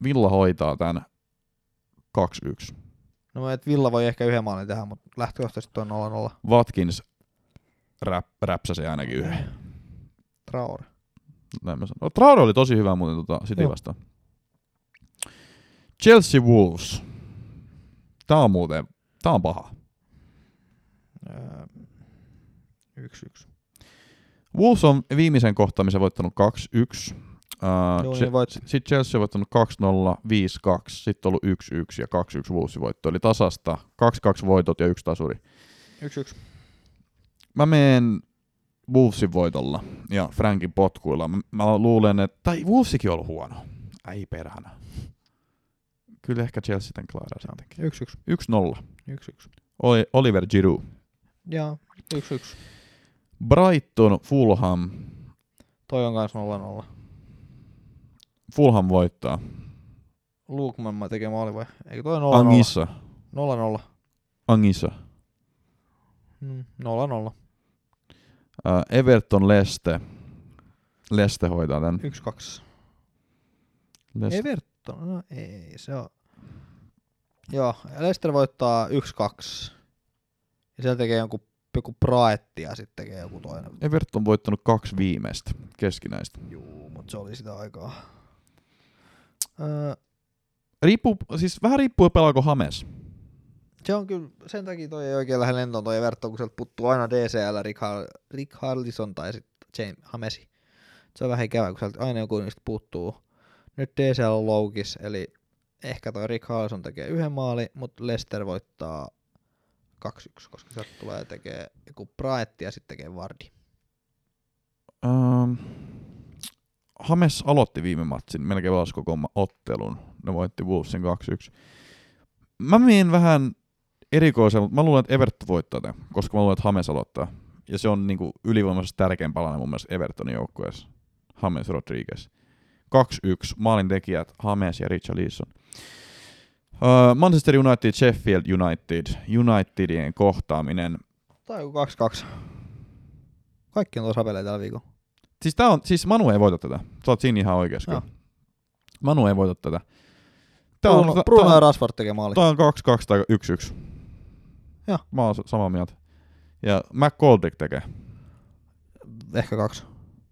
Villa hoitaa tämän 2-1. No mä et Villa voi ehkä yhden maalin tehdä, mutta lähtökohtaisesti on 0-0. Watkins rap, räpsäsi ainakin yhden. Traore. Näin mä sanon. No, Traore oli tosi hyvä muuten tota City vastaan. Chelsea Wolves. Tää on muuten, tää on paha. Öö, 1-1. Wolves on viimeisen kohtaamisen voittanut 2-1. Uh, niin voit- Sitten Chelsea on voittanut 2-0, 5-2, sitten ollut 1-1 ja 2-1 Wolvesin voitto. Eli tasasta 2-2 voitot ja yksi tasuri. 1-1. Mä meen Wolvesin voitolla ja Frankin potkuilla. Mä, mä luulen, että... Tai Wolvesikin on ollut huono. Ei perhana. Kyllä ehkä Chelsea tämän klaaraa sittenkin. 1-1. 1-0. 1-1. Oli Oliver Giroud. Joo, 1-1. Brighton, Fulham. Toi on kans 0-0. Fulham voittaa. Lukman tekee maali vai? Eikö toi 0-0? Angissa. 0-0. Angissa. Mm, 0-0. Uh, Everton, Leste. Leste hoitaa tämän. 1-2. Leste. Everton, no ei, se on. Joo, Leicester voittaa 1-2. Ja siellä tekee joku, joku Praetti ja sitten tekee joku toinen. Everton on voittanut kaksi viimeistä keskinäistä. Juu, mutta se oli sitä aikaa. Öö, Riippuu, siis vähän riippuu pelaako Hames. Se on kyllä, sen takia toi ei oikein lähde lentoon toi Everton, kun sieltä puttuu aina DCL, Rick, Har- Rick Harlison tai sitten James Hamesi. Se on vähän ikävä, kun sieltä aina joku niistä puuttuu. Nyt DCL on loukis, eli ehkä toi Rick Harlison tekee yhden maali, mutta Leicester voittaa 2-1, koska sieltä tulee tekee joku Praetti ja sitten tekee Vardi. Um, Hames aloitti viime matsin, melkein pelasi koko ottelun. Ne voitti Wolvesin 2-1. Mä menen vähän erikoisen, mutta mä luulen, että Everton voittaa tämän, koska mä luulen, että Hames aloittaa. Ja se on niinku ylivoimaisesti tärkein palanen mun mielestä Evertonin joukkueessa. Hames Rodriguez. 2-1, maalin tekijät Hames ja Richarlison. Uh, Manchester United, Sheffield United, Unitedien kohtaaminen. Tai joku 2-2. Kaikki on tuossa peleitä tällä viikolla. Siis, tää on, siis Manu ei voita tätä. Sä oot siinä ihan oikeassa. Kyllä. Manu ei voita tätä. Tää on, Bruno, tää, Bruno ja Rashford tekee maali. tää on 2-2 tai 1-1. Joo. Mä oon samaa mieltä. Ja McGoldrick tekee. Ehkä kaksi.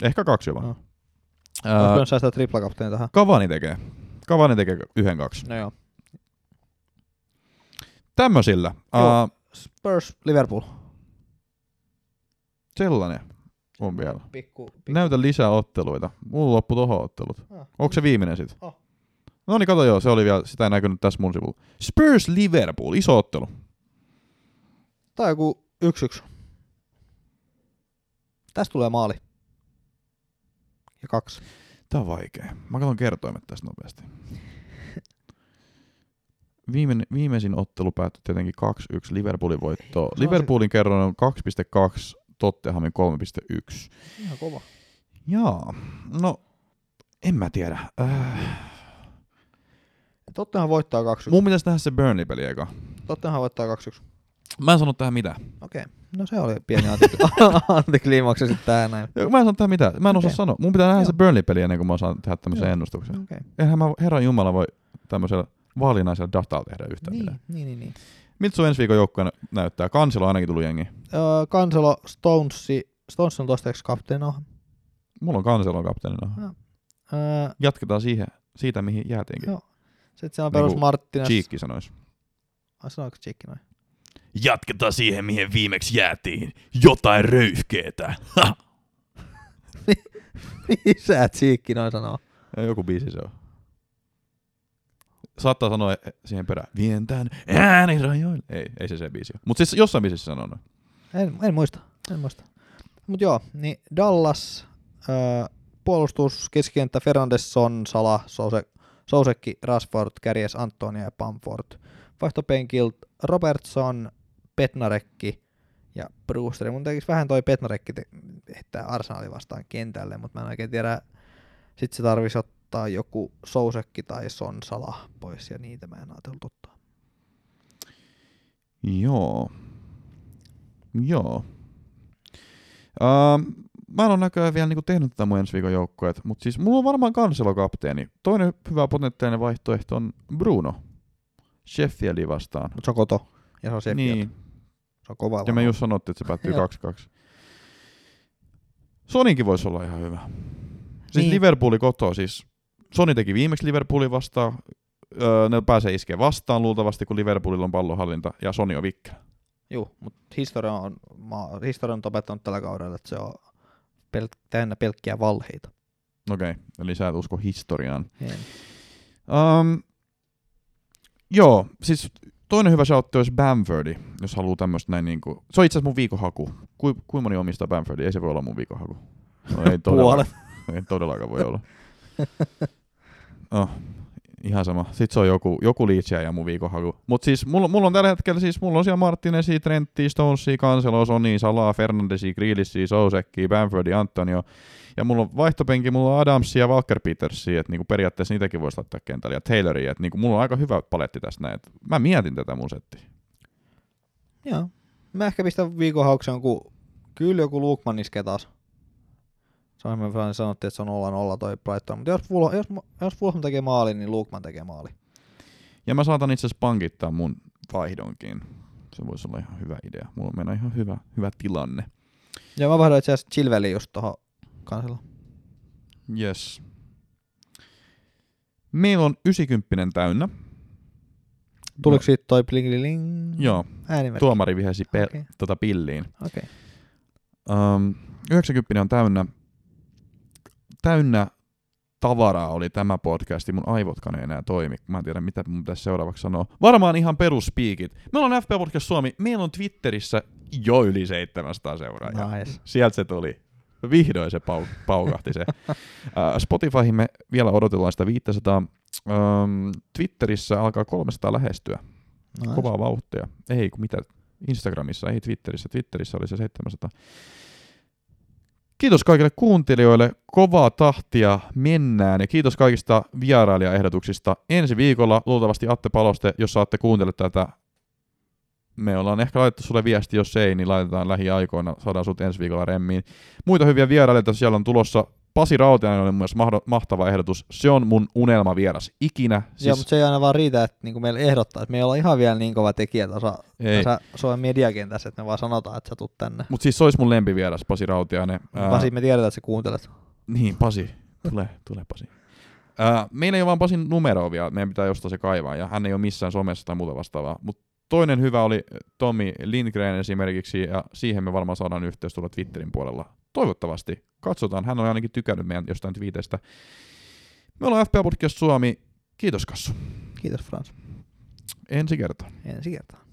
Ehkä kaksi jopa. Joo. Ää, Olisi säästää triplakapteeni tähän. Cavani tekee. Cavani tekee yhden kaksi. No joo. Tämmöisillä. Joo. Ää, Spurs, Liverpool. sellainen on vielä. Pikku, pikku. Näytä lisää otteluita. Mulla loppu tohon ottelut. Ah. Onko se viimeinen sit? Oh. No niin, kato joo, se oli vielä, sitä ei näkynyt tässä mun sivulla. Spurs Liverpool, iso ottelu. Tai joku yksi yksi. Tästä tulee maali. Ja kaksi. Tää on vaikea. Mä katson kertoimet tästä nopeasti. Viimein, viimeisin ottelu päättyi tietenkin 2-1 Liverpoolin on Liverpoolin kerroin on 2.2, Tottenhamin 3.1. Ihan kova. Jaa, no en mä tiedä. Äh, Tottenhan voittaa 2-1. mun pitäisi nähdä se Burnley-peli eka. Tottenhan voittaa 2-1. Mä en sano tähän mitään. Okei. No se oli pieni antikli- antikliimaksi sitten tähän näin. Joo, Mä en sano tähän mitään. Mä en osaa Okei. sanoa. Mun pitää nähdä Joo. se Burnley-peli ennen kuin mä osaan tehdä tämmöisen Joo. ennustuksen. Okei. Eihän mä Herran Jumala voi tämmöisellä vaalinaisella datalla tehdä yhtään Niin, mitään. niin, niin, niin. Miltä sun ensi viikon joukkueen näyttää? Kanselo on ainakin tullut jengi. Öö, Kanselo, Stonesi, Stones on toistaiseksi kapteenina. Mulla on Kanselo kapteenina. Öö, Jatketaan siihen, siitä, mihin jäätiinkin. Joo. sitten siellä on perus Niinku Marttines. Cheekki sanois. Ai sanoiko Cheekki noin? Jatketaan siihen, mihin viimeksi jäätiin. Jotain röyhkeetä. Ha! Missä Cheekki noin sanoo? Joku biisi se on. Saattaa sanoa siihen perään, vien tän äänirajoille. Ei, ei se se biisi. Mutta siis jossain biisissä sanoo noin. En, en muista. En muista. Mut joo, niin Dallas, öö, puolustus, keskikenttä Fernandes, Son, Salah, Sose, Sousekki, Rashford, Kärjes, Antonia ja Pamford. Vaihtopenkilt Robertson, Petnarekki ja Brewster. Mun tekisi vähän toi Petnarekki heittää Arsenali vastaan kentälle, mutta mä en oikein tiedä. Sitten se tarvisi ottaa joku Sousekki tai Son Salah pois ja niitä mä en ajatellut ottaa. Joo. Joo. Uh, mä en ole näköjään vielä niinku tehnyt tätä mun ensi viikon joukkueet, mutta siis mulla on varmaan kanselo kapteeni. Toinen hyvä potentiaalinen vaihtoehto on Bruno. Sheffieldin vastaan. Mutta se on koto ja se on Sheffield. Niin, Se on kova. ja me just sanottiin, että se päättyy Joo. 2-2. Soninkin voisi olla ihan hyvä. Siis Niin. Liverpooli kotoa, siis Soni teki viimeksi Liverpoolin vastaan. Öö, ne pääsee iskee vastaan luultavasti, kun Liverpoolilla on pallonhallinta, ja Soni on vikkelä. Joo, mutta historia on, mä, historia on opettanut tällä kaudella, että se on pel- täynnä pelkkiä valheita. Okei, okay, eli sä et usko historiaan. Um, joo, siis toinen hyvä shoutti olisi Bamfordi, jos haluaa tämmöistä näin niinku... Se on itse asiassa mun viikonhaku. Kui, kuinka moni omistaa Bamfordia? Ei se voi olla mun viikonhaku. No, ei, Puolet. ei todellakaan voi olla. Oh, ihan sama. Sitten se on joku, joku Leachia ja mun viikonhaku. Mutta siis mulla, mulla, on tällä hetkellä siis, mulla on siellä Martinesi, Trentti, Stonesi, Cancelo, Sony, Salah, Fernandesi, Grealisi, Sousekki, Bamfordi, Antonio. Ja mulla on vaihtopenki, mulla on Adamsi ja Walker Petersi, että niinku periaatteessa niitäkin voisi laittaa kentälle. Ja Tayloria, että niinku mulla on aika hyvä paletti tästä näin. Mä mietin tätä mun settiä. Joo. Mä ehkä pistän viikon hauksen, kun kyllä joku Lukman iskee taas. Se on me sanottiin, että se on 0-0 toi Brighton. Mutta jos, Fulham, jos, jos Fulham tekee maalin, niin Lukman tekee maali. Ja mä saatan itse asiassa pankittaa mun vaihdonkin. Se voisi olla ihan hyvä idea. Mulla on mennä ihan hyvä, hyvä tilanne. Ja mä vaihdoin itse asiassa Chilveli just tohon kansella. Yes. Meillä on 90 täynnä. Tuliko siitä toi bling Joo, äänimerkki? tuomari vihesi pe- Okei. tota pilliin. Okei. Um, 90 on täynnä, täynnä tavaraa oli tämä podcasti. Mun aivotkaan ei enää toimi. Mä en tiedä, mitä mun pitäisi seuraavaksi sanoa. Varmaan ihan peruspiikit. Me ollaan FP Podcast Suomi. Meillä on Twitterissä jo yli 700 seuraajaa. Nice. Sieltä se tuli. Vihdoin se pau- paukahti se. uh, Spotifyhin me vielä odotellaan sitä 500. Um, Twitterissä alkaa 300 lähestyä. Nice. Kovaa vauhtia. Ei, kun mitä? Instagramissa, ei Twitterissä. Twitterissä oli se 700. Kiitos kaikille kuuntelijoille. Kovaa tahtia mennään. Ja kiitos kaikista vierailijaehdotuksista. Ensi viikolla luultavasti Atte Paloste, jos saatte kuuntella tätä. Me ollaan ehkä laitettu sulle viesti, jos ei, niin laitetaan lähiaikoina. Saadaan sut ensi viikolla remmiin. Muita hyviä vierailijoita siellä on tulossa. Pasi Rautiainen oli myös mahtava ehdotus. Se on mun unelmavieras ikinä. Siis... Joo, mutta se ei aina vaan riitä, että niinku meillä ehdottaa, että me ei olla ihan vielä niin kova tekijätaso ei. tässä Suomen mediakentässä, että me vaan sanotaan, että sä tuut tänne. Mutta siis se olisi mun lempivieras, Pasi Rautiainen. Ää, Pasi, me tiedetään, että sä kuuntelet. Niin, Pasi. Tule, tule Pasi. Ää, meillä ei ole vaan Pasin numeroa vielä, meidän pitää jostain se kaivaa, ja hän ei ole missään somessa tai muuta vastaavaa. Mutta toinen hyvä oli Tommy Lindgren esimerkiksi, ja siihen me varmaan saadaan yhteys tuolla Twitterin puolella. Toivottavasti. Katsotaan, hän on ainakin tykännyt meidän jostain twiiteistä. Me ollaan FPA Podcast Suomi. Kiitos Kassu. Kiitos Frans. Ensi kertaan. Ensi kertaa.